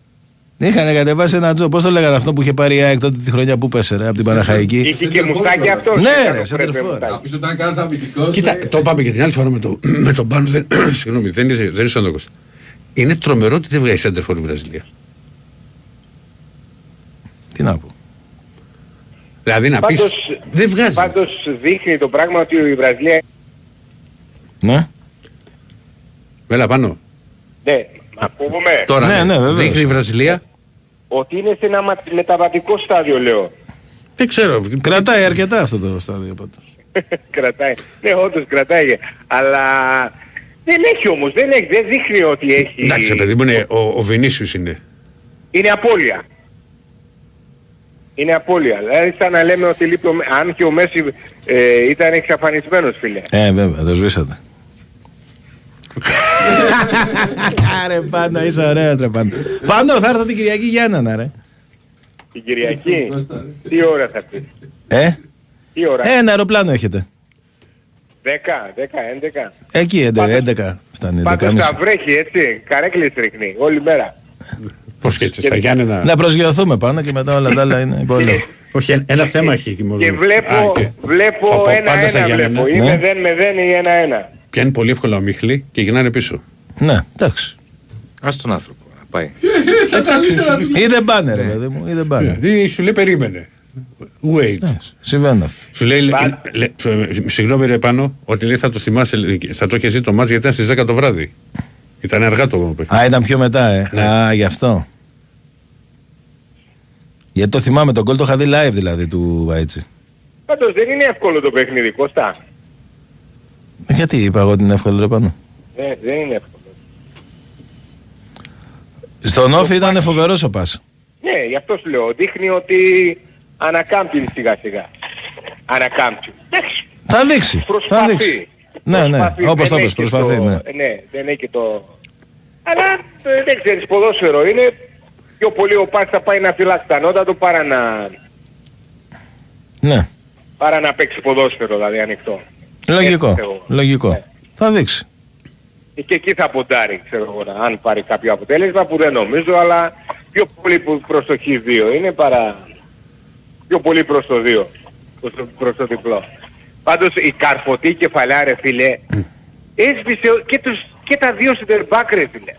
Είχαν κατεβάσει ένα τζο. Πώς το λέγανε αυτό που είχε πάρει η ΑΕΚ τότε τη χρονιά που πέσε, ρε, από την Παναχαϊκή; Είχε και μουστάκι αυτός. Ναι, Έκανε ρε, πρέπει σεντερφόρ. μουστάκι. Κάποιος όταν κάνεις αμυντικός... Κοίτα, το είπαμε και την άλλη φορά με, το, με τον Πάνο. Δεν, συγγνώμη, δεν είναι, δεν είναι σαν τον Κώστα. Είναι τρομερό ότι δεν βγάζει center for η Βραζιλία. Τι να πω. Δηλαδή να πεις, Πάντως, δεν βγάζει. πάντως δείχνει το πράγμα ότι η Βραζιλία... Ναι. Μέλα πάνω. Ναι, να πούμε. Τώρα Ναι, ναι, βεβαίως. δείχνει η Βραζιλία. Ότι είναι σε ένα μα- μεταβατικό στάδιο, λέω. Δεν ξέρω. Κρατάει αρκετά αυτό το στάδιο πάντως. κρατάει. Ναι, όντως κρατάει. Αλλά δεν έχει όμως, δεν, έχει, δεν δείχνει ότι έχει... Εντάξει, παιδί μου, είναι, ο, ο Βινίσιους είναι. Είναι απώλεια. Είναι απώλεια. Δηλαδή σαν να λέμε ότι λείπει ο, Μέ- αν και ο Μέση ε, ήταν εξαφανισμένος φίλε. Ε, βέβαια, το σβήσατε. Ρε πάνω, είσαι ωραίος ρε πάνω. Πάνω θα έρθω την Κυριακή Γιάννενα ρε. Την Κυριακή; Τι ώρα θα πει. Ε, Τι ώρα; ε, ένα αεροπλάνο έχετε. 10, 10, 11. Εκεί 11, 11 φτάνει. 11 Πάντως μισή. θα βρέχει έτσι. Καρέκλες ρίχνει όλη μέρα. Πώς και έτσι, στα Γιάννενα. Να προσγειωθούμε πάνω και μετά όλα τα άλλα είναι υπόλοιπα. Όχι, ένα- ένα θέμα έχει εκεί μόνο. Και βλέπω, Α, και- βλέπω Από πάντα στα ένα-ένα Γιάννενα. βλέπω. Ή Ναι. μεδέν μεδέν ή ένα-ένα. Πιάνει πολύ εύκολα ο Μίχλη και γυρνάνε πίσω. Ναι, εντάξει. Ας τον άνθρωπο να πάει. Ή δεν πάνε ρε παιδί μου, ή δεν πάνε. Δηλαδή σου λέει περίμενε. Wait. Ναι, Συμβαίνουν αυτά. Σου λέει, λέ- λέ- ε, συγγνώμη ρε πάνω, ότι λέει θα το θυμάσαι, λέει, θα το έχεις ζει το μάτς γιατί ήταν στις 10 το βράδυ. Ήταν αργά το παιχνίδι. Α, ήταν πιο μετά, ε. Ναι. Α, γι' αυτό. Γιατί το θυμάμαι, τον κόλ το είχα δει live δηλαδή του Βαϊτσι. Πάντως δεν είναι εύκολο το παιχνίδι, Κώστα. Γιατί είπα εγώ ότι είναι εύκολο ρε πάνω. Ναι, δεν είναι εύκολο. Στον Όφη ήταν φοβερός ο Πας. Ναι, γι' αυτό σου λέω. Δείχνει ότι ανακάμπτει σιγά σιγά. Ανακάμπτει. Εντάξει, Θα δείξει. Θα Προσπαθεί. δείξει. Ναι, ναι, Προσπαθεί. όπως Δεν το έχει είπες, προσπαθεί, το- ναι. Ναι, δεν έχει το... Αλλά ε, δεν ξέρεις, ποδόσφαιρο είναι πιο πολύ ο Πας θα πάει να φυλάξει τα νότα του παρά να, Ναι, παρά να παίξει ποδόσφαιρο δηλαδή ανοιχτό. λογικό, Έτσι εγώ. λογικό. Θα δείξει. Και εκεί θα ποντάρει, ξέρω εγώ, να- αν πάρει κάποιο αποτέλεσμα που δεν νομίζω, αλλά πιο πολύ που προς το Χ2 είναι παρά πιο πολύ προς το 2, προς το, προς το διπλό. Πάντως η καρφωτή κεφαλιά ρε φίλε, έσβησε ο- και, τους, και τα δύο σιντερμπάκ ρε φίλε.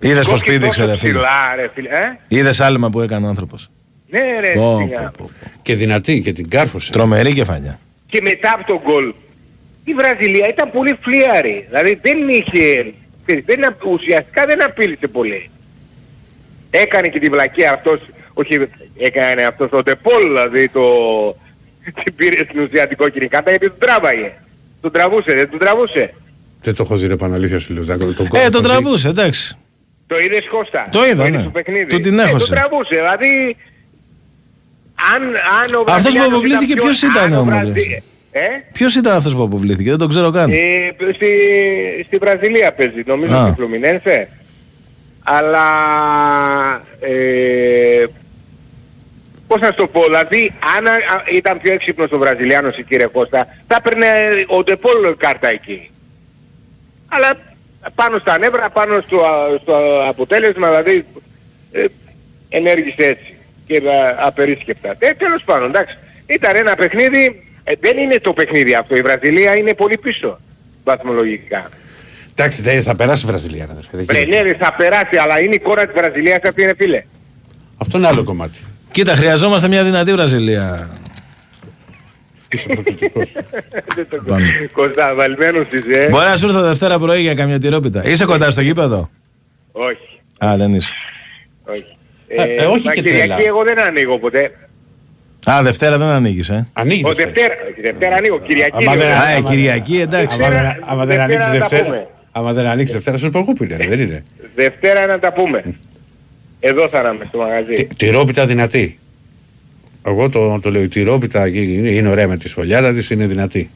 Είδες πως Κόκκι πήδηξε τόσο ρε φίλε. ψηλά, ρε φίλε. Ε; Είδες άλμα που έκανε ο άνθρωπος. Ναι ρε Πω, φίλε. πω, πω. Και δυνατή και την κάρφωσε. Τρομερή κεφαλιά. Και μετά από τον γκολ η Βραζιλία ήταν πολύ φλίαρη. Δηλαδή δεν είχε, δεν, απ- ουσιαστικά δεν απείλησε πολύ. Έκανε και τη βλακία αυτός, όχι έκανε αυτός ο Ντεπόλ δηλαδή το, την πήρε στην ουσία την κόκκινη κάρτα γιατί τον τράβαγε. Τον τραβούσε, δεν τον τραβούσε. Δεν το έχω δει ρε Παναλήθεια σου λέω. τον- τον Ε, κόβω, τον δει. τραβούσε, εντάξει. Το είδες Κώστα; Το είδα, είδες ναι. στο παιχνίδι; Του την Ε, έχωσε. τον τραβούσε, δηλαδή αν, αν ο Αυτός που Βραζιλιάνος αποβλήθηκε ήταν ποιος πιο- ήταν αν ο όμως, Βραζι- ρε. Ε; Ποιος ήταν αυτός που αποβλήθηκε, δεν τον ξέρω καν. Ε, στη, στη Βραζιλία παίζει, νομίζω Α. στη Φλουμινένσε. Αλλά ε, πώς να σου το πω, δηλαδή αν α, ήταν πιο έξυπνος ο Βραζιλιάνος η κύριε Κώστα, θα έπαιρνε ο Ντεπόλ κάρτα εκεί. Αλλά πάνω στα νεύρα, πάνω στο, α- στο αποτέλεσμα, δηλαδή ε, ενέργησε έτσι και α, απερίσκεπτα. Ε, τέλος πάντων, εντάξει. Ήταν ένα παιχνίδι, ε, δεν είναι το παιχνίδι αυτό. Η Βραζιλία είναι πολύ πίσω βαθμολογικά. Εντάξει, δεν θα περάσει η Βραζιλία. ρε, αδερφέ, δεν Βρε, γίνεται. ναι, ρε, θα περάσει, αλλά είναι η κόρα της Βραζιλίας αυτή είναι φίλε. Αυτό είναι άλλο κομμάτι. Κοίτα, χρειαζόμαστε μια δυνατή Βραζιλία. Είσαι προκριτικός. Δεν το Πάνω. Κώστα, βαλμένος είσαι, ε. Μπορεί να σου έρθω Δευτέρα πρωί για καμιά τυρόπιτα. Είσαι κοντά στο γήπεδο; Όχι, Α, δεν είσαι. όχι. Ε, ε, όχι μα και Κυριακή τρελά. εγώ δεν ανοίγω ποτέ. Α, Δευτέρα δεν ανοίγεις, ε; Ανοίγεις Ο Δευτέρα. Δευτέρα, όχι, Δευτέρα ανοίγω, Κυριακή. Άμα λέω. δεν- Α, ε, άμα- Κυριακή, εντάξει. Άμα Δευτέρα- δεν- Άμα δεν Δευτέρα ανοίξεις να τα Δευτέρα. πούμε. Άμα δεν ανοίξεις Δευτέρα, σου πω εγώ που είναι, ρε, δεν είναι. Δευτέρα να τα πούμε. Εδώ θα είμαι στο μαγαζί. Τι- Τυρόπιτα δυνατή. Εγώ το, το λέω, η τυρόπιτα εκεί είναι, είναι ωραία με τη σφολιάτα της, είναι δυνατή.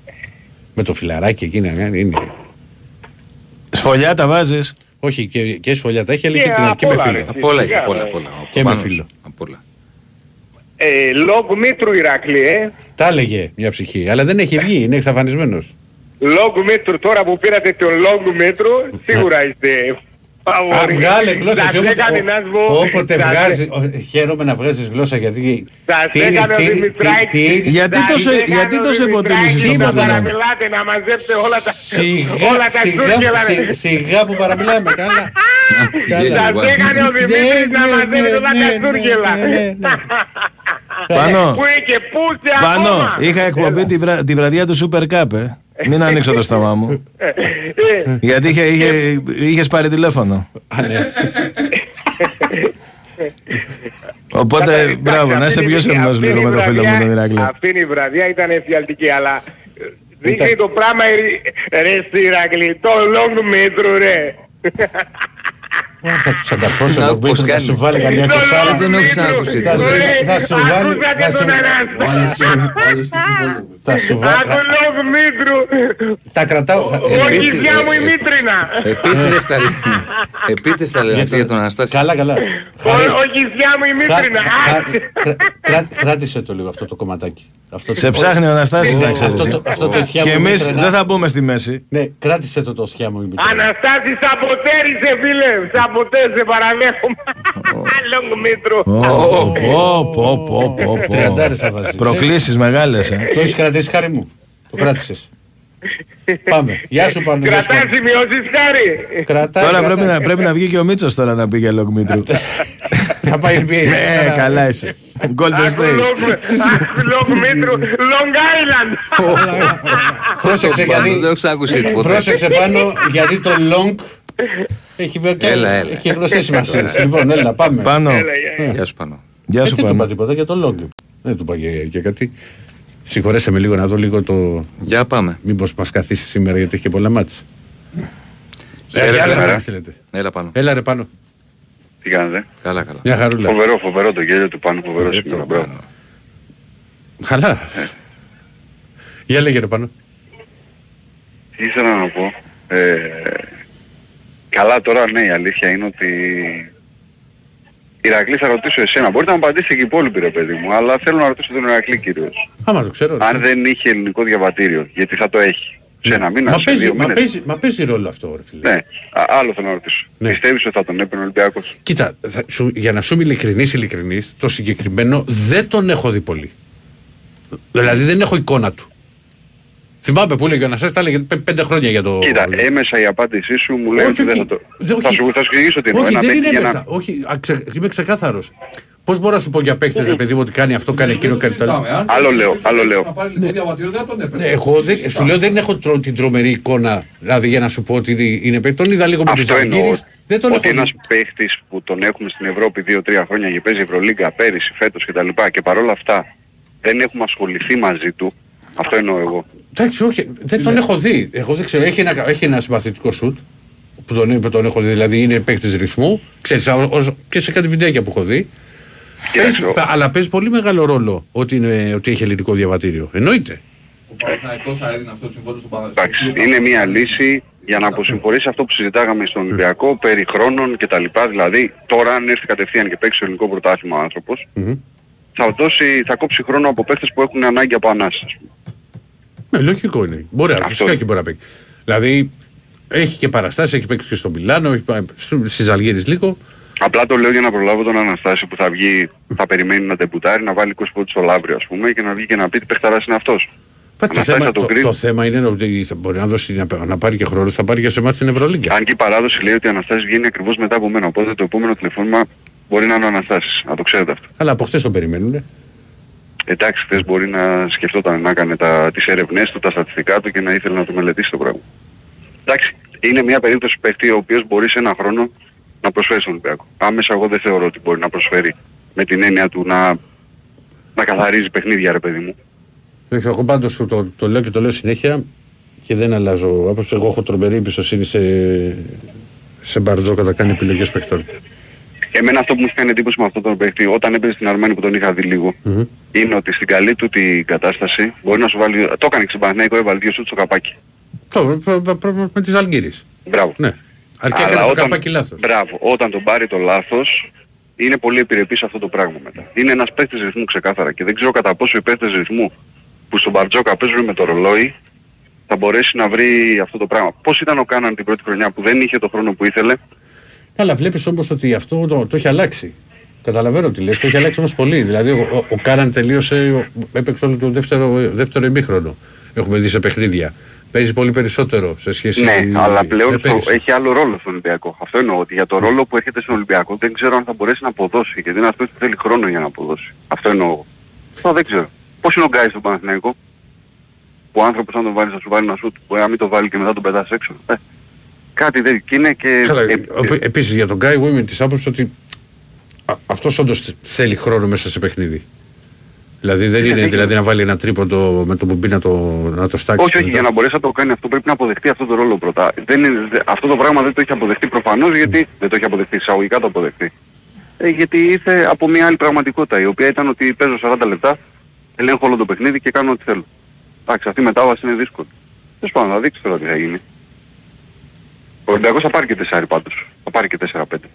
Με το φιλαράκι εκεί είναι. είναι. Σφολιά τα βάζεις; Όχι, και, και σφολιάτα έχει, αλλά Και και, την, και με απ' όλα, φίλο. ρε. Απ' όλα έχει, Σιγά, απ' όλα, ρε. απ' όλα. Και με Πάνω φίλο. σου, απ' όλα. Ε, λόγ Μήτρου Ηρακλή, ε. Τα έλεγε μια ψυχή, αλλά δεν έχει βγει, είναι εξαφανισμένος. Λόγ Μήτρου, τώρα που πήρατε τον Λόγ Μήτρου, σίγουρα είστε Α, βγάλε γλώσσα Σας εσύ όποτε, έκανε να σου πω, όποτε σας- βγάζει. ο- Χαίρομαι να βγάζεις γλώσσα γιατί. Σας τι είναι, έκανε ο τι είναι, Δημητράκης. τι είναι. Γιατί Σας τόσο- έκανε γιατί ο τόσο Δημητράκης υποτίμησης να τον Παπαδάκη. παραμιλάτε, να μαζέψετε όλα τα, Σιγά, όλα τα σιγά, τσούργελα. σι- σιγά που παραμιλάμε, καλά. Σας έκανε ο Δημήτρης να Ναι, μαζεύετε ναι, όλα ναι, τα ναι, τσούργελα. ναι, ναι, ναι. Πάνω. Που είχε πούσε Πάνω, ακόμα; είχα εκπομπή τη, βρα... τη βραδιά του Super Cup, ε. Μην ανοίξω το στόμα μου. Ε, Γιατί είχε, είχε, είχες πάρει τηλέφωνο. Οπότε, μπράβο, να είσαι πιο σεμνός Αυτή λίγο η με το φίλο μου βραδιά- τον Ηράκλειο. Αυτή η βραδιά ήταν εφιαλτική, αλλά δείχνει το πράγμα ρε- ρε στη Ηρακλή, το long μέτρο ρε. Θα τους ανταπρόσω Να, το πώς θα κάνει; σου βάλει καμιά Το κοσάρα. long δεν έχω μέτρο. ξανακούσει Θα σου- Ρε, θα σου βάλει- Ακούσατε θα σου- τον Ανάστα. Θα σου βάλει. Άκου long μέτρο. Τα κρατάω. θα- Όχι επίτε- γεια μου η ε, Μήτρινα. Επίτηδες τα λέει. Επίτηδες τα λέει για τον Αναστάση. Καλά, καλά. Ο- Όχι γεια μου η Μήτρινα. Χα- χα- κρά- Κράτησε το λίγο αυτό το κομματάκι. Αυτό το- Σε ψάχνει ο Αναστάσης να ξέρεις. Αυτό το- αυτό το θιά Και μου εμείς μέτρα, δεν θα μπούμε στη μέση. Ναι, κράτησε το το θιά μου η μητέρα. Αναστάσης σαμποτέρισε φίλε, σαμποτέρισε παραδέχομαι. Long μέτρο. Ω, πω, πω, πω, πω, πω. Τριαντάρες θα βάζεις. Προκλήσεις μεγάλες, ε. Το έχεις κρατήσει χάρη μου. Το κράτησες. Πάμε. Γεια σου πάνω. γεια σου, Κρατάς Πάνο. σημειώσεις χάρη. Κρατάει, Τώρα κρατάει. πρέπει να, πρέπει να βγει και ο Μίτσος τώρα να πει για Λογμήτρου. Θα πάει NBA. Ναι, καλά είσαι. Golden Άκου State. long- άκου long μέτρο. Long Island. Πρόσεξε Πάνω, γιατί. Δεν έχω ξανακούσει έτσι ποτέ. Πρόσεξε πάνω γιατί το long έχει βγει Έλα, έλα. Έχει γνωστές σημασίες. Λοιπόν, έλα, πάμε. Πάνω. Γεια σου πάνω. Γεια Δεν σου του είπα πάνω. τίποτα για το long. Δεν του είπα και, και κάτι. Συγχωρέσε με λίγο να δω λίγο το. Για πάμε. Μήπως μας καθίσει σήμερα γιατί έχει και πολλά μάτς. Χαίρετε. γεια, Καλημέρα. ρε, στείλετε. Έλα πάνω. Έλα ρε πάνω. Τι κάνετε; Καλά, καλά. Μια χαρούλα. Φοβερό, φοβερό το γέλιο του πάνω, φοβερό σήμερα. Μπράβο. Καλά. Για λέγε ρε πάνω. Τι ήθελα να πω. Ε, καλά τώρα ναι η αλήθεια είναι ότι Ηρακλής θα ρωτήσω εσένα. Μπορείτε να απαντήσετε και οι υπόλοιποι ρε παιδί μου. Αλλά θέλω να ρωτήσω τον Ηρακλή κυρίως. Άμα το ξέρω. ρε. Αν δεν είχε ελληνικό διαβατήριο. Γιατί θα το έχει. Σε ένα μήνα, Μα σε παίζει, δύο μα, μήνες. παίζει, μα παίζει ρόλο αυτό, ρε φίλε. Ναι. Α, άλλο θέλω να ρωτήσω. Ναι. Πιστεύεις ότι θα τον έπαιρνε ο Ολυμπιακός; Κοίτα, θα, σου, για να σου είμαι ειλικρινής, ειλικρινής, το συγκεκριμένο δεν τον έχω δει πολύ. Δηλαδή δεν έχω εικόνα του. Θυμάμαι που έλεγε ο Ανασάς, τα έλεγε πέ- πέντε χρόνια για το... Κοίτα, έμεσα η απάντησή σου μου λέει Όχι, ότι δεν όχι. θα το... Δεν- Θα όχι. σου, θα σου εξηγήσω τι εννοώ. Όχι, Ένα δεν παίκτη είναι για έμεσα. να... Όχι, α, ξε- είμαι ξεκάθαρος. Πώς μπορώ να σου πω για παίκτες, ρε παιδί μου, ότι κάνει αυτό, κάνει εκείνο, κάνει το άλλο; Άλλο λέω, άλλο λέω. Ναι, εγώ δεν, σου λέω δεν έχω τρο- την τρομερή εικόνα, δηλαδή για να σου πω ότι είναι παίκτη. Τον είδα λίγο με τις Αυτό εννοώ. Ζαλγκύρης, δεν τον ότι έχω ένας δει. παίχτης που τον έχουμε στην Ευρώπη 2-3 χρόνια και παίζει Ευρωλίγκα πέρυσι, φέτος κτλ. Και παρόλα αυτά δεν έχουμε ασχοληθεί μαζί του. Αυτό εννοώ εγώ. Εντάξει, όχι, δεν τον έχω δει. Εγώ δεν ξέρω, έχει ένα, έχει ένα συμπαθητικό σουτ που τον, που τον έχω δει, δηλαδή είναι παίκτης ρυθμού. Ξέρεις, α- ως- και σε κάτι βιντεάκια που έχω δει. Παίζει, Κοίταξε, ο- αλλά παίζει πολύ μεγάλο ρόλο ότι, είναι, ότι έχει ελληνικό διαβατήριο. Εννοείται. Εντάξει, είναι μια λύση για να αποσυμφορήσει αυτό που συζητάγαμε στον Ολυμπιακό περί χρόνων κτλ. Δηλαδή τώρα αν έρθει κατευθείαν και παίξει ελληνικό πρωτάθλημα ο άνθρωπος θα, δώσει, θα κόψει χρόνο από παίχτες που έχουν ανάγκη από ανάσες. Ας πούμε. Ναι, λογικό είναι. Μπορεί, Αυτό φυσικά είναι. και μπορεί να παίξει. Δηλαδή έχει και παραστάσεις, έχει παίξει και στο Μιλάνο, έχει πάει στις Αλγύρες λίγο. Απλά το λέω για να προλάβω τον Αναστάση που θα βγει, θα περιμένει να τεμπουτάρει, να βάλει 20 πόντους στο Λαύριο ας πούμε και να βγει και να πει τι παιχταράς είναι αυτός. Το Αναστάση θέμα, θα το, το κρίνει. το θέμα είναι ότι θα μπορεί να, δώσει, να, να πάρει και χρόνο, θα πάρει και σε εμάς την Ευρωλίγκα. Αν και η παράδοση λέει ότι ο Αναστάσης βγαίνει ακριβώς μετά από μένα, οπότε το επόμενο τηλεφώνημα μπορεί να είναι ο Αναστάσης, να το ξέρετε αυτό. Αλλά από χθες το περιμένουν. Εντάξει, χθες μπορεί να σκεφτόταν να έκανε τα, τις έρευνές του, τα στατιστικά του και να ήθελε να το μελετήσει το πράγμα. Εντάξει, είναι μια περίπτωση παίχτη ο οποίος μπορεί σε ένα χρόνο να προσφέρει στον Ολυμπιακό. Άμεσα εγώ δεν θεωρώ ότι μπορεί να προσφέρει με την έννοια του να, να καθαρίζει παιχνίδια ρε παιδί μου. Δεν ξέρω, εγώ πάντως το, το, το λέω και το λέω συνέχεια και δεν αλλάζω. Όπως εγώ έχω τρομερή εμπιστοσύνη σε, σε Μπαρτζόκα να κάνει επιλογές παιχτών. Εμένα αυτό που μου έχει κάνει εντύπωση με αυτόν τον παίχτη όταν έπαιζε στην Αρμένη που τον είχα δει λίγο είναι ότι στην καλή του την κατάσταση μπορεί να σου βάλει... Το έκανε και στην Παναθηναϊκό, έβαλε δύο σουτ στο καπάκι. Το προ- προ- προ- με τις Αλγύρες. Μπράβο. Ναι. Αρκεί Αλλά έκανε το όταν- καπάκι λάθος. Μπράβο. Όταν τον πάρει το λάθος, είναι πολύ επιρρεπής αυτό το πράγμα μετά. Είναι ένας παίχτης ρυθμού ξεκάθαρα και δεν ξέρω κατά πόσο οι παίχτες ρυθμού που στον Μπαρτζόκα παίζουν με το ρολόι θα μπορέσει να βρει αυτό το πράγμα. Πώς ήταν ο Κάναν την πρώτη χρονιά που δεν είχε το χρόνο που ήθελε Καλά, βλέπεις όμως ότι αυτό το, το έχει αλλάξει. Καταλαβαίνω τι λες, το έχει αλλάξει όμως πολύ. Δηλαδή, ο, ο, ο Κάναν τελείωσε, ο- έπαιξε όλο το δεύτερο, δεύτερο ημίχρονο. Έχουμε δει σε παιχνίδια. Παίζεις πολύ περισσότερο σε σχέση Ναι, αλλά πλέον με στο- πέρυσι. έχει άλλο ρόλο στον Ολυμπιακό. Αυτό εννοώ ότι για το ρόλο που έρχεται στον Ολυμπιακό δεν ξέρω αν θα μπορέσει να αποδώσει. Γιατί είναι αυτός που θέλει χρόνο για να αποδώσει. Αυτό εννοώ. Αυτό δεν ξέρω. Πώς είναι ο Γκάι στον Παναθηναϊκό; Που ο άνθρωπος αν τον βάλεις θα σου βάλει ένα σουτ. Μπορεί να μην το βάλει και μετά τον πετάς έξω. Ε, κάτι δεν και είναι και... Καλά, ε, ο- επίσης για τον Γκάι εγώ είμαι της άποψης ότι α, αυτός όντως θέλει χρόνο μέσα σε παιχνίδι. Δηλαδή δεν είναι έχει- δηλαδή να βάλει ένα τρίποντο με το που μπει να το, να το στάξει. όχι, όχι, για να μπορέσει να το κάνει αυτό πρέπει να αποδεχτεί αυτό το ρόλο πρώτα. Δεν είναι, δε- αυτό το πράγμα δεν το έχει αποδεχτεί προφανώς γιατί δεν το έχει αποδεχτεί, εισαγωγικά το αποδεχτεί. Ε, γιατί ήρθε από μια άλλη πραγματικότητα η οποία ήταν ότι παίζω 40 λεπτά, ελέγχω όλο το παιχνίδι και κάνω ό,τι θέλω. Εντάξει, αυτή η μετάβαση είναι δύσκολη. Τέλος πάντων, θα δείξεις τώρα τι θα γίνει. Ο Ολυμπιακός θα πάρει και 4 πάντως. Θα πάρει και 4-5. Εγώ το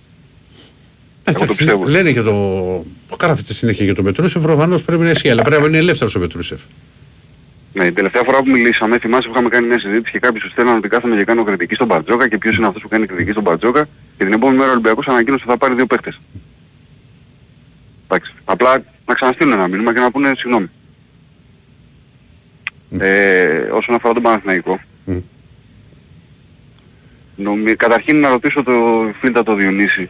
Εντάξει, πιστεύω. λένε και το. Γράφεται συνέχεια για τον Πετρούσεφ, προφανώς πρέπει να ισχύει, αλλά πρέπει να είναι ελεύθερος ο Πετρούσεφ. Ναι, την τελευταία φορά που μιλήσαμε, θυμάσαι που είχαμε κάνει μια συζήτηση και κάποιοι σου στέλναν ότι κάθομαι και κάνω κριτική στον Μπαρτζόκα και ποιος είναι αυτός που κάνει κριτική στον Μπαρτζόκα και την επόμενη μέρα ο Ολυμπιακός ανακοίνωσε ότι θα πάρει δύο παίχτες. Εντάξει. Απλά να ξαναστείλουν ένα μήνυμα και να πούνε συγγνώμη. Ε, όσον αφορά τον Παναθηναϊκό, νομι... καταρχήν να ρωτήσω το φίλτα το Διονύση.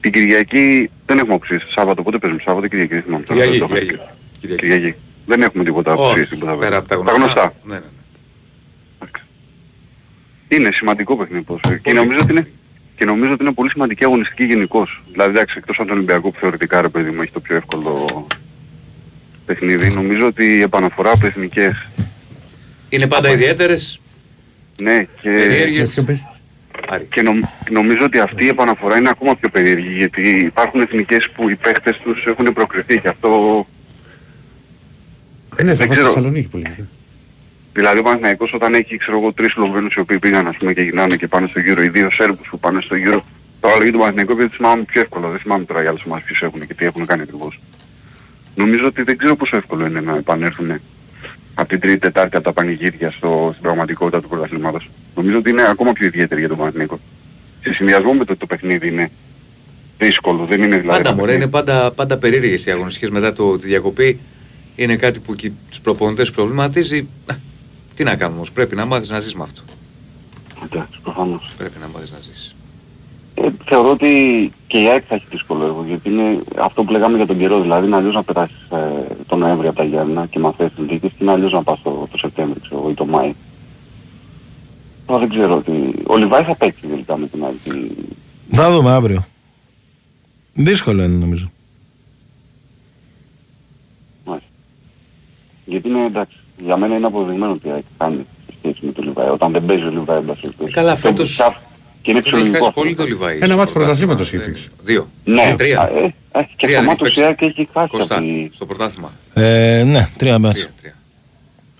Την Κυριακή δεν έχουμε απουσίες. Σάββατο, πότε παίζουμε Σάββατο, Κυριακή, δεν θυμάμαι. τώρα, Κυριακή, δεν το έχω. Κυριακή. Κυριακή. Δεν έχουμε τίποτα Όχι, απουσίες στην Πουδαπέστη. πέρα από τα Τα γνωστά. γνωστά. Ναι, ναι. Είναι σημαντικό παιχνίδι ποδοσφαίρου. Και νομίζω ότι είναι, και νομίζω ότι είναι πολύ σημαντική αγωνιστική γενικώς. Δηλαδή εντάξει, εκτός από τον Ολυμπιακό που θεωρητικά ρε παιδί μου έχει το πιο εύκολο παιχνίδι, νομίζω ότι η επαναφορά από εθνικές Είναι πάντα ιδιαίτερες. ναι, και, Περίεργες. και νομ- νομίζω ότι αυτή η επαναφορά είναι ακόμα πιο περίεργη γιατί υπάρχουν εθνικές που οι παίχτες τους έχουν προκριθεί και αυτό Ε, ναι, θα Δεν πάει στη ξέρω. Θεσσαλονίκη που λέγεται. Δηλαδή ο Παναθηναϊκός όταν έχει ξέρω εγώ τρεις Σλοβαίνους οι οποίοι πήγαν ας πούμε και γυρνάνε και πάνε στο γύρο, οι δύο Σέρβους που πάνε στο γύρο, το άλλο για τον Παναθηναϊκό επειδή τους θυμάμαι πιο εύκολα, δεν θυμάμαι τώρα για άλλους ομάδες ποιους έχουν και τι έχουν κάνει ακριβώς. Νομίζω ότι δεν ξέρω πόσο εύκολο είναι να επανέλθουν από την τρίτη, τετάρτη από τα πανηγύρια στο, στην πραγματικότητα του πρωταθλήματος. Νομίζω ότι είναι ακόμα πιο ιδιαίτερη για τον Παναθηναϊκό. Σε συνδυασμό με το ότι το παιχνίδι είναι δύσκολο, δεν είναι δηλαδή... Πάντα ένα μωρέ, παιχνίδι. είναι πάντα, πάντα περίεργες οι αγωνιστικές μετά το, τη διακοπή. Είναι κάτι που και τους προπονητές τους προβληματίζει. Ε, Τι να κάνουμε όμως, πρέπει να μάθεις να ζεις με αυτό. Εντάξει, προφανώς. Πρέπει να μάθεις να ζεις. Ε, θεωρώ ότι και η ΑΕΚ θα έχει δύσκολο έργο γιατί είναι αυτό που λέγαμε για τον καιρό δηλαδή είναι αλλιώς να πετάσεις ε, τον Νοέμβριο από τα Γιάννα και μαθαίνεις την τύχη και είναι αλλιώς να πας το, το Σεπτέμβριο ξέρω, εγώ, ή το Μάη. Τώρα δεν ξέρω ότι... Ο Λιβάη θα παίξει τελικά με την ΑΕΚ. Θα δούμε αύριο. Δύσκολο είναι νομίζω. Μάλιστα. Γιατί είναι εντάξει. Για μένα είναι αποδεδειγμένο ότι η ΑΕΚ χάνει σε σχέση με τον Λιβάη. Όταν δεν παίζει ο Λιβάη εν πάση περιπτώσει. καλά, Αυτό φέτος που σκάφ- Και είναι τον έχεις ψυχολογικό χάσει αυτό. πολύ το Λιβάη Ένα στο μάτς πρωτάθλημα. πρωταθλήματος είχες Δεν- παίξει. Δύο. Ναι, Τρία. α, ε, ε, και Τρία στο δεν μάτος έχει η ΑΕΚ έχει χάσει Κωστά, από τη- στο πρωτάθλημα. Ε, ναι, τρία μάτς.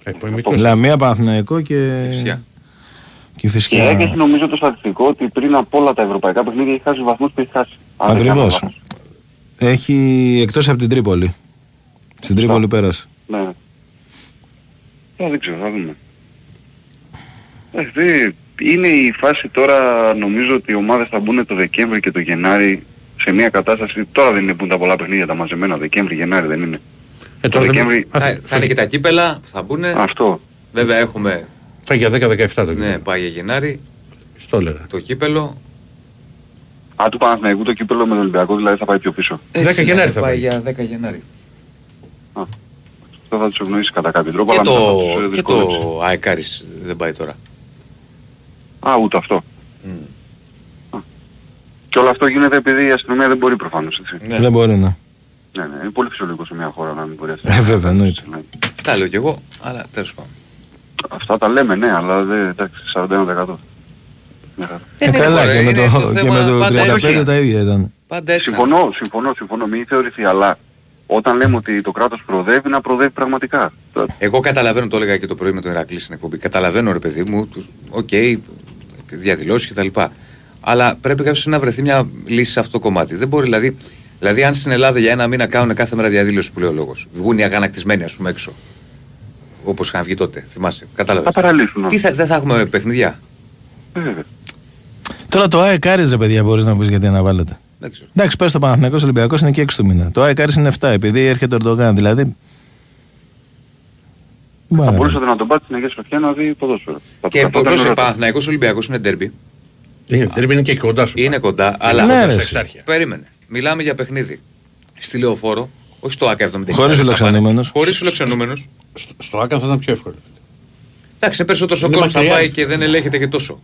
Ε, Λαμία, Παναθηναϊκό και... Φυσιά. Και Και η φυσικά... ΑΕΚ έχεις νομίζω το στατιστικό ότι πριν από όλα τα ευρωπαϊκά παιχνίδια έχει χάσει βαθμούς που έχει χάσει. Αν δεν κάνω Ακριβώς. λάθος. Έχει εκτός από την Τρίπολη. Στην Τρίπολη πέρασε. Ναι. Ε, δεν ξέρω, θα δούμε. Ε, δε- είναι η φάση τώρα, νομίζω ότι οι ομάδες θα μπουν το Δεκέμβρη και το Γενάρη σε μια κατάσταση, τώρα δεν είναι που είναι τα πολλά παιχνίδια τα μαζεμένα, Δεκέμβρη, Γενάρη δεν είναι. Ε, το τώρα δεν- Δεκέμβρη, Θα, θα είναι και τα κύπελα, θα μπουν. Αυτό. Βέβαια έχουμε. Πάει για 10-17 το Ναι, πάει για Γενάρη. Στο έλεγα. Το κύπελο. Α, του Παναθηναϊκού το κύπελο με τον Ολυμπιακό δηλαδή θα πάει πιο πίσω. 10 Γενάρη θα πάει πάει. για 10 Γενάρη. Αυτό θα τους ευνοήσει κατά κάποιο τρόπο, Και αλλά μετά θα το, τους, ε, και δυσκολέψει. το Αεκάρης δεν πάει τώρα. Α, ούτε αυτό. Α. Και όλο αυτό γίνεται επειδή η αστυνομία δεν μπορεί προφανώς, έτσι. Δεν μπορεί να. Ναι, ναι, είναι πολύ φυσιολογικό σε μια χώρα να μην μπορεί Ε, βέβαια, εννοείται. Τα λέω κι εγώ, αλλά τέλος πάντων. Αυτά τα λέμε, ναι, αλλά δεν, εντάξει, 41%. Μια χαρά. Ε, καλά, μωρέ, και με είναι το, το και θέμα με το πάντα 35 έτσι. τα ίδια ήταν. Πάντα έτσι. Συμφωνώ, συμφωνώ, συμφωνώ, μην θεωρηθεί, αλλά όταν λέμε ότι το κράτος προοδεύει, να προοδεύει πραγματικά. Εγώ καταλαβαίνω, το έλεγα και το πρωί με τον Ηρακλή στην εκπομπή. Καταλαβαίνω, ρε παιδί μου, τους- οκ, διαδηλώσεις κτλ. Αλλά πρέπει κάποιος να βρεθεί μια λύση σε αυτό το κομμάτι. Δεν μπορεί δηλαδή. Δηλαδή, αν στην Ελλάδα για ένα μήνα κάνουν κάθε μέρα διαδήλωση που λέει ο λόγος, βγουν οι αγανακτισμένοι, ας πούμε, έξω. Όπως είχαν βγει τότε, θυμάσαι. Κατάλαβες. Θα παραλύσουν. Τι θα, δεν θα έχουμε παιχνιδιά. Ε, βέβαια. Τώρα το ΑΕΚ Άρης, ρε παιδιά, μπορείς να πεις γιατί να βάλετε. Δεν ξέρω. Εντάξει, πες το Παναθηναϊκός Ολυμπιακός είναι και 6 του μήνα. Το ΑΕΚ Άρης είναι 7, επειδή έρχεται ο Ερντογάν. Δηλαδή. Θα Μπάρα. μπορούσατε να τον πάτε στην Αγία Σοφιά να δει ποδόσφαιρο. Θα Και το πώς καθόταν ο όλα Παναθυναϊκό Ολυμπιακός είναι ντέρμπι. Είναι, δεν είναι και κοντά σου. Είναι κοντά, αλλά. Ναι, ρε, στα εσύ. εξάρχεια. Περίμενε. Μιλάμε για παιχνίδι. Στη λεωφόρο, όχι στο ΑΚΑ 70. Χωρίς φιλοξενούμενους. Χωρίς φιλοξενούμενου. Στο, στο Άκα θα ήταν πιο εύκολο. φίλε. Εντάξει, είναι περισσότερο ο Είναι κόσμος θα μακριά. πάει και δεν ελέγχεται και τόσο.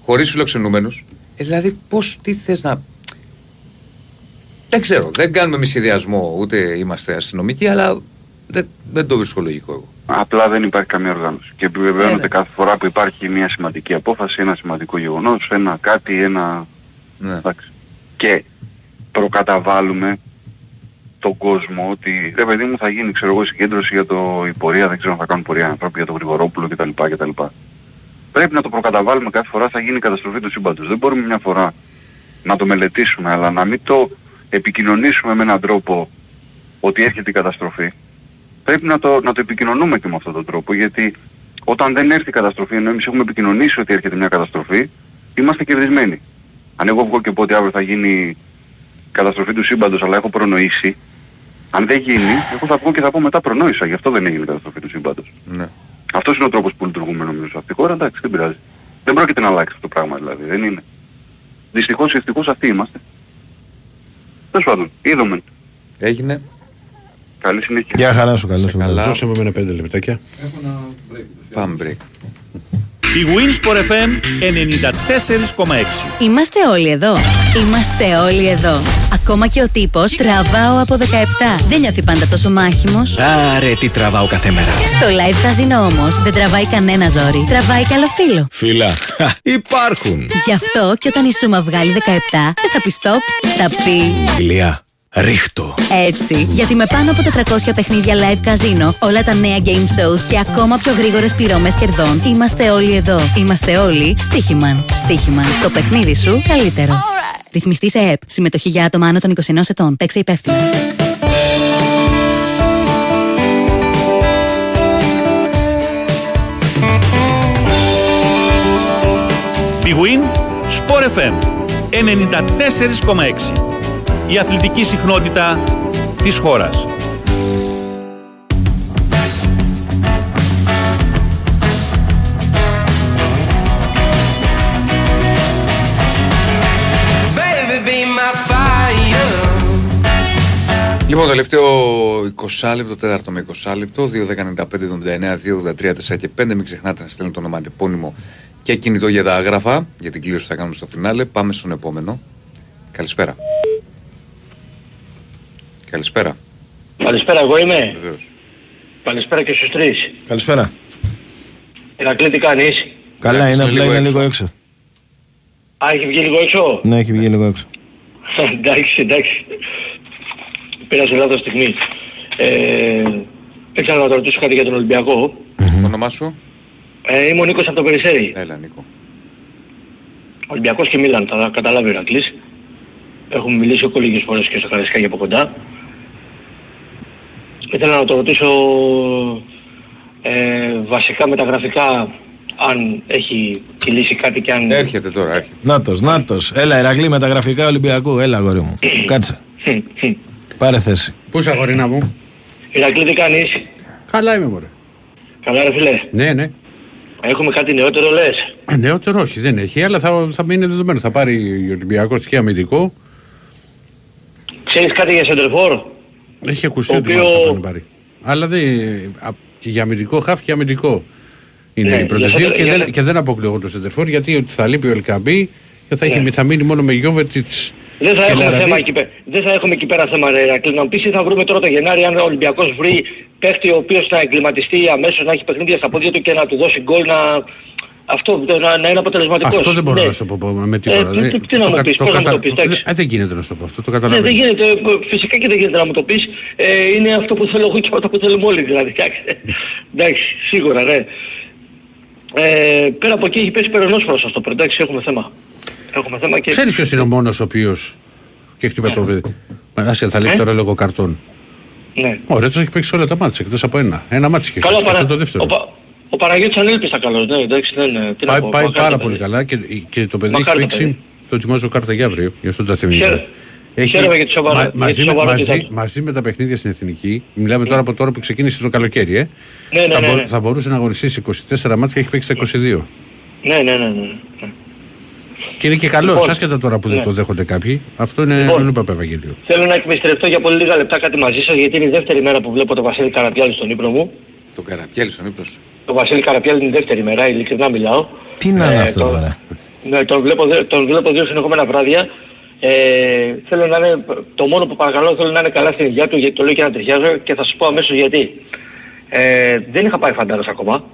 Χωρίς φιλοξενούμενου. Ε, δηλαδή, πώς, τι θες να. Δεν ξέρω. Δεν κάνουμε εμείς σχεδιασμό, ούτε είμαστε αστυνομικοί, αλλά δεν, δεν το βρίσκω λογικό εγώ. Απλά δεν υπάρχει καμία οργάνωση. Και Ναι, επιβεβαιώνεται ναι. κάθε φορά που υπάρχει μια σημαντική απόφαση, ένα σημαντικό γεγονός, ένα κάτι, ένα... Ναι. Εντάξει. Και προκαταβάλουμε τον κόσμο ότι ρε παιδί μου θα γίνει ξέρω εγώ συγκέντρωση για το η πορεία, δεν ξέρω αν θα κάνουν πορεία ανθρώποι για τον Γρηγορόπουλο κτλ. κτλ. Πρέπει να το προκαταβάλουμε κάθε φορά θα γίνει η καταστροφή του σύμπαντος. Δεν μπορούμε μια φορά να το μελετήσουμε αλλά να μην το επικοινωνήσουμε με έναν τρόπο ότι έρχεται η καταστροφή. Πρέπει να το, να το επικοινωνούμε και με αυτόν τον τρόπο γιατί όταν δεν έρθει η καταστροφή ενώ εμείς έχουμε επικοινωνήσει ότι έρχεται μια καταστροφή είμαστε κερδισμένοι. Αν εγώ βγω και πω ότι αύριο θα γίνει η καταστροφή του σύμπαντος αλλά έχω προνοήσει αν δεν γίνει, εγώ θα βγω και θα πω μετά προνόησα, γι' αυτό δεν έγινε η καταστροφή του σύμπαντος. Ναι. Αυτός είναι ο τρόπος που λειτουργούμε νομίζω σε αυτή τη χώρα, εντάξει δεν πειράζει. Δεν πρόκειται να αλλάξει αυτό το πράγμα δηλαδή, δεν είναι. Δυστυχώς ή ευτυχώς αυτοί είμαστε. Τέλος πάντων, είδαμε. Έγινε. Καλή συνέχεια. Γεια χαρά σου, καλό σου. καλά. Δώσε μου εμένα πέντε λεπτάκια. Πάμε break. Η Winsport FM 94,6. Είμαστε όλοι εδώ. Είμαστε όλοι εδώ. Ακόμα και ο τύπος τραβάω από 17. Δεν νιώθει πάντα τόσο μάχημος. Άρε, τι τραβάω κάθε μέρα. Στο live καζίνο όμως δεν τραβάει κανένα ζόρι. Τραβάει κι άλλο φίλο. Φίλα, υπάρχουν. Γι' αυτό και όταν η Σούμα βγάλει 17 δεν θα πει stop, θα πει Ηλία, ρίχτω. έτσι. Γιατί με πάνω από 400 παιχνίδια live καζίνο, όλα τα νέα game shows και ακόμα πιο γρήγορες πληρώμες κερδών, είμαστε όλοι εδώ. Είμαστε όλοι στοίχημαν. Στοίχημαν. Το παιχνίδι σου καλύτερο. Ρυθμιστή σε ΕΠ. Συμμετοχή για άτομα άνω των 21 ετών. Παίξε υπεύθυνα. Big Win Sport FM 94,6. Η αθλητική συχνότητα της χώρας. Baby, be my fire. Λοιπόν, το τελευταίο 20 λεπτό, τέταρτο με 20 λεπτό, 2, 10, 95, 79, 2, 83, 4 και 5. Μην ξεχνάτε να στέλνετε το όνομα αντεπώνυμο και κινητό για τα άγραφα, για την κλήρωση που θα κάνουμε στο φινάλε. Πάμε στον επόμενο. Καλησπέρα. Καλησπέρα. Καλησπέρα, εγώ είμαι. Βεβαίως. Καλησπέρα και στους τρεις. Καλησπέρα. Ηρακλή, τι κάνεις; Καλά, Εντάξει, είναι είναι απλά λίγο είναι έξω. λίγο έξω. Α, έχει βγει λίγο έξω; Ναι, έχει βγει λίγο έξω. εντάξει, εντάξει. Πέρασε λάθος στιγμή. Ε, ήθελα να το ρωτήσω κάτι για τον Ολυμπιακό. Το όνομά σου; Ε, είμαι ο Νίκος από το Περιστέρι. Έλα, Νίκο. Ολυμπιακός και Μίλαν, θα καταλάβει ο Ηρακλής. Έχουμε μιλήσει και λίγες φορές και στο Καραϊσκάκι από κοντά. Ήθελα να το ρωτήσω ε, βασικά με τα γραφικά αν έχει κυλήσει κάτι και αν... Έρχεται τώρα, έρχεται. Νάτος, Νάτος. Έλα, Ηρακλή με τα γραφικά Ολυμπιακού. Έλα, αγόρι μου. Κάτσε. Πάρε θέση. Πού είσαι αγορίνα μου. Ηρακλή τι κάνεις; Καλά είμαι μωρέ. Καλά ρε φίλε. Ναι, ναι. Έχουμε κάτι νεότερο λες; Ε, Νεότερο όχι, δεν έχει, αλλά θα, θα μείνει δεδομένο. Θα πάρει ο Ολυμπιακός και αμυντικό. Ξέρεις κάτι για Σεντερφόρ. Έχει ακουστεί Το ότι οποίο- μάλλον θα πάνε πάρει. Αλλά δεν, α, και για αμυντικό χάφ και αμυντικό. Είναι Ναι, οι πρώτες για δύο σέντερ- και, για- δεν, και δεν αποκλείω εγώ το Σεντερφόρ γιατί ότι θα λείπει ο Ελκαμπή και θα, έχει, Ναι. θα μείνει μόνο με Γιώβετιτς Δεν θα, και έχουμε Λαραμπή. θέμα εκεί πέρα. δεν θα έχουμε εκεί πέρα θέμα ρε Ηρακλή. Να μου πεις τι θα βρούμε τώρα το Γενάρη αν ο Ολυμπιακός βρει παίχτη ο οποίος θα εγκληματιστεί αμέσως να έχει παιχνίδια στα πόδια του και να του δώσει γκολ να... Αυτό να, να είναι αποτελεσματικός. Αυτό δεν μπορώ Ναι. να σου το πω με Ε, τίποτα. τι- Δεν- τι- τι να μου κα- πεις, πώς να μου το πεις, κατα- εντάξει. Ε, Δεν γίνεται να σου το πω αυτό, το Ναι, καταλαβαίνω. δεν γίνεται. ε, Φυσικά και δεν γίνεται να μου το πεις. Ε, είναι αυτό που θέλω εγώ και αυτό που θέλουμε όλοι δηλαδή. Εντάξει, Εντάξει, σίγουρα ναι. Ε, πέρα από εκεί έχει πέσει περονός προς αυτό. Εντάξει, έχουμε θέμα. Έχουμε θέμα και... Ξέρεις ποιος είναι ο μόνος ο οποίος και χτύπα το βράδυ. Άσε θα λείψει Ε; τώρα λόγω καρτών. Ναι. Ο Ρέτσος έχει παίξει όλα τα μάτια εκτός από ένα. Ένα μάτι είχε Καλά, χάσει, και παρα... αυτό το δεύτερο. Ο, Πα... ο Ο Παναγιώτης ανέλπιστα καλός, ναι, εντάξει, δεν είναι. Τι να Πάει, πω, πάει μακάρι πάρα το πολύ παιδί. καλά και, και το παιδί έχει Μακάρι το παίξει. παιδί. Το ετοιμάζω κάρτα για αύριο, γι' αυτό τα θυμίζω. Χαίρε- χαίρομαι για τη σοβαρά- για τη μαζί, με, σοβαρότητά μαζί, του. μαζί με τα παιχνίδια στην εθνική, μιλάμε τώρα από τώρα που ξεκίνησε το καλοκαίρι, ε, Ναι, ναι, θα, ναι, μπο- ναι. θα μπορούσε να αγωνιστεί σε 24 μάτια και έχει παίξει στα 22. Ναι, ναι, ναι, ναι. Και είναι και καλό, Λοιπόν, άσχετα τώρα που δεν ναι. το δέχονται κάποιοι. Αυτό είναι Λοιπόν. λοιπόν, Παπα Ευαγγέλιο. Θέλω να εκμυστρευτώ για πολύ λίγα λεπτά κάτι μαζί σας γιατί είναι η δεύτερη μέρα που βλέπω τον Βασίλη Καραπιάλη στον ύπνο μου. Το καραπιέλι στον ύπνο σου. Το Βασίλη Καραπιάλη είναι η δεύτερη μέρα, ειλικρινά μιλάω. Τι να είναι Ε, αυτό το- τώρα; Ναι, τον βλέπω, δε- τον βλέπω δύο συνεχόμενα βράδια. Ε, θέλω να είναι, το μόνο που παρακαλώ θέλω να είναι καλά στην υγεία του, γιατί το λέω και να ταιριάζω και θα σας πω αμέσως γιατί. Ε, δεν είχα πάει φαντάρας ακόμα.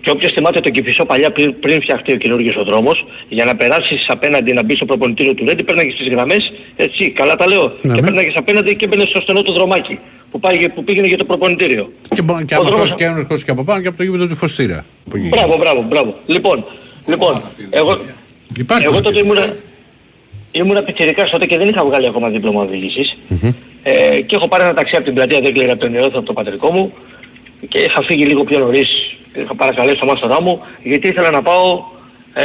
Και όποιος θυμάται τον Κηφισό παλιά πριν, πριν φτιαχτεί ο καινούργιος ο δρόμος, για να περάσεις απέναντι να μπεις στο προπονητήριο του Ρέντι, παίρναγες τις γραμμές, έτσι, καλά τα λέω, Ναι, και ναι. παίρναγες απέναντι και έμπαινες στο στενό του δρομάκι, που, πάει, που πήγαινε για το προπονητήριο. Και, μπο- και Ο άμα δρόμος- χώσει και αν ερχόσει και από πάνω και από το γήπεδο του Φωστήρα. Από εκεί. Μπράβο, μπράβο, μπράβο. Λοιπόν, λοιπόν, εγώ, Υπάρχει εγώ έτσι. τότε ήμουνα, ήμουνα πιτσιρικάς τότε και δεν είχα βγάλει ακόμα δίπλωμα οδήγησης. Ε, και έχω πάρει ένα ταξί από την πλατεία δεν από τον Ιώθο από το πατρικό μου και είχα φύγει λίγο πιο νωρίς, είχα παρακαλέσει το μάστορά μου γιατί ήθελα να πάω ε,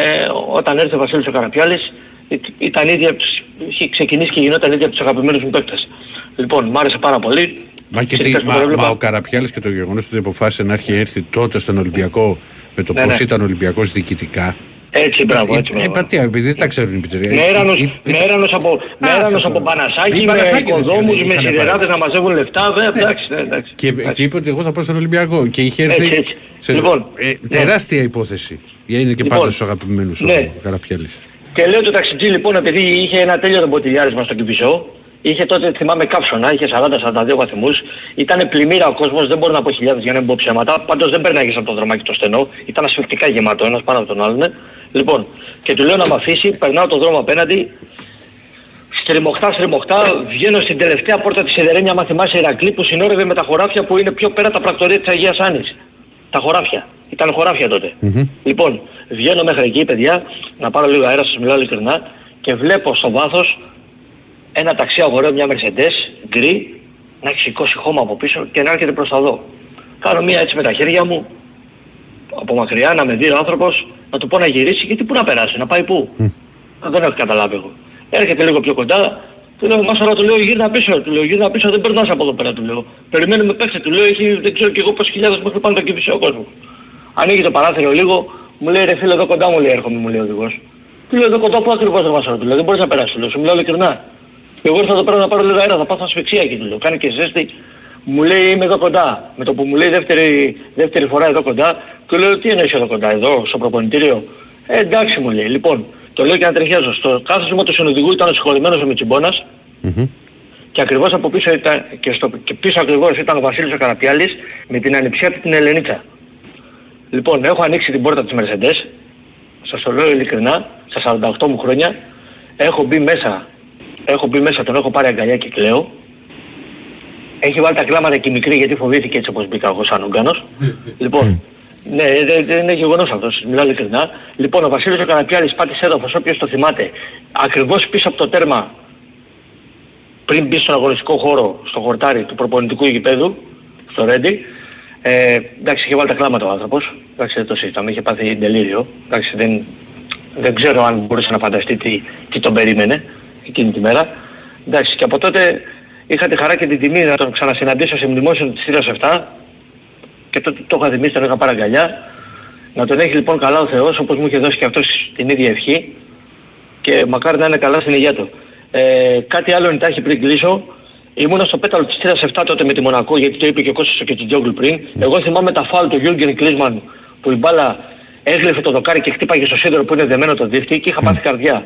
όταν έρθει ο Βασίλης ο Καραπιάλης Ή- ήταν ήδη από τους, είχε ξεκινήσει και γινόταν ήδη από τους αγαπημένους μου παίκτες. Λοιπόν, μ' άρεσε πάρα πολύ. Μα, και τι, Ξέρεις, μα, το έβλεπα- μα ο Καραπιάλης και το γεγονός ότι αποφάσισε να έρθει, έρθει τότε στον Ολυμπιακό με το Ναι, πώς ναι. ήταν ο Ολυμπιακός διοικητικά. Έτσι, μπράβο, έτσι, Ε, μπράβο. πατία, επειδή δεν τα ξέρουν οι πιτσερίες. Μέρανος, Ε, ε, μέρανος από, μέρανος από Πανασάκη, Οι με Πανασάκηδες οικοδόμους, είχαν με πάρει. σιδεράδες να μαζεύουν λεφτά, βέβαια, εντάξει, ναι, εντάξει. Και, και είπε ότι εγώ θα πάω στον Ολυμπιακό. Και είχε έρθει. Έτσι, έτσι. Σε, Λοιπόν, ε, ναι. τεράστια υπόθεση. Για είναι και Λοιπόν, πάντα στους αγαπημένους ναι. ο Καραπιάλης. Και λέω το ταξιτζή λοιπόν επειδή είχε ένα τέλειο ρομποτιλιάρισμα στο Κηπισό, είχε τότε θυμάμαι κάψωνα, είχε 40-42 βαθμούς, ήταν πλημμύρα ο κόσμος, δεν μπορώ να πω χιλιάδες για να μην πω ψέματα, πάντως δεν περνάγες από το δρομάκι το στενό, ήταν ασφυκτικά γεμάτο ένας πάνω από τον άλλον. Λοιπόν, και του λέω να μ' αφήσει, περνάω τον δρόμο απέναντι, στριμωχτά, στριμωχτά, βγαίνω στην τελευταία πόρτα της Σιδερένια, άμα θυμάσαι Ηρακλή, που συνόρευε με τα χωράφια που είναι πιο πέρα τα πρακτορία της Αγίας Άνης. Τα χωράφια. Ήταν χωράφια τότε. Λοιπόν, βγαίνω μέχρι εκεί, παιδιά, να πάρω λίγο αέρα, σας μιλάω ειλικρινά, και βλέπω στο βάθος ένα ταξί αγοραίο, μια Mercedes, γκρι, να έχει σηκώσει χώμα από πίσω και να έρχεται προς τα δω. Κάνω μία έτσι με τα χέρια μου, από μακριά, να με δει ο άνθρωπος, να του πω να γυρίσει, γιατί πού να περάσει, να πάει πού. Δεν έχω καταλάβει εγώ. Έρχεται λίγο πιο κοντά, του λέω, Μάσαρα, του λέω, γύρνα πίσω, του λέω, γύρνα πίσω, δεν περνάς από εδώ πέρα, του λέω. Περιμένουμε παίξε, του λέω, έχει δεν ξέρω και εγώ πόσες χιλιάδες μέχρι πάνω το κυβισέ ο κόσμος. Ανοίγει το παράθυρο λίγο, μου λέει, ρε φίλε, εδώ κοντά μου λέει, έρχομαι, μου λέει ο οδηγός. Του λέω, εδώ κοντά που ακριβώς ρε Μάσαρα, του λέω, δεν μπορείς να περάσεις, του λέω, σου μιλάω ειλικρινά. Εγώ ήρθα εδώ πέρα να πάρω λίγο αέρα, θα πάω ασφυξία εκεί, του λέω, κάνει και ζέστη. Μου λέει είμαι εδώ κοντά. Με το που μου λέει δεύτερη, δεύτερη φορά εδώ κοντά, του λέω τι εννοείς εδώ κοντά, εδώ, στο προπονητήριο; Ε, εντάξει μου λέει. Λοιπόν, το λέω και να τριχιάζω. Στο κάθισμα του συνοδηγού ήταν ο συγχωρημένος ο Μιτσιμπόνας και ακριβώς από πίσω ήταν, και, στο, και πίσω ακριβώς ήταν ο Βασίλης ο Καραπιάλης με την ανιψιάτη την Ελενίτσα. Λοιπόν, έχω ανοίξει την πόρτα της Mercedes, σας το λέω ειλικρινά, στα 48 μου χρόνια, έχω μπει μέσα, έχω μπει μέσα, τον έχω πάρει αγκαλιά και κλαίω. Έχει βάλει τα κλάματα και η μικρή γιατί φοβήθηκε έτσι όπως μπήκα εγώ σαν Ουγγάνος. λοιπόν, ναι, δεν δεν είναι γεγονός αυτός, μιλάω ειλικρινά. Λοιπόν, ο Βασίλης ο Καραπιάλης πάτησε έδαφος, όποιος το θυμάται, ακριβώς πίσω από το τέρμα, πριν μπει στον αγωνιστικό χώρο, στο χορτάρι του προπονητικού γηπέδου, στο Ρέντι, ε, εντάξει, είχε βάλει τα κλάματα ο άνθρωπος, εντάξει, δεν το συζητάμε, είχε πάθει τελείριο, εντάξει, δεν, δεν ξέρω αν μπορούσε να φανταστεί τι, τι τον περίμενε εκείνη τη μέρα. Εντάξει, και από τότε είχα τη χαρά και την τιμή να τον ξανασυναντήσω σε μνημόσυνο της θύρας 7 και τότε το είχα θυμίσει, τον είχα πάρει αγκαλιά. Να τον έχει λοιπόν καλά ο Θεός, όπως μου είχε δώσει και αυτός την ίδια ευχή και μακάρι να είναι καλά στην υγεία του. Ε, κάτι άλλο εντάχει πριν κλείσω. Ήμουνα στο πέταλο της θύρας 7 τότε με τη Μονακό, γιατί το είπε και ο Κώστας και την Τζόγκλου πριν. Εγώ θυμάμαι τα φάλ του Γιούργεν Κλίσμαν που η μπάλα έγλυφε το δοκάρι και χτύπαγε στο σίδερο που είναι δεμένο το δίχτυ και είχα πάθει καρδιά.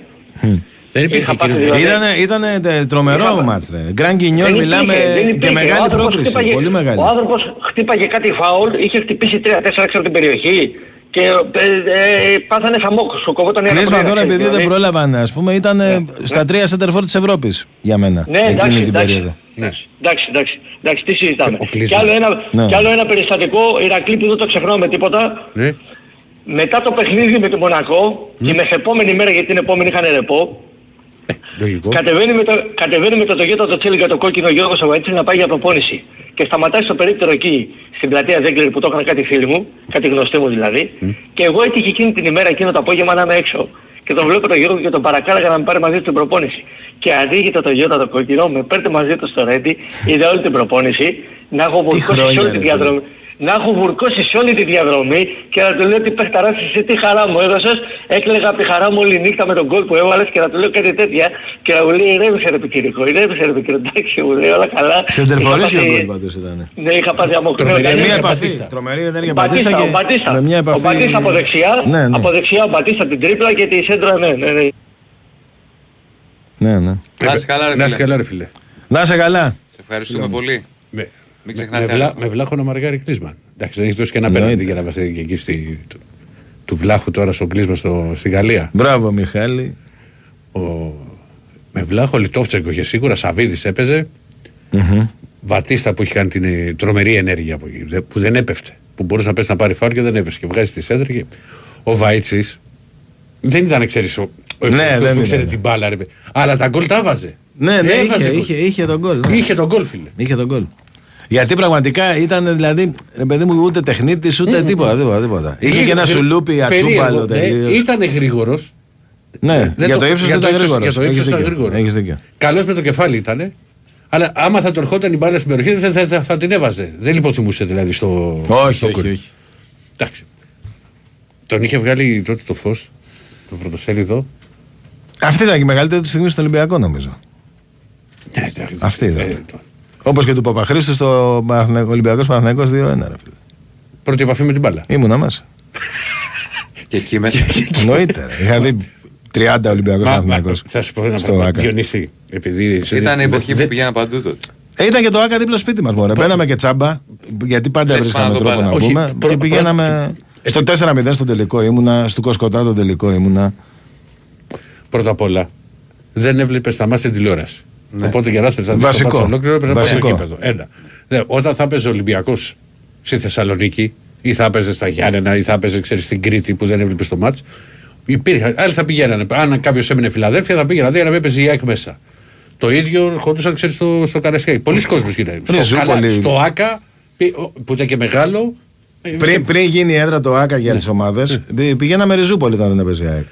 Δεν Είχα πάθει δηλαδή- Ήτανε, ήτανε τε- τρομερό μάτς ρε. Γκραν Κινιόν Δεν μιλάμε υπήρχε, δεν και υπήρχε. Ο μεγάλη άνθρωπος πρόκριση. χτύπαγε- Πολύ μεγάλη. Ο άνθρωπος χτύπαγε κάτι φάουλ, είχε χτυπήσει 3-4 έξω από την περιοχή και ε, ε, πάθανε χαμόκ, σου κοβόταν η Κλείσμα αναπηρία, τώρα ξέρεις, επειδή δεν δηλαδή. πρόλαβαν ας πούμε ήταν ε, στα τρία σεντερφόρ της Ευρώπης για μένα Ναι, εκείνη εντάξει, την εντάξει. περίοδο. Εντάξει, εντάξει, εντάξει, τι συζητάμε. Κλίσμα. Και άλλο, ένα, Ναι. και άλλο ένα περιστατικό, Ηρακλή που δεν το ξεχνάω με τίποτα, Ναι. μετά το παιχνίδι με το Μονακό, τη μεθεπόμενη μέρα γιατί την επόμενη είχαν ρεπό, Λογικό. Κατεβαίνει με το, κατεβαίνει με το Toyota το Τσέλιγκα το κόκκινο Γιώργος Σαββαίτης να πάει για προπόνηση. και σταματάει στο περίπτερο εκεί στην πλατεία Ζέγκλερ που το έκανα κάτι φίλοι μου, κάτι γνωστοί μου δηλαδή και εγώ έτυχε εκείνη την ημέρα εκείνο το απόγευμα να είμαι έξω και τον βλέπω τον Γιώργο και τον παρακάλαγα να με πάρει μαζί του την προπόνηση. Και ανοίγεται το Γιώτα το κοκκινό, με παίρνει μαζί του στο Ρέντι, είδε όλη την προπόνηση, να έχω βουρκώσει σε χρόνια, όλη τη ρε, διαδρομή. Να έχω βουρκώσει σε όλη τη διαδρομή και να του λέω τι παιχταράς εσύ τι χαρά μου έδωσες, έκλαιγα από τη χαρά μου όλη νύχτα με τον κόλ που έβαλες και να του λέω κάτι τέτοια και να μου λέει ηρέμησε ρε πικυρικό, ηρέμησε ρε πικυρικό, εντάξει μου λέει όλα καλά. Σεντερφορής και Είχα ο πάθει- γκολ πάντως ήταν. Ναι, είχα πάθει αμόκ. Τρομερή Ναι, ενέργεια ναι, επαφή. Μπατίστα. Τρομερή ενέργεια Μπατίστα, Μπατίστα ο και Μπατίστα. με μια Ο επαφή. Μπατίστα από δεξιά, Ναι, ναι. από δεξιά ο Μπατίστα την τρίπλα και τη σέντρα, ναι, ναι, ναι. Ναι, ναι. Να είσαι καλά, ρε Να είσαι φίλε. καλά, ρε φίλε. Να είσαι καλά. Σε ευχαριστούμε πολύ. Με, Μην με, ξεχνάτε με, βλά, άλλο. με βλάχονα Μαργάρη Κλείσμαν. Εντάξει, δεν έχεις δώσει και ένα Εννοείται. πέναντι για να είμαστε και εκεί στη, του, του βλάχου τώρα στο κλείσμα στο, στη Γαλλία. Μπράβο, Μιχάλη. Ο, με βλάχο Λιτόφτσεκο είχε σίγουρα, Σαββίδης έπαιζε. Βατίστα που είχε κάνει την ε, τρομερή ενέργεια από εκεί, δε- που δεν έπεφτε. Που μπορούσε να πέσει να πάρει φάουλ και δεν έπεσε. Και βγάζει τη σέντρα και ο Βάιτσι δεν ήταν, ξέρεις, ο, ο Ναι, ευθυντικός δεν που ξέρει ήταν. την μπάλα, ρε, παιδί. Αλλά τα γκολ τα βάζε. Ναι, ναι, Έβαζε είχε, γκολ. είχε, είχε τον γκολ. ναι. Είχε τον γκολ, φίλε. Είχε τον γκολ. Γιατί πραγματικά ήταν δηλαδή, ρε παιδί μου, ούτε τεχνίτης ούτε τίποτα. τίποτα, τίποτα. Είχε και ένα σουλούπι ατσούμπαλο τελείως. Ήταν γρήγορος. Ναι, Δεν για το- το ύψος για ήταν το ύψος- γρήγορος. για το ύψος ήταν γρήγορος. Έχεις δίκιο. Καλός με το κεφάλι ήταν. Αλλά άμα θα του ερχόταν η μπάλα στην περιοχή θα, θα, θα, θα την έβαζε. Δεν υποθυμούσε δηλαδή στο. Όχι, στο όχι, γκολ. όχι. Εντάξει. Τον είχε βγάλει τότε το φως. Το πρωτοσέλιδο. Αυτή ήταν και η μεγαλύτερη του στιγμή στον Ολυμπιακό, νομίζω. Ναι, εντάξει, Αυτή ήταν. Ε, το- Όπως και του Παπαχρήστου στο Ολυμπιακός Παναθυναϊκό 2-1. ρε φίλε. Πρώτη επαφή με την μπάλα. Ήμουνα μέσα. Και εκεί μέσα. Εννοείται. ρε. Είχα δει 30 Ολυμπιακό Μα- Παναθυναϊκό. μα- Θα σου πω ένα στο πράγμα. Άκα. Διονύση, επειδή. Ήταν η εποχή που δεν- πηγαίνα παντού τότε. Ε, ήταν και το Άκα δίπλα στο σπίτι μας. Μωρέ. Παίρναμε και τσάμπα. Γιατί πάντα Λες βρίσκαμε πάνω το τρόπο να μπάλα. πούμε. Όχι, προ- Και προ- πηγαίναμε. Στο 4-0 στο τελικό ήμουνα. Στο Κοσκοτά το τελικό ήμουνα. Πρώτα απ' όλα, δεν έβλεπες τα μάτια τηλεόραση. Ναι. Οπότε για να στείλει Βασικό. το ολόκληρο έπρεπε να πάει στο Βασικό. γήπεδο. Ένα. Δε, όταν θα έπαιζε ο Ολυμπιακός στη Θεσσαλονίκη ή θα έπαιζε στα Γιάννενα ή θα έπαιζε ξέρεις, στην Κρήτη που δεν έβλεπες το μάτς. Υπήρχαν, άλλοι θα πηγαίνανε. Αν κάποιος έμενε Φιλαδέλφια, θα πήγαινε να δει αν έπαιζε η ΑΕΚ μέσα. Το ίδιο χωρούσαν ξέρεις, στο, στο Καρασκάκι. Πολλοί κόσμοι γίνανε. Στο, Ριζούπολη. καλά, στο ΑΚΑ, πι- ο- που ήταν και μεγάλο. ε, Πριν, πριν γίνει η έδρα το Άκα για τις ομάδες, πηγαίναμε Ριζούπολη όταν δεν έπαιζε η ΑΕΚ.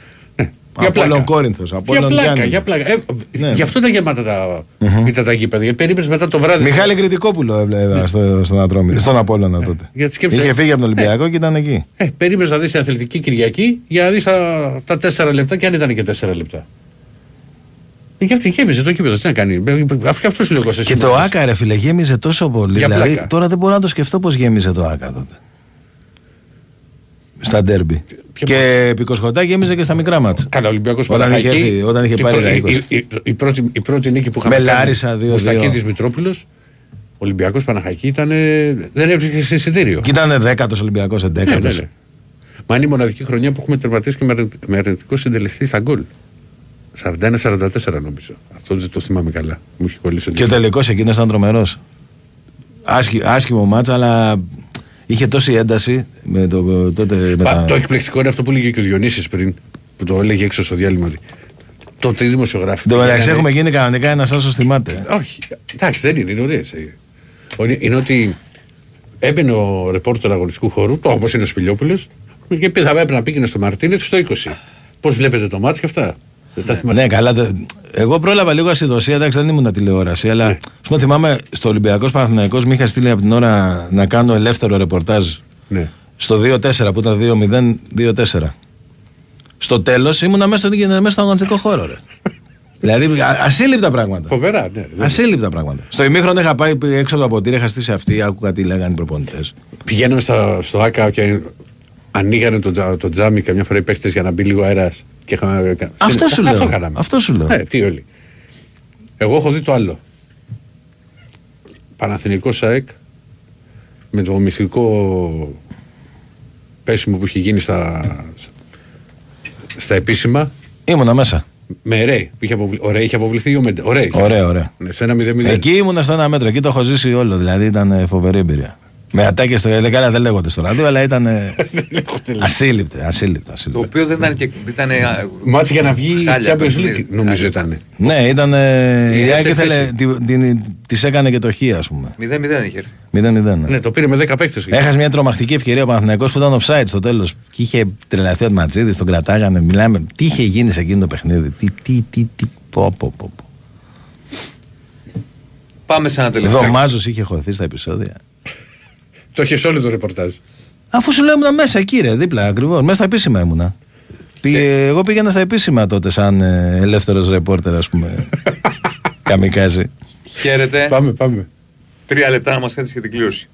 Για Από πλάκα. Κόρινθος, από Για πλάκα, Γιάννη. για πλάκα. Ε, Ναι. Γι' αυτό ήταν γεμάτα τα, ήταν τα γήπεδα. Γιατί περίμενες μετά το βράδυ. Μιχάλη Κρητικόπουλο έβλεπα στο, στον Ατρόμι, στον Απόλλωνα τότε. Γιατί σκέψτε- Είχε φύγει από τον Ολυμπιακό και ήταν εκεί. Ε, περίμενες να δεις την αθλητική Κυριακή για να δεις τα, τα τέσσερα λεπτά και αν ήταν και τέσσερα λεπτά. Ε, Και αυτή γέμιζε το κήπεδο. Τι να κάνει. Ε, Αυτό αυτός σου λέω εγώ σε Και το σύμβαση. Άκα, ρε φίλε, γέμιζε τόσο πολύ. Για δηλαδή, πλάκα. τώρα δεν μπορώ να το σκεφτώ πώς γέμιζε το Άκα τότε. Στα ντέρμπι. Και επί Κοσχοτά γέμιζε και στα μικρά μάτσα. Καλά, Ολυμπιακός Όταν είχε έρθει- όταν είχε πάρει λαϊκός. η, η, η, πρώτη, η πρώτη νίκη που είχαμε Με Λάρισα 2-2. Μουστακίδης Μητρόπουλος Ολυμπιακός Παναχαϊκή ήταν. Δεν έβρισκε σε εισιτήριο. Και ήταν δέκατος Ολυμπιακός, Ναι, εντέκατος. ναι, ναι. Μα είναι η μοναδική χρονιά που έχουμε τερματίσει και με αρνη- με αρνητικός συντελεστής στα γκολ. 41-44 νομίζω. Αυτό δεν το θυμάμαι καλά. Μου έχει κολλήσει. Και ο τελικός εκείνος ήταν τρομερός. Άσχημο μάτσα, αλλά είχε τόση ένταση με το, τότε. Με Πα, τα... Το εκπληκτικό είναι αυτό που έλεγε και ο Διονύσης πριν, που το έλεγε έξω στο διάλειμμα. ότι Τότε οι δημοσιογράφοι. Εν τω μεταξύ πήγαιναν- έχουμε γίνει κανονικά ένα άσο θυμάται. Όχι. Εντάξει, δεν είναι, είναι ωραίες. Είναι ότι έμπαινε ο ρεπόρτερ αγωνιστικού χώρου, όπως είναι ο Σπηλιόπουλος, και πει, θα έπρεπε να πήγαινε στο Μαρτίνεθ στο 20. Πώς βλέπετε το μάτι και αυτά; Δεν τα θυμάστε. Ναι, καλά. τε- Εγώ πρόλαβα λίγο ασυδοσία, εντάξει, δεν ήμουν τηλεόραση, αλλά Ναι. ας πούμε, θυμάμαι στο Ολυμπιακός Παναθηναϊκός μου είχα στείλει από την ώρα να κάνω ελεύθερο ρεπορτάζ Ναι. στο 2-4 που ήταν 2-0-2-4. Στο τέλος ήμουνα μέσα, στο, μέσα στον αγωνιστικό χώρο, ρε. δηλαδή α- ασύλληπτα πράγματα. Φοβερά, ναι. Δεν- Ασύλληπτα πράγματα. Στο ημίχρονο είχα πάει έξω από το ποτήρι, είχα στήσει αυτή, άκουγα τι λέγανε οι προπονητές. Πηγαίναμε στα, στο ΑΚΑ και ανοίγανε το, τζα, το τζάμι καμιά φορά οι παίχτε για να μπει λίγο αέρας. Και είχαμε, Αυτό σου Αυτό λέω. κάναμε. Αυτό σου λέω. Ε, τι όλοι. Εγώ έχω δει το άλλο. Παναθηνικό ΣΑΕΚ με το μυστικό πέσιμο που είχε γίνει στα, στα επίσημα Ήμουνα μέσα. με Ρέι. που είχε αποβλη- Ο Ρέι είχε αποβληθεί ο Μέντε; Ωραία. Ωραία, ωραία. Ναι, σε ένα 0-0. Εκεί ήμουνα στο ένα μέτρο, εκεί το έχω ζήσει όλο. Δηλαδή ήταν ε, φοβερή εμπειρία. Με ατάκε στο ε, καλά δεν λέγονται στο ράδιο, αλλά ήταν. ε, ασύλληπτες, ασύλληπτες. Το ασύλληπτε. οποίο δεν ήταν και. Ήταν, Μάτς για να βγει Χάλια Champions παιχνίδι. League, νομίζω Χάλια. ήταν. Ναι, ήταν. Ε, Η η ΑΕΚ δεύτερη ήθελε. θέση. τη- την- Της έκανε και το χ, ας πούμε. 0-0 είχε έρθει. 0-0. Ναι. Ναι, το πήρε με 10 παίκτες. Έχασε μια τρομακτική ευκαιρία ο Παναθηναϊκός που ήταν offside στο τέλος. Και είχε τρελαθεί ο Ματζίδης, τον κρατάγανε. Μιλάμε. Τι είχε γίνει σε εκείνο το παιχνίδι; Τι, τι, τι, τι. Πω, πω, πω. πω. Πάμε σε ένα τελευταίο. Εδώ ο Μάζος είχε χωθεί στα επεισόδια. Το είχε όλο το ρεπορτάζ. Αφού σου λέω ήμουν μέσα εκεί, ρε, δίπλα ακριβώς. Μέσα στα επίσημα ήμουνα. Πήγε- εγώ πήγαινα στα επίσημα τότε, σαν ε, ελεύθερος ρεπόρτερ, ας πούμε. Καμικάζι. Χαίρετε. Πάμε, πάμε. Τρία λεπτά να μας κάνεις και την κλήρωση.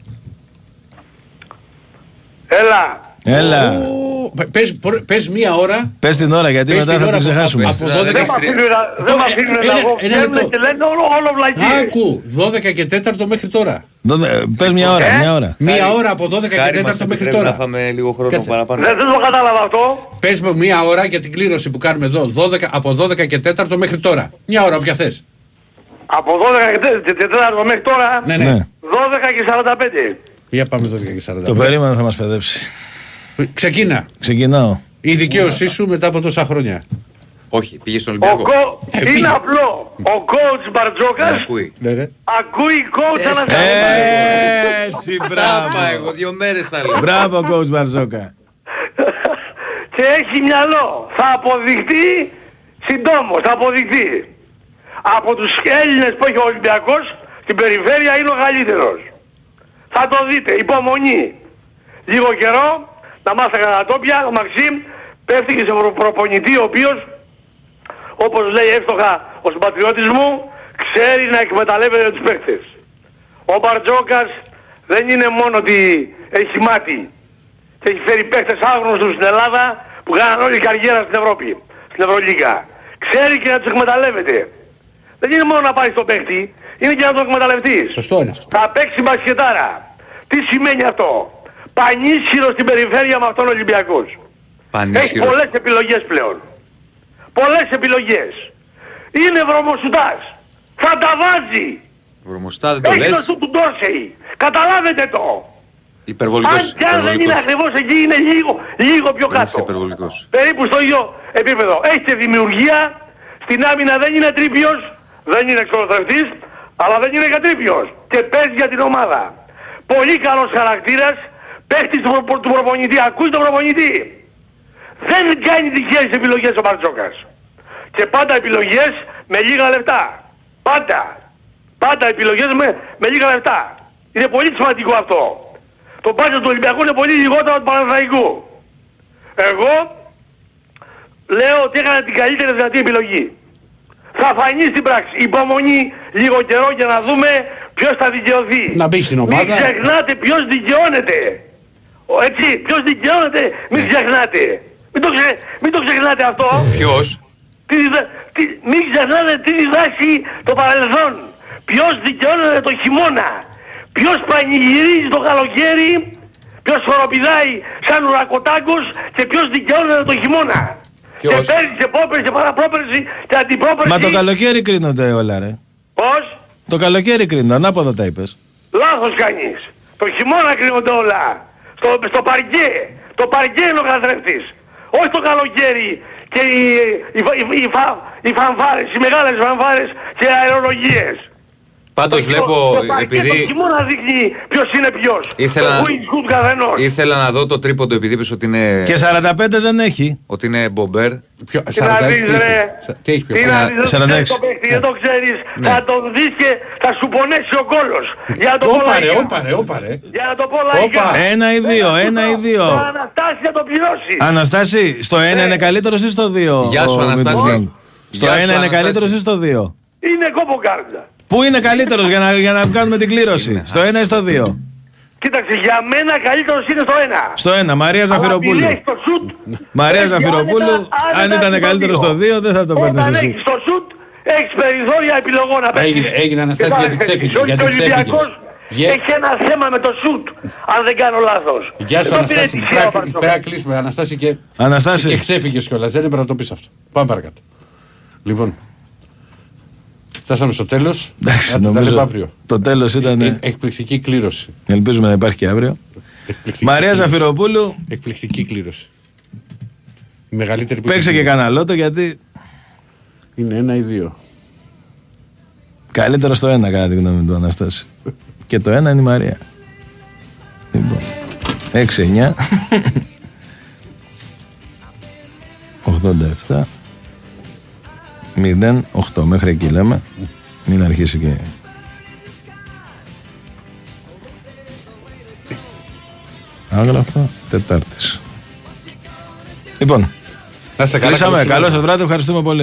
Έλα. Έλα. Ω, Πες, πορ- πες μία ώρα. Πες την ώρα, γιατί Πες μετά την θα ώρα την από- ξεχάσουμε. από 12 Δεν μ' αφήνουν να- δεν μ' αφήνουν να ένα- βγω. ένα Βγαίνουν λεπτό. και λένε όλο, όλο βλακίες. Άκου, 12 και 4 μέχρι τώρα. Πες μια ώρα, Ε; μια ώρα. Μία ώρα από 12 και Χάρη μας 4 μέχρι επιτρέπει να τώρα. πάμε λίγο χρόνο Κάτσε. παραπάνω. Δεν δεν το κατάλαβα αυτό. Πες μου μία ώρα για την κλήρωση που κάνουμε εδώ. 12, από 12 και 4 μέχρι τώρα. Μια ώρα, όποια θες. Από 12 και τε- και 4 μέχρι τώρα. Ναι, ναι. Ναι. 12 και 45. Για πάμε 12 και 40. Το περίμενα θα μας παιδέψει. Ξεκίνα. Ξεκινάω. Η δικαίωσή σου μετά από τόσα χρόνια. Όχι, πήγε στον Ο Ολυμπιακό. κο... Ε, Είναι πήγε. απλό. Ο coach Μπαρτζόκας Ακούει. Ναι, ναι. ακούει coach Ε, Αναστασιάδη. Έτσι, Στάπα εγώ, δύο μέρες θα λέω. Μπράβο, coach Μπαρζόκα. και έχει μυαλό. Θα αποδειχτεί συντόμως, θα αποδειχτεί. Από τους Έλληνες που έχει ο Ολυμπιακός στην περιφέρεια είναι ο καλύτερος. Θα το δείτε, υπομονή. Λίγο καιρό, να μάθετε κατά τόπια, ο Μαξίμ πέφτει και σε προ- προπονητή ο οποίος, όπως λέει εύστοχα ο συμπατριώτης μου, ξέρει να εκμεταλλεύεται τους παίκτες. Ο Μπαρτζόκας δεν είναι μόνο ότι έχει μάτι και έχει φέρει παίχτες άγνωστους στην Ελλάδα που κάναν όλη η καριέρα στην Ευρώπη, στην Ευρωλίγα. Ξέρει και να τους εκμεταλλεύεται. Δεν είναι μόνο να πάρει τον παίχτη, είναι και να τον εκμεταλλευτείς. Σωστό είναι αυτό. Θα παίξει μπασκετάρα. Τι σημαίνει αυτό; Πανίσχυρο στην περιφέρεια με αυτόν ο Ολυμπιακός. Έχει Πανίσχυρος. πολλές επιλογές πλέον. Πολλές επιλογές. Είναι βρωμοσουτάς. Θα τα βάζει. Βρωμοστά δεν το Έχει το λες. σου του Ντόρσεϊ. Καταλάβετε το. Υπερβολικός. Αν και αν δεν είναι υπερβολικός. ακριβώς εκεί είναι λίγο, λίγο πιο Είσαι κάτω. υπερβολικός. Περίπου στο ίδιο επίπεδο. Έχει και δημιουργία. Στην άμυνα δεν είναι τρίπιος. Δεν είναι εξορθευτής. Αλλά δεν είναι κατρίπιος. Και παίζει για την ομάδα. Πολύ καλός χαρακτήρας. Παίχτης του, προ- του προπονητή. Ακούει τον προπονητή. Δεν κάνει τυχαίες επιλογές ο Μπαρτζόκας. Και πάντα επιλογές με λίγα λεφτά. Πάντα. Πάντα επιλογές με, με λίγα λεφτά. Είναι πολύ σημαντικό αυτό. Το μπάτζετ του Ολυμπιακού είναι πολύ λιγότερο του Παναθηναϊκού. Εγώ λέω ότι έκανα την καλύτερη δυνατή επιλογή. Θα φανεί στην πράξη. Υπομονή λίγο καιρό για να δούμε ποιος θα δικαιωθεί. Να μπει στην Μην ομάδα. ξεχνάτε ποιος δικαιώνεται. Ο, έτσι, ποιος δικαιώνεται, μην ξεχνάτε. Μην το, ξε, μην το ξεχνάτε αυτό. Ποιος; Τι, διδα- τι, μην ξεχνάτε τι διδάξει το παρελθόν. Ποιος δικαιώνεται το χειμώνα. Ποιος πανηγυρίζει το καλοκαίρι. Ποιος χοροπηδάει σαν ουρακοτάγκος και ποιος δικαιώνεται το χειμώνα. Ποιος; Και πέρυσι και πρόπερσι και παραπρόπερσι και αντιπρόπερσι. Μα το καλοκαίρι κρίνονται όλα, ρε. Πώς; Το καλοκαίρι κρίνονται, ανάποδα τα είπες. Λάθος κάνεις. Το χειμώνα κρίνονται όλα. Στο, στο παρκέ. Το παρκέ είναι ο καθρέφτης. Όχι το καλοκαίρι και οι, οι, οι, οι, φα- οι φανφάρες, οι μεγάλες φανφάρες και οι αερολογίες. Πάντως Το- βλέπω, το παρκέ το επειδή χειμώνα δείχνει ποιος είναι ποιος. Ήθελα το να- who is good καθενός. ήθελα να δω το τρίποντο επειδή είπες ότι είναι... Και 45 δεν έχει. Ότι είναι μπομπέρ. Ποιο, Τι να δεις ρε. Τι έχει πιο Τι να δεις, δεν 46. ξέρεις το παίχτη, δεν το ξέρεις. Ναι. Θα τον δεις και θα σου πονέσει ο κόλος. Για να το πω Όπα ρε, λαϊκά. όπα ρε, όπα ρε. Για να το πω λαϊκά. Ένα ή δύο, Δεν θα ένα σου ή πω. δύο. Το Αναστάση θα το πληρώσει. Αναστάση, στο ένα Ναι. είναι καλύτερος ή στο δύο. Γεια σου, ο Αναστάση. Μιντζουλάν. Στο Γεια σου, ένα είναι Αναστάση. καλύτερος ή στο δύο; Είναι κόμποκάρδα. Πού είναι καλύτερος για να, για να κάνουμε την κλήρωση; Στο ένα ή στο δύο; Κοίταξε, για μένα καλύτερος είναι στο ένα. Στο ένα, Μαρία Αλλά Ζαφυροπούλου. επειδή έχει το σουτ, Μαρία έχει Ζαφυροπούλου, άνετα- αν άνετα ήταν στο καλύτερος δύο. στο δύο, δεν θα το παίρνεις Όταν εσύ. έχεις το σουτ, έχεις περιθώρια επιλογών να παίξεις. Έγινε- έγινε, Αναστάση, Και θα γιατί παίξεις. ξέφυγες, Όχι, γιατί ο Ολυμπιακός ξέφυγες. Γε- Έχει ένα θέμα με το σουτ, αν δεν κάνω λάθος. Γεια σου Δεν το πήρε Αναστάση. τυχαία ο Πρέπει να- Μπαρτζόκας. Πρέπει να κλείσουμε. Αναστάση και, Αναστάση. και ξέφυγες κιόλας. Δεν έπρεπε να το πεις αυτό. Πάμε παρακάτω. Λοιπόν. Φτάσαμε στο τέλος. Εντάξει, Θα τα νομίζω λέμε αύριο. το τέλος ήταν. Ε, Εκπληκτική κλήρωση. Ελπίζουμε να υπάρχει και αύριο. Εκπληκτική Μαρία κλήρωση. Ζαφυροπούλου, Εκπληκτική κλήρωση. Η μεγαλύτερη που παίξε έχει και γίνει. κανένα λότο γιατί Είναι ένα ή δύο. καλύτερο στο ένα κατά τη γνώμη του Αναστάση. και το ένα είναι η Μαρία. Λοιπόν. 6-9. 87. 0-8. Μέχρι εκεί λέμε. Μην αρχίσει και. Άγραφα Τετάρτης. Λοιπόν. Να είστε καλά, Κλείσαμε. καλό Καλό βράδυ. σας βράδυ. Ευχαριστούμε πολύ.